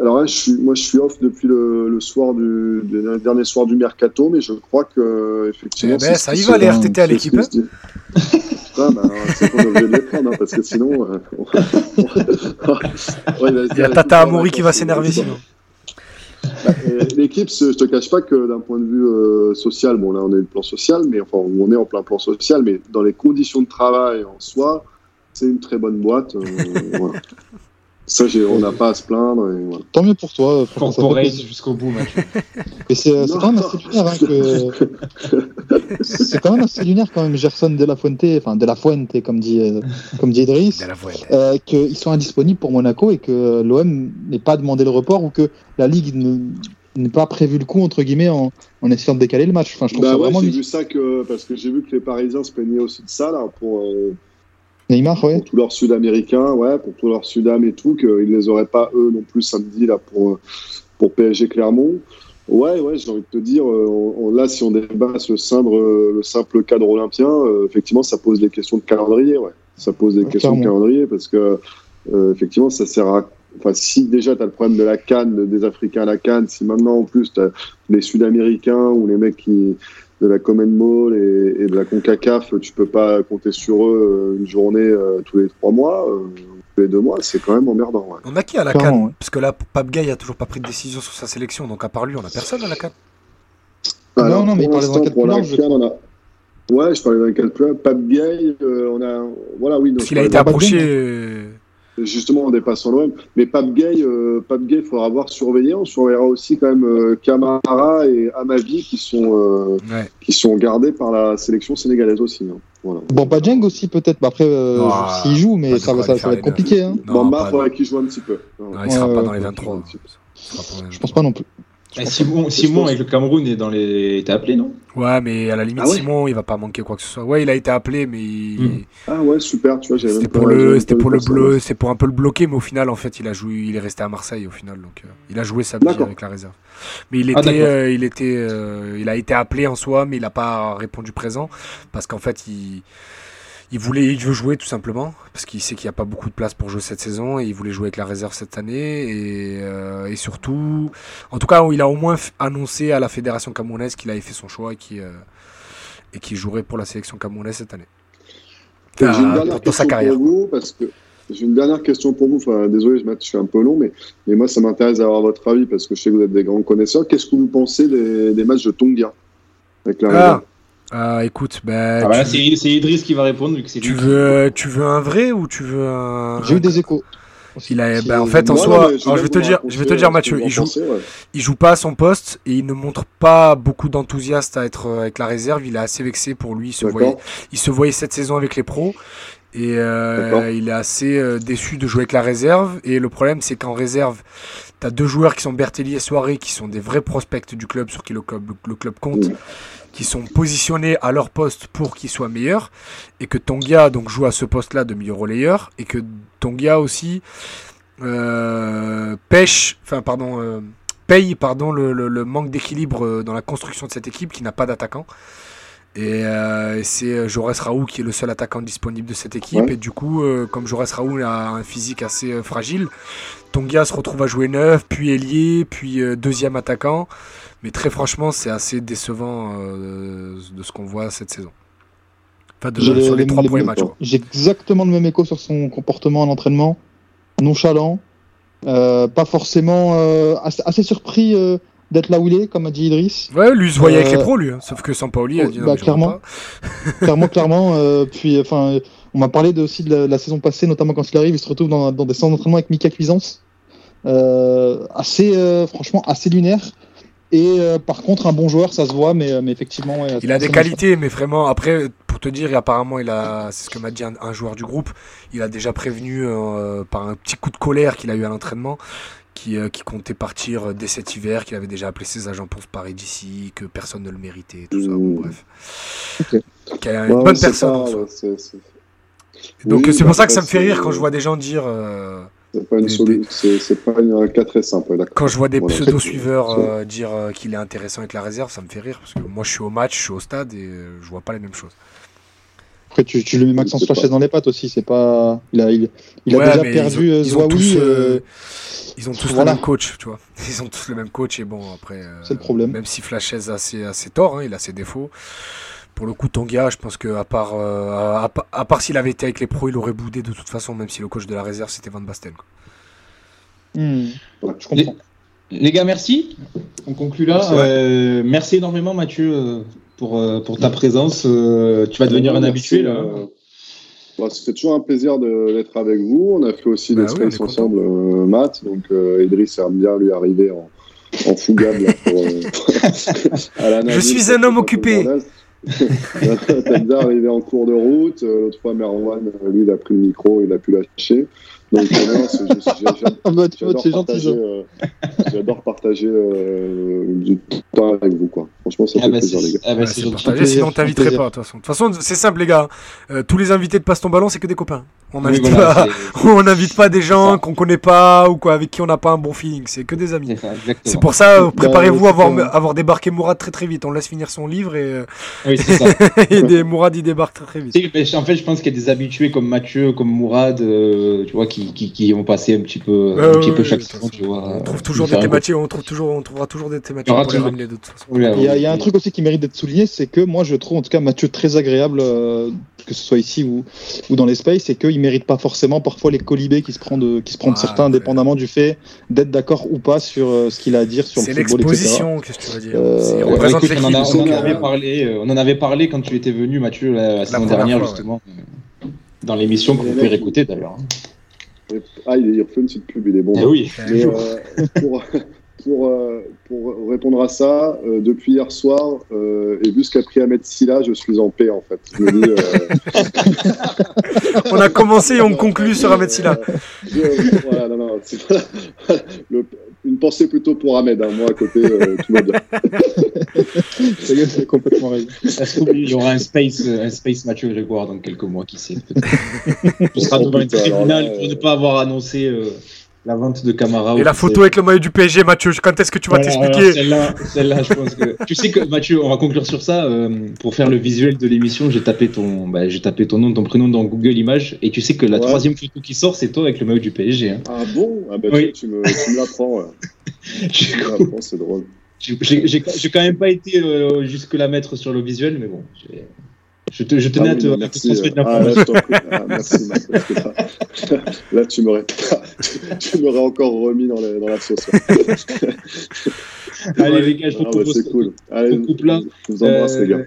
alors là, je suis, moi, je suis off depuis le, le soir du, le dernier soir du mercato, mais je crois que effectivement. Eh ben, ça y va les RTT à l'équipe. Hein ah, bah, c'est qu'on est obligé de les prendre, hein, parce que sinon. Euh, Il y a Tata Amoury qui va s'énerver sinon. Bah, l'équipe, je te cache pas que d'un point de vue euh, social, bon là on est le plan social, mais enfin on est en plein plan social, mais dans les conditions de travail en soi, c'est une très bonne boîte. Euh, voilà. Ça, on n'a pas à se plaindre. Et voilà. Tant mieux pour toi. Corporate jusqu'au bout, Et c'est quand même assez lunaire. Hein, que... c'est quand même assez lunaire quand même, Gerson de la Fuente, enfin de la Fuente, comme dit, euh, comme dit Idriss, euh, qu'ils sont indisponibles pour Monaco et que l'OM n'ait pas demandé le report ou que la Ligue n'ait pas prévu le coup, entre guillemets, en, en, essayant de décaler le match. Enfin, je trouve bah ça vraiment. J'ai vu ça que, parce que j'ai vu que les Parisiens se plaignaient aussi de ça, là, pour. Euh Neymar, ouais. Pour tous leurs Sud-Américains, ouais, pour tous leurs Sudam et tout, qu'ils ne les auraient pas eux non plus samedi là pour, pour PSG Clermont. Ouais, ouais, j'ai envie de te dire, euh, là, si on dépasse le simple, le simple cadre olympien, euh, effectivement, ça pose des questions de calendrier, ouais. Ça pose des questions de calendrier parce que, euh, effectivement, ça sert à. Enfin, si déjà tu as le problème de la canne, des Africains à la canne, si maintenant en plus tu as les Sud-Américains ou les mecs qui de la Common Mall et, de la Concacaf, tu peux pas compter sur eux euh, une journée euh, tous les trois mois, euh, tous les deux mois, c'est quand même emmerdant. On a qui à la Cannes Parce que là, Pape Gay a toujours pas pris de décision sur sa sélection, donc à part lui, on a personne à la Cannes. non, non, mais il parlait plus large. Ouais, je parlais d'un cadre plus large. Pape Gay, on a. Voilà, oui. Parce qu'il a été approché justement en dépassant l'OM. Mais Pape Gay, euh, Pape Gay, il faudra voir surveiller. On surveillera aussi quand même euh, Camara et Amavi qui sont, euh, qui sont gardés par la sélection sénégalaise aussi. Hein. Voilà. Aussi peut-être. Après, euh, s'il joue, mais ça, va, ça, va être compliqué. Hein. Bamba, il faudra qu'il joue un petit peu. Non, il sera pas dans les 23. Je pense pas non plus. Simon, Simon avec le Cameroun est dans les. T'es appelé, non? Ouais, mais à la limite, ah Simon, il va pas manquer quoi que ce soit. Ouais, il a été appelé, mais. Hmm. Ah ouais, super, tu vois, C'était pour le, c'était pour le bleu, c'est pour un peu le bloquer, mais au final, en fait, il a joué, il est resté à Marseille au final, donc euh, il a joué samedi avec la réserve. Mais il ah, était, euh, il était, euh, il a été appelé en soi, mais il a pas répondu présent parce qu'en fait, il il voulait, il veut jouer tout simplement parce qu'il sait qu'il n'y a pas beaucoup de place pour jouer cette saison et il voulait jouer avec la réserve cette année et, euh, et surtout, en tout cas, il a au moins annoncé à la fédération camerounaise qu'il avait fait son choix et qu'il euh, et qu'il jouerait pour la sélection camerounaise cette année. J'ai une dernière question pour vous parce que j'ai une dernière question pour vous. Enfin, désolé, je suis un peu long, mais, mais moi, ça m'intéresse d'avoir votre avis parce que je sais que vous êtes des grands connaisseurs. Qu'est-ce que vous pensez des, des matchs de Tonga avec la ah. Ah, écoute, bah, ah, bah c'est Idriss qui va répondre. tu, veux, tu veux un vrai ou tu veux un. J'ai eu des échos. Il a, bah, en fait, en soi, je vais te dire, je vais te dire, Mathieu, il joue, il joue pas à son poste et il ne montre pas beaucoup d'enthousiasme à être avec la réserve. Il est assez vexé pour lui. Il se voyait, il se voyait cette saison avec les pros et euh, il est assez euh, déçu de jouer avec la réserve. Et le problème, c'est qu'en réserve, tu as deux joueurs qui sont Bertelli et Soiré, qui sont des vrais prospects du club sur qui le club, le club compte qui sont positionnés à leur poste pour qu'ils soient meilleurs, et que Tongia donc joue à ce poste-là de milieu relayeur, et que Tongia aussi euh, pêche, enfin pardon, euh, paye pardon le, le, manque d'équilibre euh, dans la construction de cette équipe qui n'a pas d'attaquant. Et c'est Jaurès Raoult qui est le seul attaquant disponible de cette équipe. Et du coup, comme Jaurès Raoult a un physique assez fragile, Tongia se retrouve à jouer neuf, puis ailier, puis deuxième attaquant. Mais très franchement, c'est assez décevant euh, de ce qu'on voit cette saison. Enfin, de, sur les trois premiers matchs. J'ai exactement le même écho sur son comportement à l'entraînement. Nonchalant. pas forcément assez, surpris d'être là où il est, comme a dit Idriss. Ouais, lui se voyait avec les pros, lui. Hein. Sauf que Sampaoli a dit bah, clairement. clairement, clairement. puis, enfin, on m'a parlé de, aussi de la, saison passée, notamment quand il arrive, il se retrouve dans, des centres d'entraînement avec Mika Cuisance. assez, franchement, assez lunaire. Et euh, par contre, un bon joueur, ça se voit, mais, mais effectivement. il a des qualités, mais vraiment, après, pour te dire, apparemment, il a, c'est ce que m'a dit un, joueur du groupe, il a déjà prévenu euh, par un petit coup de colère qu'il a eu à l'entraînement, qui, euh, qui, comptait partir dès cet hiver, qu'il avait déjà appelé ses agents pour se parer d'ici, que personne ne le méritait, tout ça. Bon, bref. Okay. une bonne personne. Donc c'est pour ça que ça me fait rire quand je vois des gens dire. C'est pas, une c'est, pas un cas très simple, d'accord. Quand je vois des pseudo-suiveurs euh, dire euh, qu'il est intéressant avec la réserve, ça me fait rire parce que moi je suis au match, je suis au stade et euh, je vois pas les mêmes choses. Après, tu, tu lui mets Maxence Flachet dans les pattes aussi, c'est pas. Il a, il, a déjà perdu ils ont, tous, ils ont tous le même coach, tu vois. Ils ont tous le même coach et bon, après. c'est le problème. Même si a ses, a ses torts, hein, il a ses défauts pour le coup, Tonga, je pense que à part, euh, à, part s'il avait été avec les pros, il aurait boudé de toute façon, même si le coach de la réserve c'était Van Basten. Hmm. je comprends. Les, gars, merci. On conclut là. Euh, merci énormément, Mathieu, euh, pour, pour ta présence. tu vas devenir un habitué là. Bah, c'est toujours un plaisir d'être avec vous. On a fait aussi bah des oui, ensemble, Matt. Donc, Idriss aime bien lui arriver en, en fougable. je suis un homme occupé. Bien arrivé en cours de route. Euh, l'autre fois, Merwan, euh, lui, il a pris le micro, il a pu lâcher. Donc, j'adore partager euh, du temps avec vous. Quoi. Franchement, ça ah fait bah plaisir, les gars. Ah bah partager, sinon on t'inviterait pas. De toute façon, de toute façon c'est simple, les gars. Euh, tous les invités de Passe ton ballon, c'est que des copains. On n'invite oui, voilà, pas, pas des gens qu'on connaît pas ou quoi, avec qui on n'a pas un bon feeling. C'est que des amis. C'est pour ça, euh, préparez-vous à avoir, avoir débarqué Mourad très très vite. On laisse finir son livre et, oui, ça. et des Mourad il débarque très très vite. En fait, je pense qu'il y a des habitués comme Mathieu, comme Mourad, tu vois, qui, qui, qui ont passé un petit peu, un petit peu chaque saison, tu vois. On trouve toujours des thématiques, on trouve toujours, on trouvera toujours des thématiques pour les ramener de toute façon. Il y, a, un truc aussi qui mérite d'être souligné, c'est que moi je trouve en tout cas Mathieu très agréable, euh, que ce soit ici ou, ou dans l'espace, et qu'il mérite pas forcément parfois les colibés qui se prend de, qui se prend de certains, indépendamment du fait d'être d'accord ou pas sur euh, ce qu'il a à dire sur le football. C'est l'exposition, qu'est-ce que tu veux dire euh, on, on, en, on, en avait parlé, on en avait parlé quand tu étais venu, Mathieu, la, saison dernière, justement, dans l'émission que vous pouvez réécouter d'ailleurs. Ah, il, refait une petite pub, il est bon. Eh oui. Euh, pour, pour, euh, pour, répondre à ça, euh, depuis hier soir, et vu ce qu'a pris Ahmed Silla, je suis en paix en fait. on a commencé et on conclut sur Ahmed Silla. voilà, non, non, le, une pensée plutôt pour Ahmed. Hein. Moi, à côté, euh, tout va bien. c'est complètement raison. Il y aura un space, un space Mathieu Grégoire dans quelques mois, qui sait. Ce sera devant une tribunal pour ne pas avoir annoncé euh, la vente de Camara. Et la photo avec le maillot du PSG, Mathieu, quand est-ce que tu vas t'expliquer Celle-là, je pense que. tu sais que, Mathieu, on va conclure sur ça. Euh, pour faire le visuel de l'émission, j'ai tapé, ton... Bah, j'ai tapé ton nom, ton prénom dans Google Images. Et tu sais que la troisième photo qui sort, c'est toi avec le maillot du PSG. Hein. Ah bon? Ah bah, oui. tu, me, tu me l'apprends. tu me l'apprends, c'est drôle. J'ai quand même pas été euh, jusque-là mettre sur le visuel, mais bon. Je, te, je tenais ah, à te, merci, transmettre ah, là, ah, merci, là, tu m'aurais, tu m'aurais encore remis dans, les, dans la sauce. Allez, les gars, je vous ah, propose bah, cool. Allez, coupe là. Je vous embrasse, euh, les gars.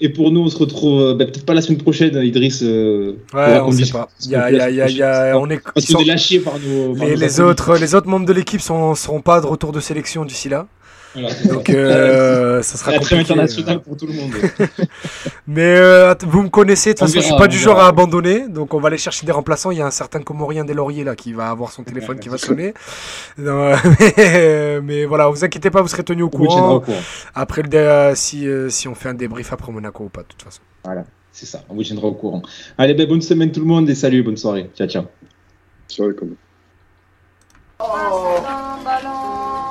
Et pour nous, on se retrouve euh, bah, peut-être pas la semaine prochaine, Idriss. Euh, ouais, on sait pas. Il y a, y a, y a, y a, on est, Parce qu'on est lâchés par nos. Par les, autres, les autres membres de l'équipe ne seront pas de retour de sélection d'ici là. Donc euh, ça sera très international pour tout le monde. Mais euh, vous me connaissez, de toute façon, je suis pas du genre à abandonner, donc on va aller chercher des remplaçants. Il y a un certain Comorien des Lauriers là qui va avoir son téléphone qui va sonner. mais, mais, voilà, vous inquiétez pas, vous serez tenu au courant. Après le euh, si si on fait un débrief après Monaco ou pas, de toute façon. Voilà, c'est ça. On vous tiendra au courant. Allez, ben, bonne semaine tout le monde et salut, bonne soirée. Ciao, ciao. Ciao, comme. Oh.